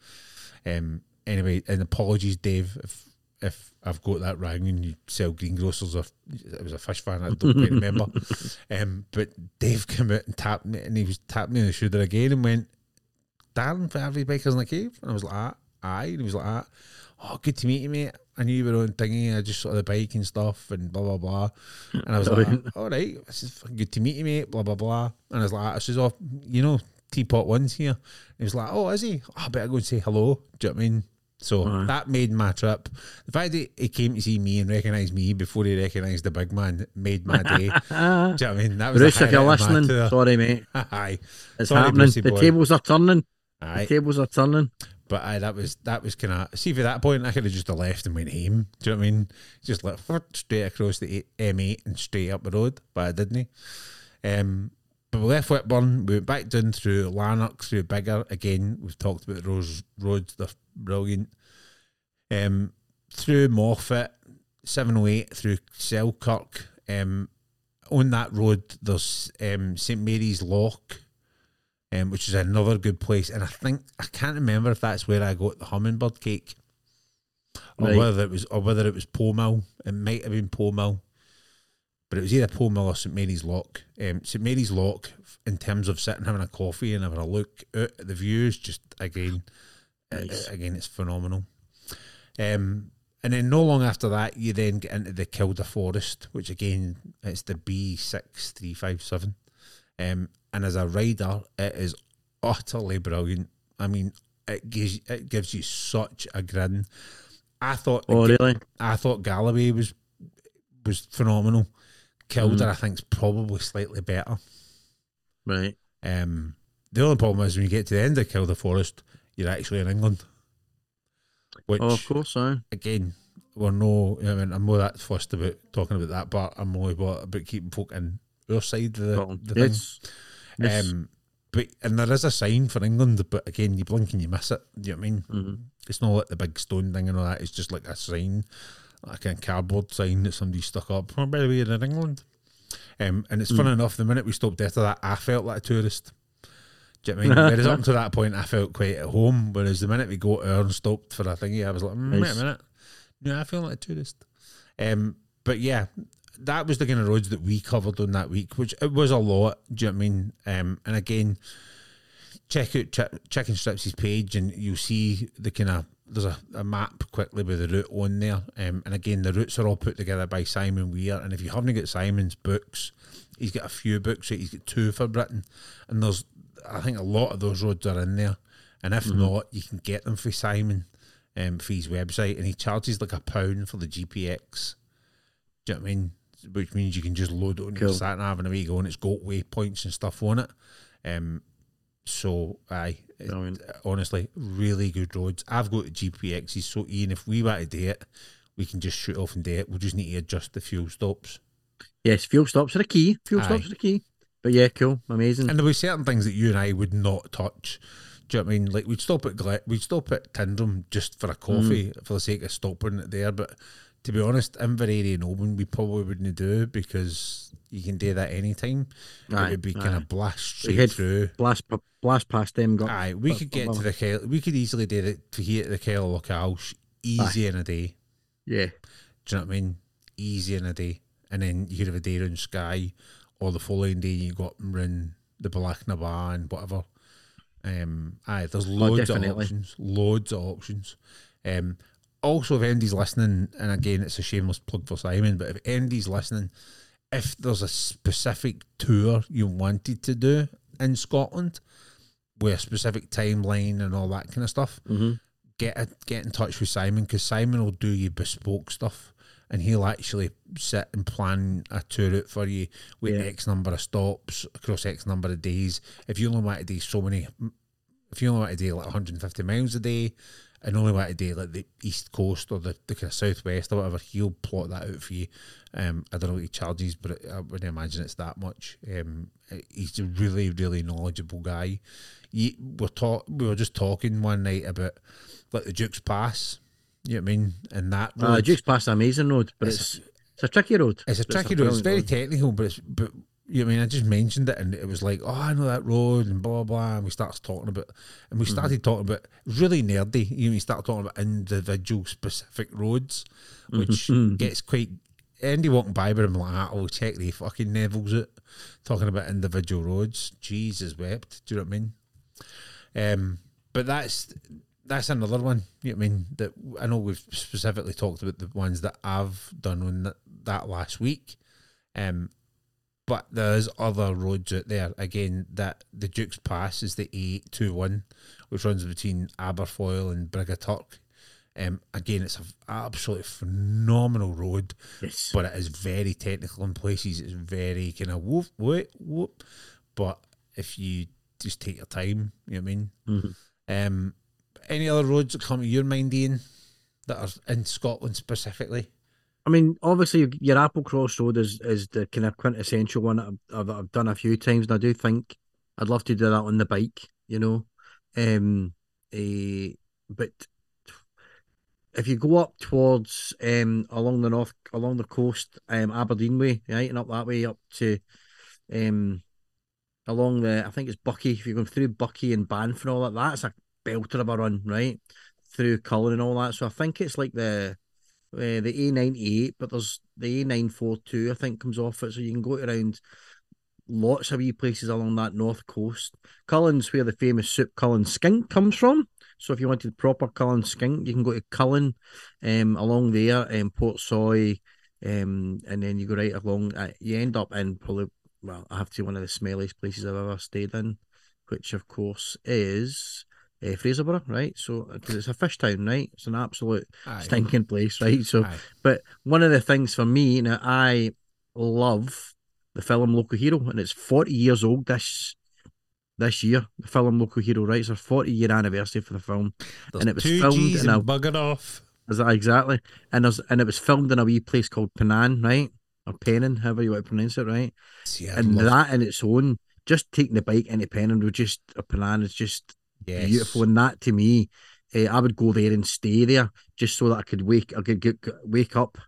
that. Um, anyway, and apologies, Dave, if if I've got that wrong and you sell greengrocers or it was a fish fan, I don't quite remember. Um, but Dave came out and tapped me and he was tapping me on the shoulder again and went, Darren for every bikers in the cave. And I was like, ah, aye. And he was like, ah, oh, good to meet you, mate. I knew you were on thingy. I just saw the bike and stuff and blah, blah, blah. And I was like, all right, this is good to meet you, mate, blah, blah, blah. And I was like, I says, oh, you know, Teapot One's here. And he was like, oh, is he? Oh, I better go and say hello. Do you know what I mean? So Aye. that made my trip. The fact that he came to see me and recognised me before he recognised the big man made my day. Do you know what I mean? That was Bruce, if you're highlight of my listening, sorry, mate. Aye. It's Sorry, happening. Brucey The boy. tables are turning. The tables are turning. But aye, that was that was kind of see for that point I could have just left and went home. Do you know what I mean? Just like straight across the M8 and straight up the road, but I didn't. Um, but we left Whitburn. We went back down through Lanark, through Biggar. Again, we've talked about those roads. They're brilliant. Um, through Moffat, 708 through Selkirk. Um, on that road, there's um, St Mary's Loch, um, which is another good place. And I think I can't remember if that's where I got the hummingbird cake, or Right. whether it was or whether it was Mill. It might have been Mill, but it was either Powmill or St Mary's Loch. Um, St Mary's Loch, in terms of sitting having a coffee and having a look out at the views, just again, uh, again, it's phenomenal. Um, and then no long after that, you then get into the Kielder Forest, which again, it's the B six three five seven. Um, and as a rider, it is utterly brilliant. I mean, it gives it gives you such a grin. I thought Oh, really? I thought Galloway was was phenomenal. Kielder, Mm. I think, is probably slightly better. Right. Um, the only problem is when you get to the end of Kielder Forest, you're actually in England. Which Oh, of course, I. again, we're no. I mean, I'm more that fussed about talking about that, but I'm only about, about keeping folk in our side of the, the thing. It's, it's, Um, but and there is a sign for England, but again, you blink and you miss it. Do you know what I mean? mhm. It's not like the big stone thing and all that. It's just like a sign, like a cardboard sign that somebody stuck up. Oh, by the way, you're in England. Um, and it's fun enough. The minute we stopped after that, I felt like a tourist. Do you know what I mean? Whereas up to that point, I felt quite at home. Whereas the minute we got there and stopped for a thingy, I was like, mm, wait a minute. No, I feel like a tourist. Um, but yeah, that was the kind of roads that we covered on that week, which it was a lot. Do you know what I mean? Um, and again, check out Ch- Chicken Strips' page and you'll see the kind of there's a, a map quickly with the route on there. Um, and again, the routes are all put together by Simon Weir. And if you haven't got Simon's books, he's got a few books. He's got two for Britain, and there's I think a lot of those roads are in there. And if not, you can get them for Simon um, for his website, and he charges like a pound for the GPX. Do you know what I mean? Which means you can just load it on your Cool. sat nav and away you go, and it's got waypoints and stuff on it. Um, so aye, Brilliant. honestly, really good roads. I've got GPXs, so Ian, if we were to do it, we can just shoot off and do it. We'll just need to adjust the fuel stops. Yes, fuel stops are the key. Fuel Aye. stops are the key. But yeah, cool. Amazing. And there were certain things that you and I would not touch. Do you know what I mean? Like we'd stop at Gle- we'd stop at Tyndrum just for a mm. coffee for the sake of stopping it there. But to be honest, Inveraray and Oban we probably wouldn't do because you can do that anytime. Aye, it would be kind of blast straight through. blast, blast past them. Got, Aye, we but- could get but- to the Kyle. We could easily do it to here at the Kyle Lochalsh easy in a day. yeah. Do you know what I mean? Easy in a day, and then you could have a day around Skye, or the following day you got run the Bealach na Ba and whatever. Um, aye, there's loads of options, loads of options. Um, also, if Andy's listening, and again, it's a shameless plug for Simon, but if Andy's listening, if there's a specific tour you wanted to do in Scotland with a specific timeline and all that kind of stuff, hmm get a, get in touch with Simon because Simon will do you bespoke stuff and he'll actually sit and plan a tour out for you with Yeah. X number of stops across X number of days. If you only want to do so many, if you only want to do like 150 miles a day, and only want to do like the east coast or the, the kind of southwest or whatever, he'll plot that out for you. Um, I don't know what he charges, but it, I wouldn't imagine it's that much. Um, he's a really, really knowledgeable guy. He, we're talk, we were just talking one night about like the Duke's Pass. You know what I mean? And that Uh, road- Duke's past amazing road, but It's- it's it's a tricky road. it's a tricky road. It's very technical, but it's but you know, I mean, I just mentioned it, and it was like, oh, I know that road, and blah blah. blah and we started talking about, and we Mm-hmm. started talking about really nerdy. You know, we started talking about individual specific roads, which Mm-hmm. gets quite. Andy walking by, but I'm like, ah, oh, check the fucking Neville's it, talking about individual roads. Jesus wept. Do you know what I mean? Um, but that's that's another one. You know what I mean? That I know we've specifically talked about the ones that I've done on that, that last week. Um, but there's other roads out there. Again, that the Duke's Pass is the A821, which runs between Aberfoyle and Brig o' Turk. Um, again, it's an absolutely phenomenal road, Yes. but it is very technical in places. It's very kind of whoop, whoop, whoop. But if you just take your time, you know what I mean? Mhm. Um, any other roads that come to your mind, Ian, that are in Scotland specifically? I mean, obviously, your Applecross road is, is the kind of quintessential one that I've, I've, done a few times, and I do think I'd love to do that on the bike, you know. Um, eh, but if you go up towards um along the north, along the coast, um Aberdeen way, right, and up that way up to um along the, I think it's Buckie. If you're going through Buckie and Banff and all that, that's a belter of a run, right, through Cullen and all that. So I think it's like the uh, the A98, but there's the A942, I think, comes off it. So you can go around lots of wee places along that north coast. Cullen's where the famous soup Cullen skink comes from. So if you wanted proper Cullen skink, you can go to Cullen um, along there, um, Portsoy, um, and then you go right along. Uh, you end up in probably, well, I have to say one of the smelliest places I've ever stayed in, which of course is uh, Fraserburgh, right? So because it's a fish town, right? It's an absolute Aye. stinking place, right? So, Aye. but one of the things for me, now I love the film Local Hero, and it's forty years old this this year. The film Local Hero, right? It's a forty year anniversary for the film. There's and it was filmed G's in a- bugger off. Is that exactly? And there's and it was filmed in a wee place called Penang, right? Or Penang, however you want to pronounce it, right? See, and love- that in its own, just taking the bike into Penang would just or Penang is just yes. beautiful. And that to me, eh, I would go there and stay there just so that I could wake, I could get, wake up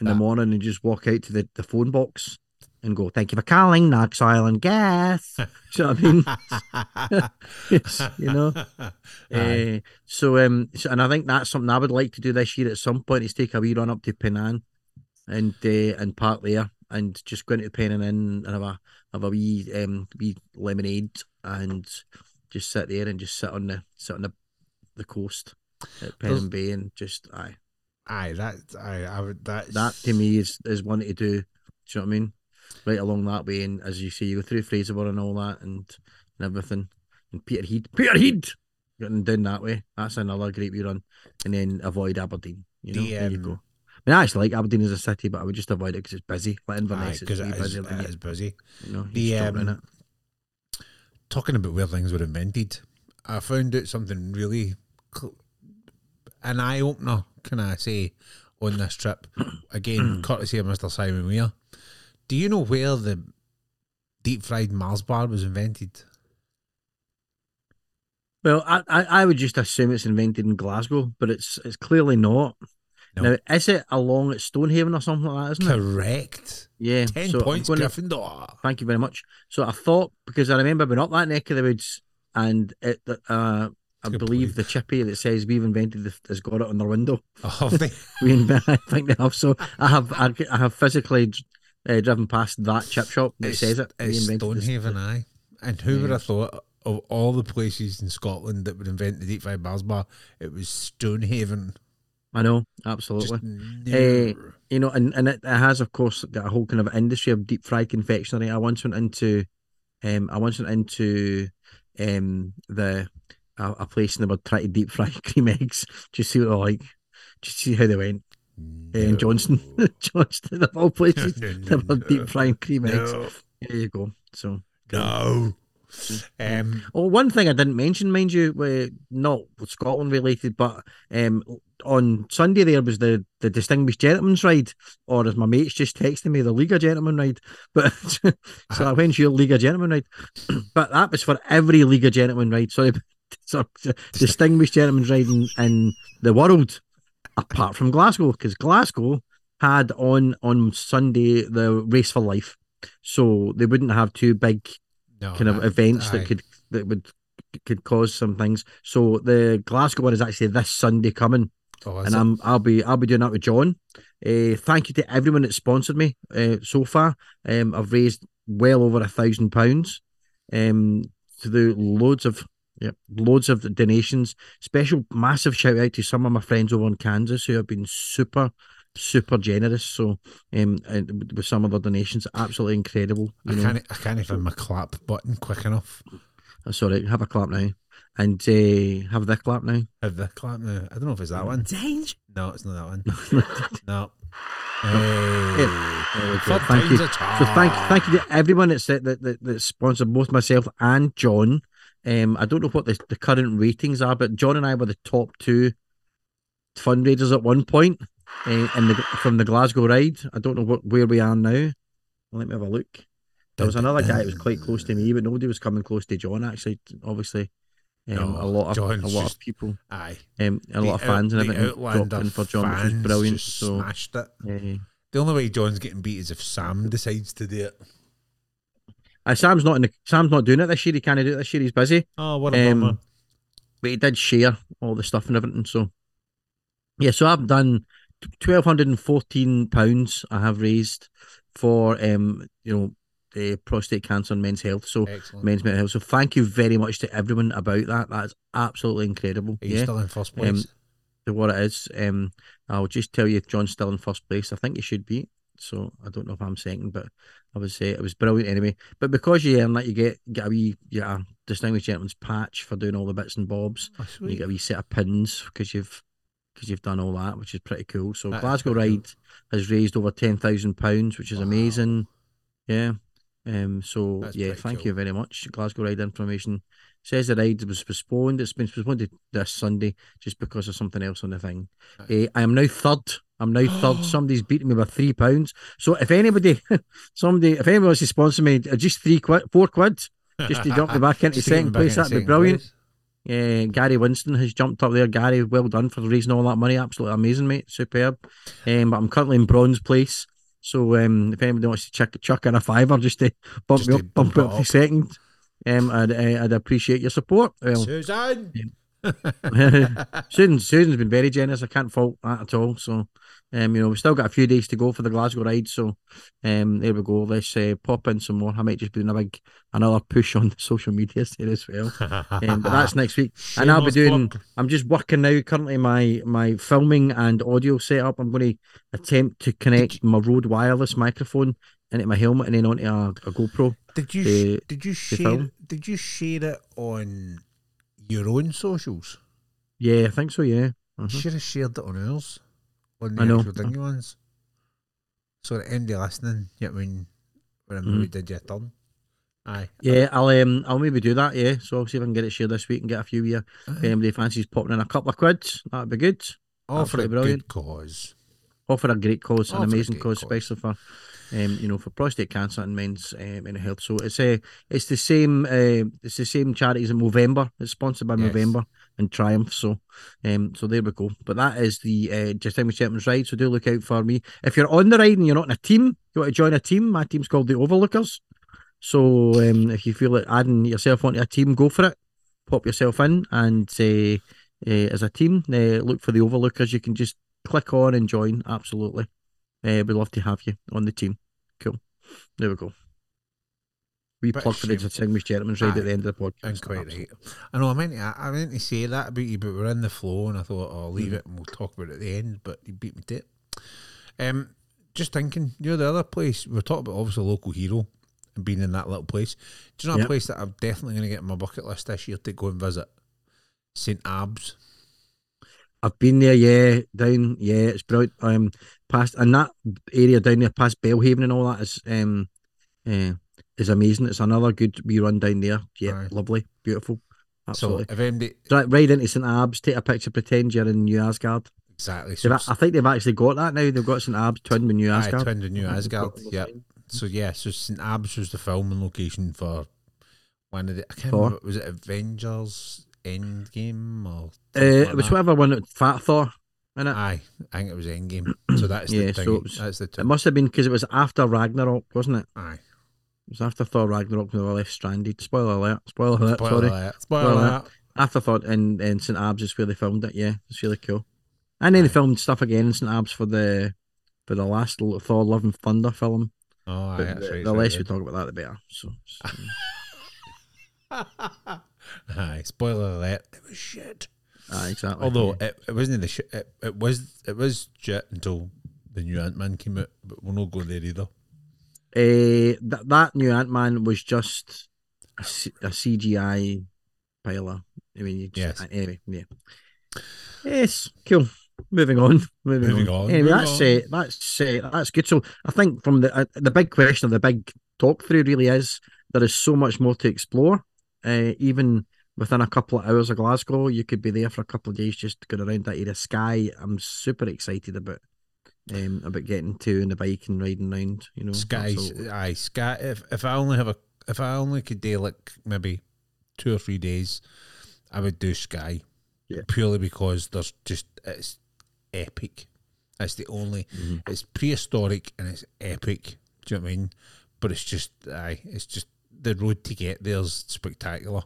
in the morning and just walk out to the, the phone box and go, "Thank you for calling Knox Oil and Gas." Do you know what I mean? You know. Uh, so um, so, and I think that's something I would like to do this year at some point is take a wee run up to Penang and uh, and park there and just go into Penang Inn and have a have a wee um wee lemonade and just sit there and just sit on the sit on the the coast at Penang Bay and just aye Aye, that aye, I would that that to me is is one to do. Do you know what I mean? Right along that way, and as you say, you go through Fraserburgh and all that, and, and everything, and Peterhead, Peterhead, getting down that way. That's another great wee run, and then avoid Aberdeen. You know, The, there you um, go. I mean, I actually like Aberdeen as a city, but I would just avoid it because it's busy. Like Inverness, because it's it way is, busier than it you, busy. you know. The, um, it. Talking about where things were invented, I found out something really cl- an eye opener. Can I say on this trip again, courtesy of Mister Simon Weir. Do you know where the deep fried Mars bar was invented? Well, I, I I would just assume it's invented in Glasgow, but it's it's clearly not. No. Now, is it along at Stonehaven or something like that? Isn't it? Correct. Yeah. Ten so points, gonna- Gryffindor. Thank you very much. So I thought because I remember being up that neck of the woods, and it, uh, I believe the chippy that says we've invented the, has got it on their window. Oh, they, We I think they have. So I have I, I have physically uh, driven past that chip shop that it's, says it. It's invented this- Stonehaven, aye. And who would have thought of all the places in Scotland that would invent the deep fried Mars bar? It was Stonehaven. I know, absolutely. Just Eh, you know, and, and it, it has, of course, got a whole kind of industry of deep fried confectionery. I once went into, um, I once went into, um, the a, a place and they were trying to deep fry cream eggs, just see what they're like, just see how they went. Uh, in Johnston, Johnston of all places, No, they no, were deep frying cream eggs. There you go. So no. Um, Oh, one thing I didn't mention, mind you, uh, not Scotland related, but um, on Sunday there was the, the Distinguished Gentleman's Ride, or as my mates just texted me, the League of Gentlemen Ride. But so I went to your League of Gentlemen Ride, but that was for every League of Gentlemen Ride. Sorry, sorry Distinguished Gentleman's Ride in, in the world, apart from Glasgow, because Glasgow had on on Sunday the Race for Life, so they wouldn't have two big no, kind of that- events aye. that could that would could cause some things. So the Glasgow one is actually this Sunday coming, Oh, and? I'm I'll be I'll be doing that with John. Uh, thank you to everyone that sponsored me uh, so far. Um, I've raised well over a thousand pounds. Um, through loads of yeah, loads of donations. Special massive shout out to some of my friends over in Kansas who have been super super generous. So um, and with some of their donations, absolutely incredible. I know. can't. I can't find my clap button quick enough. That's all right. Have a clap now. And uh, have the clap now. Have the clap now. I don't know if it's that one. Danger. No, it's not that one. no. Hey. There we go. Third Thank you. So thank thank you to everyone that's that that, that, that sponsored both myself and John. Um, I don't know what the, the current ratings are, but John and I were the top two fundraisers at one point uh, in the from the Glasgow ride. I don't know what where we are now. Let me have a look. There was another guy that was quite close to me, but nobody was coming close to John. Actually, obviously, um, No, a lot of John's a lot just- of people, Aye. um, a lot of fans out- and everything dropped in for John, which was brilliant. So. smashed it. Uh, The only way John's getting beat is if Sam decides to do it. Uh, Sam's not in the Sam's not doing it this year. He can't do it this year. He's busy, Oh, what a Um, bummer. but he did share all the stuff and everything. So yeah, so I've done twelve hundred and fourteen pounds. I have raised for um you know uh, prostate cancer and men's health. So Excellent. men's mental health. So thank you very much to everyone about that. That's absolutely incredible. Are you yeah, still in first Um, place? to what it is. Um, I'll just tell you, John's still in first place. I think he should be. So I don't know if I'm second, but I would say it was brilliant anyway. But because you earn that, you get get a wee yeah, distinguished gentleman's patch for doing all the bits and bobs. Oh, You get a wee set of pins because you've because you've done all that, which is pretty cool. So That Glasgow pretty cool. Ride has raised over ten thousand pounds, which is Wow. amazing. Yeah. Um. So That's yeah, thank cool. you very much. Glasgow Ride information says the ride was postponed. It's been postponed to this Sunday just because of something else on the thing. Eh, I am now third. I'm now third. Somebody's beating me by three pounds. So if anybody, somebody, if anyone wants to sponsor me, uh, just three quid, four quid, just to jump me back into Just to get second place, that'd be brilliant. place. Yeah, Gary Winston has jumped up there. Gary, well done for raising all that money. Absolutely amazing, mate. Superb. Um, but I'm currently in bronze place. So um, if anybody wants to chuck, chuck in a fiver just to bump Just me up, bump, bump it up to up. second, um, I'd, uh, I'd appreciate your support. Well, Susan. Susan, Susan's been very generous. I can't fault that at all. So, um, you know, we've still got a few days to go for the Glasgow ride. So, um, there we go. Let's uh, pop in some more. I might just be doing a big another push on the social media there as well. Um, but that's next week, and I'll be doing. plug. I'm just working now. Currently, my my filming and audio setup. I'm going to attempt to connect my Rode wireless microphone into my helmet and then onto a, a GoPro. Did you to- did you share did you share it on your own socials? Yeah, I think so. Yeah. You Mhm. should have shared it on ours. On the I know. actual dingy ones. So that anybody listening, yeah, when whenever Mhm. we did your turn. Aye. Yeah, I'll um, I'll maybe do that. Yeah, so I'll see if I can get it shared this week and get a few here. If Aye. anybody fancies popping in a couple of quids, that'd be good. All for a brilliant. good cause. All for a great cause, All an amazing cause, cause. especially for, um, you know, for prostate cancer and men's um, mental health. So it's a, it's the same, uh, it's the same charities in Movember. It's sponsored by Yes. Movember and Triumph. So, um, so there we go. But that is the uh, Distinguished Gentleman's Ride. So do look out for me. If you're on the ride and you're not in a team, you want to join a team. My team's called the Overlookers. So um, if you feel like adding yourself onto a team, go for it. Pop yourself in and uh, uh, as a team, uh, look for the Overlookers. You can just click on and join. Absolutely. Uh, we'd love to have you on the team. Cool. There we go. We plug for the. Distinguished Gentleman's Ride at the end of the podcast. And quite right. I know I meant to, I meant to say that about you, but we're in the flow, and I thought oh, I'll leave Mm. it and we'll talk about it at the end. But you beat me to it. Um, just thinking, you know, the other place we're talking about, obviously, local hero and being in that little place. Do you know a place that I'm definitely going to get on my bucket list this year to go and visit? St Abbs. I've been there, yeah, down, yeah, it's brilliant. Um, past and that area down there, past Belhaven and all that is um, uh, is amazing. It's another good wee run down there. Yeah, Aye. lovely, beautiful, So absolutely. if anybody right, right into St Abbs, take a picture, pretend you're in New Asgard. exactly, so They've think they've actually got that now. They've got St Abbs twinned with New Aye, Asgard. twinned with New I Asgard, got those yep. lines. So yeah, so St Abbs was the filming location for one of the I can't Thor. remember was it Avengers Endgame or Uh, it was whatever one that Fat Thor in it. Aye, I think it was Endgame. So that's Yeah, the so thing. it was- that's the It must have been because it was after Ragnarok, wasn't it? Aye. It was after Thor Ragnarok when they were left stranded. Spoiler alert! Spoiler alert! Spoiler sorry. alert. Spoiler Spoiler alert. Afterthought in, in St Abbs is where they filmed it. Yeah, it's really cool. And then Aye. they filmed stuff again in St Abbs for the for the last Thor: Love and Thunder film. Oh, aye, the, right. the less we right, talk about that, the better. So, so- Aye, spoiler alert. It was shit. aye, exactly. Although it, it wasn't the shit. It, it was it was shit until the new Ant Man came out, but we'll not go there either. Eh, that that new Ant Man was just a, C- a CGI piler. I mean, you just, Yes. Anyway, yeah. Yes, cool. Moving on. Moving, Moving on. on, Anyway, moving that's on. uh, that's uh, that's good. So I think from the uh, the big question of the big talk through really is there is so much more to explore. Uh, even within a couple of hours of Glasgow, you could be there for a couple of days just going around that area. Skye, I'm super excited about. Um, about getting to on the bike and riding around. You know, absolutely. aye, Skye. If if I only have a if I only could do like maybe two or three days, I would do Skye. Yeah. Purely because there's just it's epic. It's the only. Mhm. It's prehistoric and it's epic. Do you know what I mean? But it's just aye. It's just the road to get there's spectacular.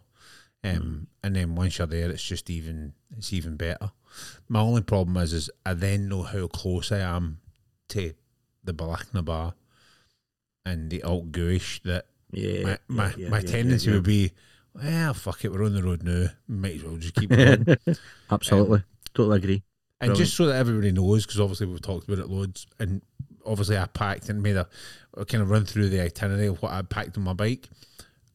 Um, mm. and then once you're there, it's just even it's even better. My only problem is, is I then know how close I am to the Bealach na Ba and the Aultguish that Yeah, my my, yeah, my yeah, tendency yeah. would be, well, fuck it, we're on the road now. Might as well just keep going. Um, Absolutely, totally agree. and just so that everybody knows, because obviously we've talked about it loads, and obviously I packed and made a, a kind of run through the itinerary of what I packed on my bike.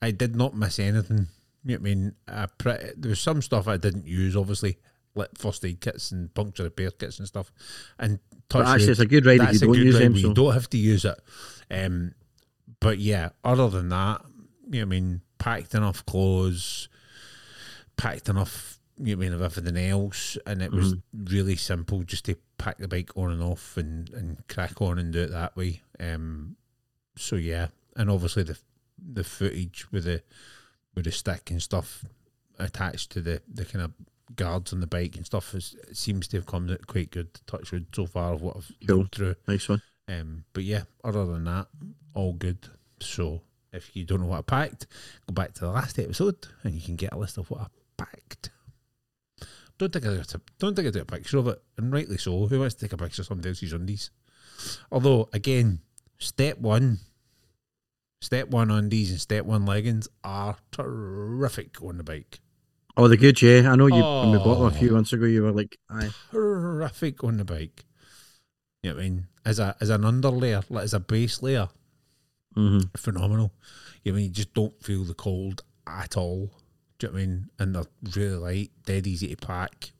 I did not miss anything. You know what I mean? I pre- there was some stuff I didn't use, obviously, like first aid kits and puncture repair kits and stuff. And touch actually, wood, it's a good ride if you don't use them. So. You don't have to use it. Um, but yeah, other than that, you know what I mean, packed enough clothes, packed enough, you know what I mean, of everything else, and it was really simple just to pack the bike on and off and, and crack on and do it that way. Um, so yeah, and obviously the the footage with the with the stick and stuff attached to the the kind of guards on the bike and stuff is, seems to have come out quite good. Touch wood so far of what I've Cool. gone through. Nice one. Um, but yeah, other than that, all good. So if you don't know what I packed, go back to the last episode and you can get a list of what I packed. Don't I took, don't I took a picture of it, and rightly so. Who wants to take a picture of somebody else's undies? Although, again, step one, step one undies and step one leggings are terrific on the bike. Oh, the good, yeah. I know you when we bought them a Oh. few months ago. You were like, "Aye, Terrific on the bike. You know what I mean? As a as an underlayer, like as a base layer, hmm phenomenal. You know, I mean, you just don't feel the cold at all. Do you know what I mean? And they're really light, dead easy to pack.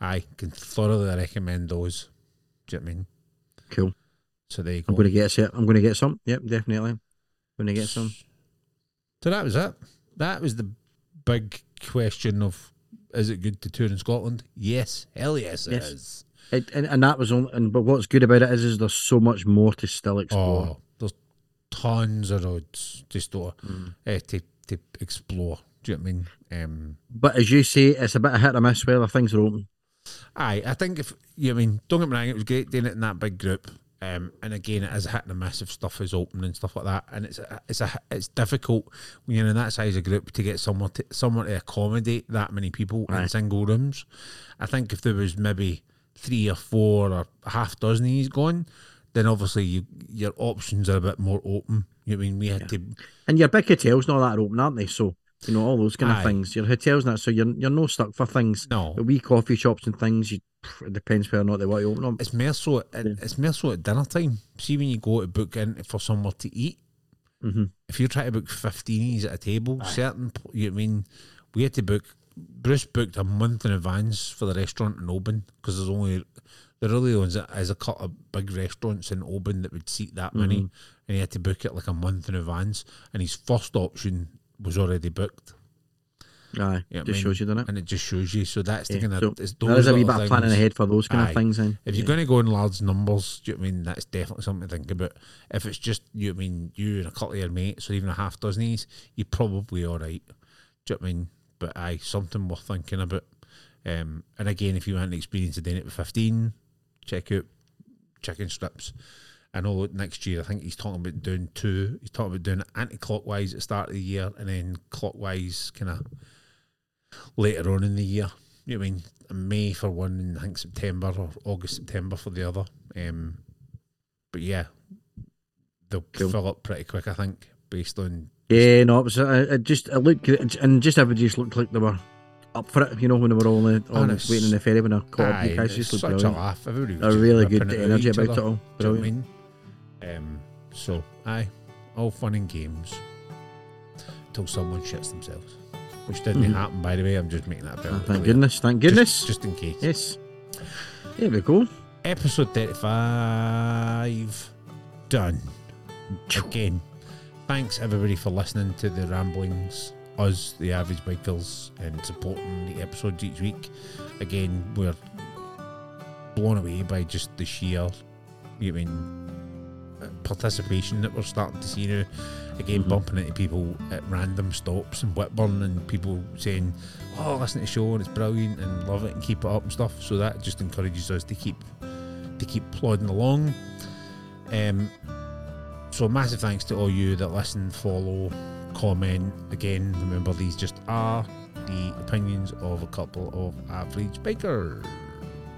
I can thoroughly recommend those. Do you know what I mean? cool." So there you go. I'm going to get some. I'm going to get some. Yep, definitely. Going to get some. So that was it. That was the big question of is it good to tour in Scotland? Yes, hell yes, it Yes. is. It, and, and that was only. And but what's good about it is, is there's so much more to still explore. Oh, there's tons of roads to, Mm. eh, to to explore. Do you know what I mean? Um, But as you say, it's a bit of a hit or miss whether things are open. Aye, I think if you know what I mean, don't get me wrong, it was great doing it in that big group. Um, and again, it is hit and miss if stuff is open and stuff like that. And it's a, it's a it's difficult when you're in that size of group to get somewhere to somewhere to accommodate that many people Aye. in single rooms. I think if there was maybe three or four or half dozen of these going, then obviously you, your options are a bit more open. You know what I mean? We had to And your big hotels and all that are open, aren't they? So you know all those kind Aye. of things. Your hotels and that, so you're you're no stuck for things. no. The wee coffee shops and things. You, it depends whether or not they want to open them. It's more so at, it's more so at dinner time. See when you go to book in for somewhere to eat. hmm if you're trying to book 15s at a table, certain, you know I mean, we had to book, Bruce booked a month in advance for the restaurant in Oban because there's only, There really owns it as a couple of big restaurants in Oban that would seat that many, Mm-hmm. and he had to book it like a month in advance. And his first option was already booked. Aye, You know what I just mean? shows you, doesn't it? and it just shows you. So that's the Yeah, kind of so is a wee bit of planning ahead for those kind Aye. of things. Then, If you're going to go in large numbers, do you know I mean? That's definitely something to think about. If it's just you, know I mean you and a couple of your mates, or even a half dozen of these, you're probably all right. Do you know I mean? But aye, something worth thinking about. Um, and again, if you want an experience of doing it with 15, check out chicken strips. I know next year, I think he's talking about doing two. He's talking about doing it anti-clockwise at the start of the year, and then clockwise kind of later on in the year. You know what I mean? May for one, and I think September or August, September for the other. Um, but yeah, they'll Cool. fill up pretty quick, I think, based on yeah, no, it was uh, it just it looked and just everybody just looked like they were up for it. You know, when they were all in, all waiting in the ferry when I caught up, you guys just looked such brilliant. a laugh. Everybody was A really good energy about other. it all. Do you know Um, so, aye, all fun and games till someone shits themselves, which didn't Mhm. happen, by the way. I'm just making that Ah, very thank clear. goodness, thank goodness. just, in case. yes. Here we go. Episode 35 done. Again, thanks everybody for listening to the ramblings, us, the average bikers, and supporting the episodes each week. Again, we're blown away by just the sheer, you know I mean, participation that we're starting to see now. Again, Mhm. bumping into people at random stops in Whitburn and people saying, "Oh, listen to the show and it's brilliant and love it and keep it up and stuff." So that just encourages us to keep to keep plodding along. Um, so massive thanks to all you that listen, follow, comment. Again, remember these just are the opinions of a couple of average bikers.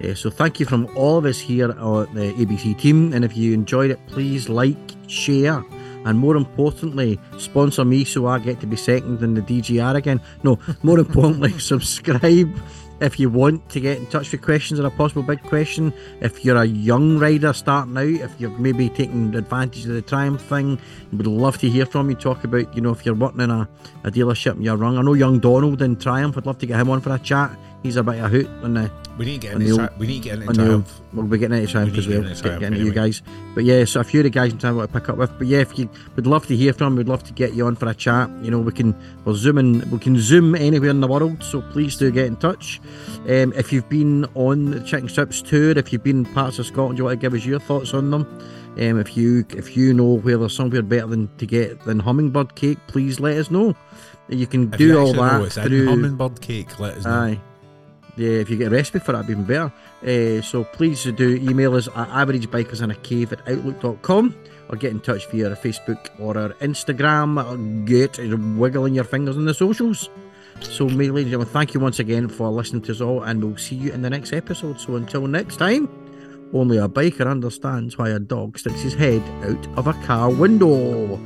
Yeah, so thank you from all of us here at the ABC team. And if you enjoyed it, please like, share, and more importantly, sponsor me so I get to be second in the DGR again. No, more importantly, subscribe if you want to get in touch with questions or a possible big question. If you're a young rider starting out, if you're maybe taking advantage of the Triumph thing, we'd love to hear from you. Talk about, you know, if you're working in a, a dealership and you're wrong. I know young Donald in Triumph, I'd love to get him on for a chat. He's a bit of a hoot on the We need to get into tri- we need to get into the- We'll be getting into Triumph We as well. get into Get, Triumph getting into you guys. But yeah, so a few of the guys in time want to pick up with. But yeah, if you would love to hear from, we'd love to get you on for a chat. You know, we can we're zooming, we can zoom anywhere in the world. So please do get in touch. Um, if you've been on the Chicken Strips tour, if you've been in parts of Scotland, you want to give us your thoughts on them. Um, if you if you know where there's somewhere better than to get than hummingbird cake, please let us know. You can If do you all know that in through hummingbird cake. Let us know. Aye. Yeah, if you get a recipe for that, even better. Uh, so please do email us at averagebikersinaCave at outlook.com or get in touch via our Facebook or our Instagram. Get wiggling your fingers on the socials. So, ladies and gentlemen, thank you once again for listening to us all, and we'll see you in the next episode. So, until next time, only a biker understands why a dog sticks his head out of a car window.